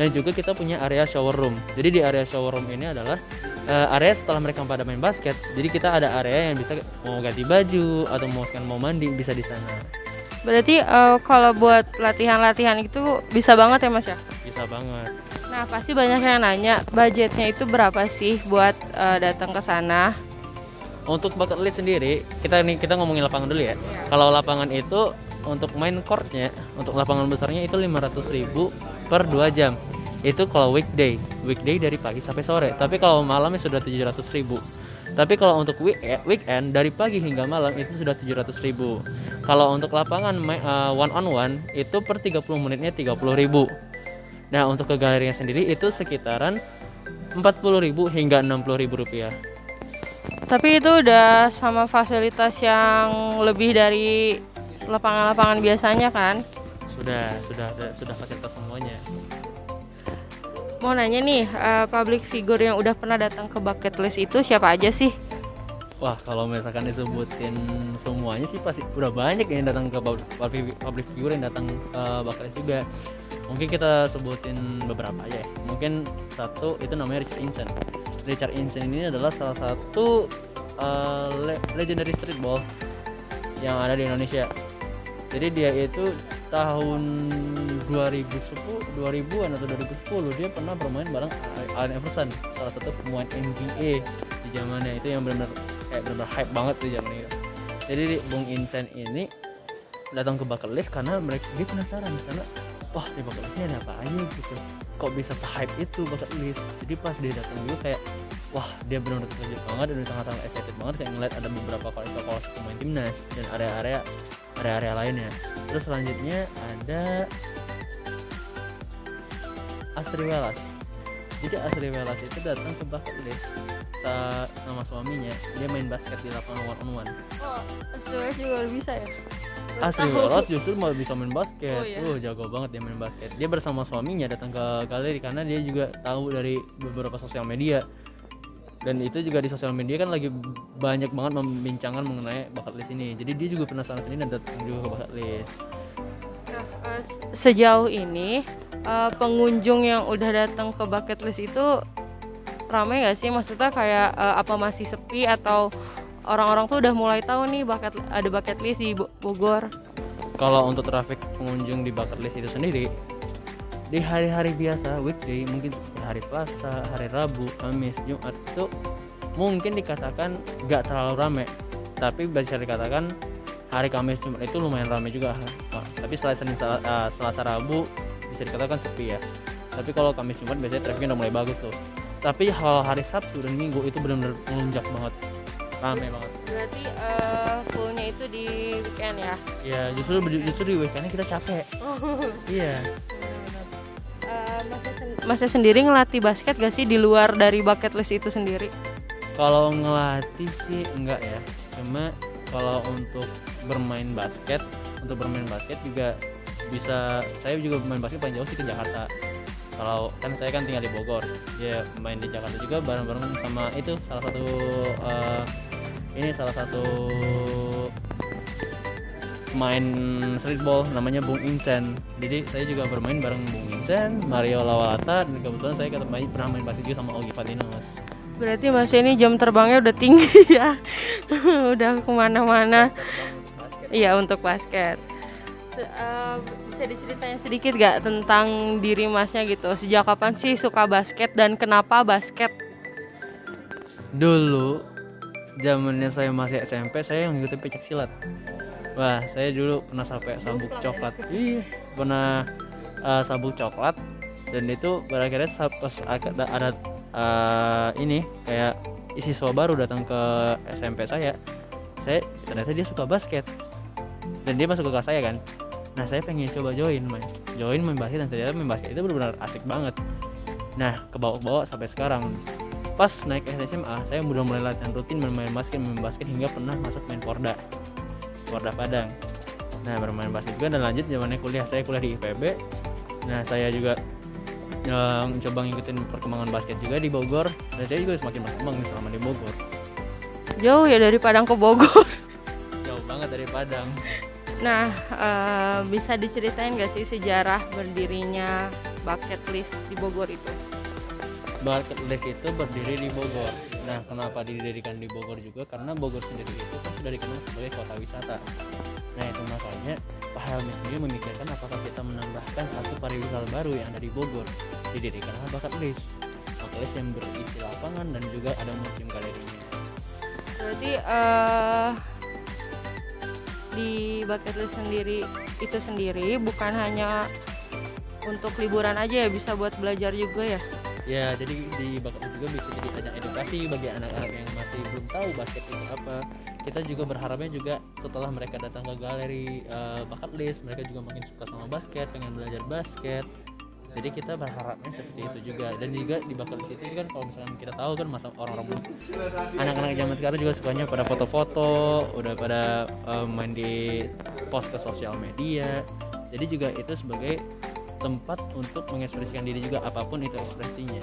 S31: Dan juga kita punya area shower room. Jadi di area shower room ini adalah eh, area setelah mereka pada main basket. Jadi kita ada area yang bisa mau ganti baju atau mau sekarang mau mandi bisa di sana.
S7: Berarti eh, kalau buat latihan-latihan itu bisa banget ya mas ya?
S31: Bisa banget.
S7: Nah pasti banyak yang nanya budgetnya itu berapa sih buat eh, datang ke sana?
S31: Untuk bucket list sendiri, kita nih kita ngomongin lapangan dulu ya. Kalau lapangan itu untuk main courtnya, untuk lapangan besarnya itu 500.000 per 2 jam. Itu kalau weekday, weekday dari pagi sampai sore. Tapi kalau malamnya sudah 700.000. Tapi kalau untuk weekend, weekend dari pagi hingga malam itu sudah 700.000. Kalau untuk lapangan eh, one on one itu per 30 menitnya 30.000. Nah, untuk ke galerinya sendiri itu sekitaran 40.000 hingga 60.000 rupiah.
S7: Tapi itu udah sama fasilitas yang lebih dari lapangan-lapangan biasanya kan?
S31: Sudah, sudah, sudah fasilitas semuanya.
S7: Mau nanya nih, eh, public figure yang udah pernah datang ke bucket list itu siapa aja sih?
S31: Wah, kalau misalkan disebutin semuanya sih pasti udah banyak yang datang ke pub- public, figure yang datang ke Bakaris juga. Mungkin kita sebutin beberapa aja ya. Mungkin satu itu namanya Richard Inson. Richard Inson ini adalah salah satu uh, le- legendary streetball yang ada di Indonesia. Jadi dia itu tahun 2010, 2000-an atau 2010 dia pernah bermain bareng Allen Iverson, salah satu pemain NBA di zamannya itu yang benar-benar kayak benar-benar hype banget tuh zaman itu. Jadi Bung Insen ini datang ke bucket list karena mereka dia penasaran karena wah di bucket list ini ada apa aja gitu. kok bisa se-hype itu bucket list jadi pas dia datang juga kayak wah dia benar-benar terkejut banget dan sangat-sangat excited banget kayak ngeliat ada beberapa kualifikasi pemain timnas dan area-area area-area lainnya terus selanjutnya ada Asri Welas. Jadi Asri Welas itu datang ke bucket list sa- sama suaminya. Dia main basket di lapangan one on one
S7: Oh, SDWS juga bisa ya?
S31: Asri. Welas justru malah bisa main basket.
S7: Oh, iya.
S31: Tuh jago banget dia main basket. Dia bersama suaminya datang ke galeri Karena dia juga tahu dari beberapa sosial media. Dan itu juga di sosial media kan lagi banyak banget membincangkan mengenai bucket list ini. Jadi dia juga penasaran sendiri dan datang juga ke bucket list
S7: Eh, Sejauh ini eh, pengunjung yang udah datang ke bucket list itu ramai gak sih? Maksudnya kayak eh, apa masih sepi atau orang-orang tuh udah mulai tahu nih bucket ada bucket list di Bo- Bogor?
S31: Kalau untuk traffic pengunjung di bucket list itu sendiri Di hari-hari biasa, weekday mungkin seperti hari Selasa, hari Rabu, Kamis, Jumat itu mungkin dikatakan gak terlalu rame Tapi bisa dikatakan hari Kamis Jumat itu lumayan rame juga Wah, tapi setelah Senin Sel- eh, Selasa Rabu bisa dikatakan sepi ya. Tapi kalau Kamis Jumat biasanya trafficnya udah mulai bagus tuh. Tapi kalau hari Sabtu dan Minggu itu benar-benar melunjak banget. Rame banget.
S7: Berarti eh, fullnya itu di weekend ya?
S31: ya justru justru di weekendnya kita capek. Iya.
S7: Eh, Masnya sen- Masnya sendiri ngelatih basket gak sih di luar dari bucket list itu sendiri?
S31: kalau ngelatih sih enggak ya. Cuma kalau untuk bermain basket untuk bermain basket juga bisa saya juga main basket paling jauh sih ke Jakarta. Kalau kan saya kan tinggal di Bogor dia main di Jakarta juga bareng-bareng sama itu salah satu eh, ini salah satu main streetball namanya Bung Insen. Jadi saya juga bermain bareng Bung Insen Mario Lawalata dan kebetulan saya ketemu pernah main basket juga sama Ogi Fadinus.
S7: Berarti Mas ini jam terbangnya udah tinggi ya, udah ke mana-mana. Iya untuk basket. Eh, bisa diceritain sedikit gak tentang diri Masnya gitu? Sejak kapan sih suka basket dan kenapa basket?
S31: dulu zamannya saya masih SMP saya yang ngikutin pencak silat. Wah saya dulu pernah sampai sabuk coklat. Ih pernah eh, sabuk coklat. Dan itu berakhirnya pas ada, eh, ini kayak siswa baru datang ke SMP saya. Saya ternyata dia suka basket dan dia masuk ke kelas saya kan. Nah saya pengen coba join main join main basket dan ternyata main basket itu benar-benar asik banget. Nah kebawa-bawa sampai sekarang. Pas naik SMA saya udah mulai latihan rutin bermain basket main basket hingga pernah masuk main Porda. Porda Padang. Nah bermain basket juga dan lanjut zamannya kuliah. Saya kuliah di IPB nah saya juga eh, coba ngikutin perkembangan basket juga di Bogor. Dan saya juga semakin berkembang selama di Bogor.
S7: Jauh ya dari Padang ke Bogor.
S31: Padang
S7: Nah, eh, bisa diceritain gak sih sejarah berdirinya bucket list di Bogor itu?
S31: Bucket list itu berdiri di Bogor. Nah, kenapa didirikan di Bogor juga? Karena Bogor sendiri itu kan sudah dikenal sebagai kota wisata. Nah, itu makanya Pak Helmi sendiri memikirkan apakah kita menambahkan satu pariwisata baru yang ada di Bogor. Didirikanlah bucket list. Bucket list yang berisi lapangan dan juga ada museum galerinya.
S7: Berarti eh di bucket list sendiri itu sendiri bukan hanya untuk liburan aja ya bisa buat belajar juga ya.
S31: Ya, jadi di bucket list juga bisa jadi ajang edukasi bagi anak-anak yang masih belum tahu basket itu apa. Kita juga berharapnya juga setelah mereka datang ke galeri eh, bucket list, mereka juga makin suka sama basket, pengen belajar basket. Jadi kita berharapnya seperti itu juga. Dan juga di bucket list itu kan kalau misalnya kita tahu kan masa orang-orang anak-anak zaman sekarang juga sukanya pada foto-foto, udah pada eh, main di post ke sosial media. Jadi juga itu sebagai tempat untuk mengekspresikan diri juga apa pun itu ekspresinya.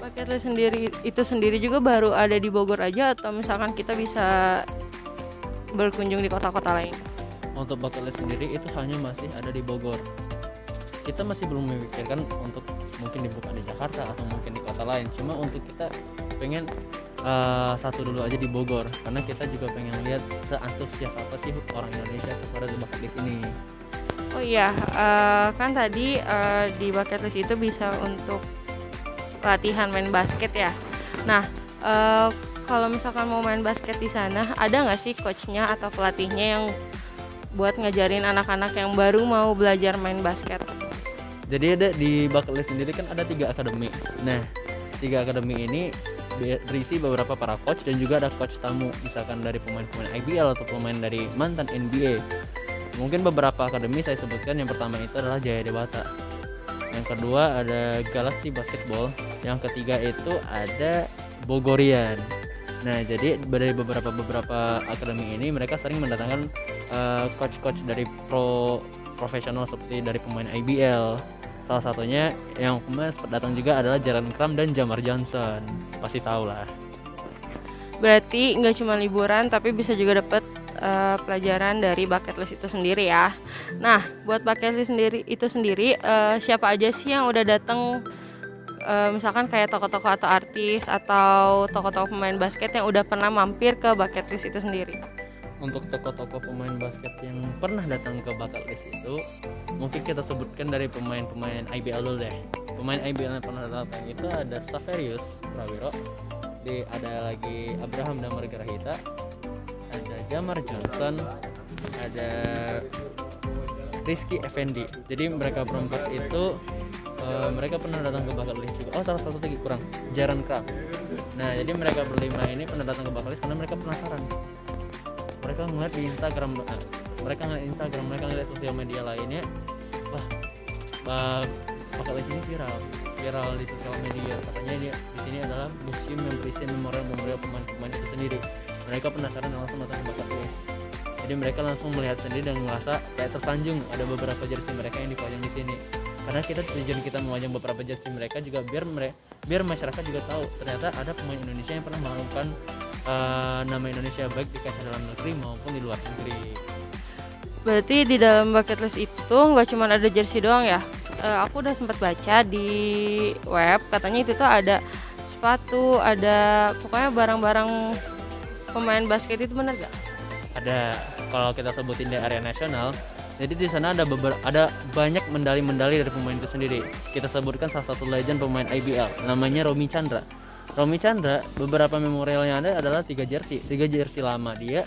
S7: List sendiri itu sendiri juga baru ada di Bogor aja atau misalkan kita bisa berkunjung di kota-kota lain.
S31: Untuk bucket list sendiri itu hanya masih ada di Bogor. Kita masih belum memikirkan untuk mungkin dibuka di Jakarta atau mungkin di kota lain. Cuma untuk kita pengen eh, satu dulu aja di Bogor karena kita juga pengen lihat seantusias apa sih orang Indonesia kepada bucket list ini.
S7: Oh iya, eh, kan tadi eh, di bucket list itu bisa untuk latihan main basket ya. Nah, eh, kalau misalkan mau main basket di sana, ada nggak sih coachnya atau pelatihnya yang buat ngajarin anak-anak yang baru mau belajar main basket?
S31: Jadi ada di bucket list sendiri kan ada tiga akademi. Nah, tiga akademi ini be- berisi beberapa para coach dan juga ada coach tamu, misalkan dari pemain-pemain IBL atau pemain dari mantan NBA. Mungkin beberapa akademi saya sebutkan. Yang pertama itu adalah Jaya Dewata. Yang kedua ada Galaxy Basketball. Yang ketiga itu ada Bogorian. Nah, jadi dari beberapa beberapa akademi ini mereka sering mendatangkan eh, coach-coach dari pro profesional seperti dari pemain IBL. Salah satunya yang kemarin sempat datang juga adalah Jaren Kram dan Jamar Johnson. Pasti tahu lah.
S7: Berarti nggak cuma liburan tapi bisa juga dapat eh, pelajaran dari bucket list itu sendiri ya. Nah, buat bucket list sendiri itu sendiri eh, siapa aja sih yang udah datang eh, misalkan kayak tokoh-tokoh atau artis atau tokoh-tokoh pemain basket yang udah pernah mampir ke bucket list itu sendiri.
S31: Untuk tokoh-tokoh pemain basket yang pernah datang ke bucket list itu, mungkin kita sebutkan dari pemain-pemain IBL dulu deh. Pemain IBL yang pernah datang itu ada Saverius Prawiro, di ada lagi Abraham Damar Grahita, ada Jamar Johnson, ada Rizky Effendi. Jadi mereka berempat itu eh, mereka pernah datang ke bucket list juga. Oh salah satu lagi kurang, Jaran Kram. Nah jadi mereka berlima ini pernah datang ke bucket list karena mereka penasaran. Mereka ngeliat di Instagram, eh, mereka ngeliat Instagram, mereka ngeliat sosial media lainnya. Wah, bah, bucket list ini viral, viral di sosial media. Katanya ini di sini adalah museum yang berisi memorial-memorial pemain-pemain itu sendiri. Mereka penasaran langsung datang ke list jadi mereka langsung melihat sendiri dan merasa kayak tersanjung ada beberapa jersey mereka yang dipajang di sini karena kita tujuan kita memajang beberapa jersey mereka juga biar mereka biar masyarakat juga tahu ternyata ada pemain Indonesia yang pernah melakukan eh, nama Indonesia baik di kancah dalam negeri maupun di luar negeri
S7: Berarti di dalam bucket list itu nggak cuma ada jersey doang ya? Eh, aku udah sempat baca di web katanya itu tuh ada sepatu, ada pokoknya barang-barang pemain basket itu bener gak?
S31: ada kalau kita sebutin di area nasional jadi di sana ada beber, ada banyak medali-medali dari pemain itu sendiri kita sebutkan salah satu legend pemain IBL namanya Romi Chandra Romi Chandra beberapa memorial yang ada adalah tiga jersey. Tiga jersey lama dia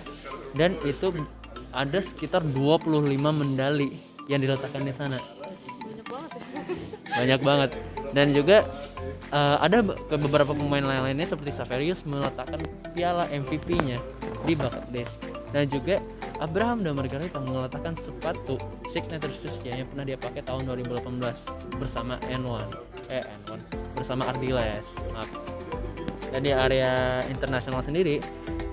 S31: dan itu ada sekitar 25 medali yang diletakkan di sana. Banyak banget. Dan juga eh, ada beberapa pemain lain-lainnya seperti Saverius meletakkan piala MVP-nya di bucket list. Dan juga Abraham dan Margarita meletakkan sepatu signature shoes-nya yang pernah dia pakai tahun 2018 bersama N1 eh N1 bersama Ardiles. Maaf dan di area internasional sendiri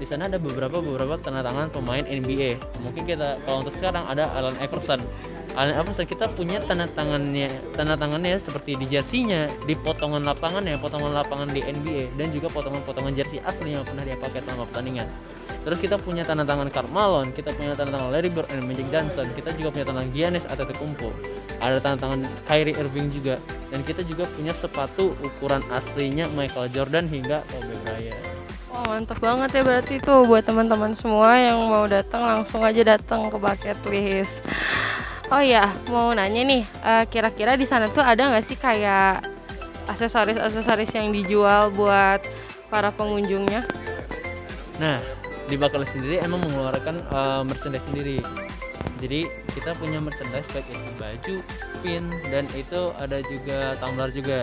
S31: di sana ada beberapa beberapa tanda tangan pemain NBA mungkin kita kalau untuk sekarang ada Allen Iverson Allen Iverson kita punya tanda tangannya tanda tangannya seperti di jersey-nya di potongan lapangannya potongan lapangan di NBA dan juga potongan-potongan jersey asli yang pernah dia pakai selama pertandingan. Terus kita punya tanda tangan Karl Malone kita punya tanda tangan Larry Bird dan Magic Johnson kita juga punya tanda tangan Giannis Antetokounmpo. Ada tanda tangan Kyrie Irving juga dan kita juga punya sepatu ukuran aslinya Michael Jordan hingga Kobe Bryant.
S7: Wah mantap banget ya berarti itu buat teman-teman semua yang mau datang langsung aja datang ke bucket list. Oh ya mau nanya nih eh, kira-kira di sana tuh ada nggak sih kayak aksesoris-aksesoris yang dijual buat para pengunjungnya?
S31: Nah, di Bakal sendiri emang mengeluarkan uh, merchandise sendiri. Jadi kita punya merchandise baik itu baju, pin, dan itu ada juga tumbler juga.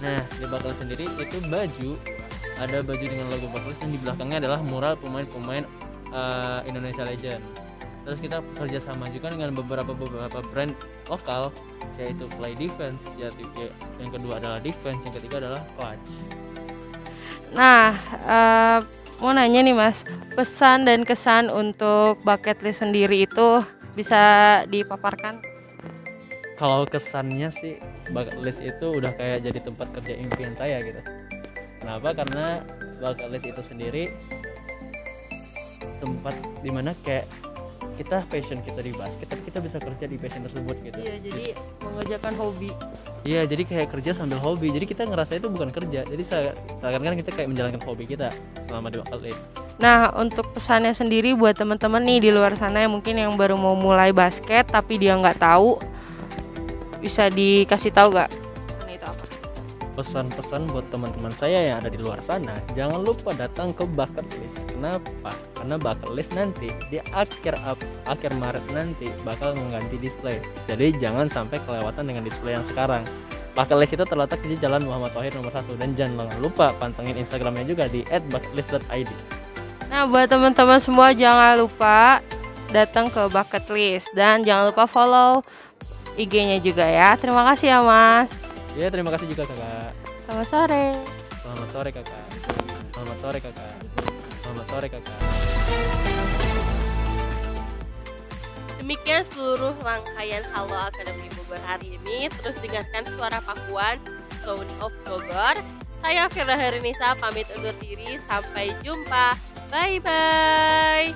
S31: Nah, di Bakal sendiri itu baju ada baju dengan logo Bakal yang di belakangnya adalah mural pemain-pemain uh, Indonesia Legend. Terus kita kerjasama juga dengan beberapa beberapa brand lokal yaitu Play Defense, yaitu yang kedua adalah Defense, yang ketiga adalah Clutch.
S7: Nah eh, mau nanya nih mas pesan dan kesan untuk bucket list sendiri itu bisa dipaparkan?
S31: kalau kesannya sih bucket list itu udah kayak jadi tempat kerja impian saya gitu kenapa karena bucket list itu sendiri tempat di mana kayak kita passion kita di basket tapi kita bisa kerja di passion tersebut gitu
S7: Iya jadi mengerjakan hobi.
S31: iya jadi kayak kerja sambil hobi jadi kita ngerasa itu bukan kerja jadi se- seakan-akan kita kayak menjalankan hobi kita selama di list
S7: Nah untuk pesannya sendiri buat teman-teman nih di luar sana yang mungkin yang baru mau mulai basket tapi dia nggak tahu bisa dikasih tahu gak? Pesannya itu apa?
S31: Pesan-pesan buat teman-teman saya yang ada di luar sana. Jangan lupa datang ke bucket list. Kenapa? Karena bucket list nanti di akhir akhir Maret nanti bakal mengganti display. Jadi jangan sampai kelewatan dengan display yang sekarang. Bucket list itu terletak di Jalan Muhammad Tohir nomor 1 dan jangan lupa pantengin Instagramnya juga di @bucketlist.id
S7: Nah, buat teman-teman semua jangan lupa datang ke bucket list. Dan jangan lupa follow IG-nya juga ya. Terima kasih ya, Mas.
S31: Ya terima kasih juga kakak
S7: Selamat sore.
S31: selamat sore kakak selamat sore kakak selamat sore kakak
S7: Demikian seluruh rangkaian Halo Akademi Bogor hari ini. Terus dengarkan suara Pakuan Sound of Bogor. Saya Firda Herinisa pamit undur diri. Sampai jumpa. Bye bye.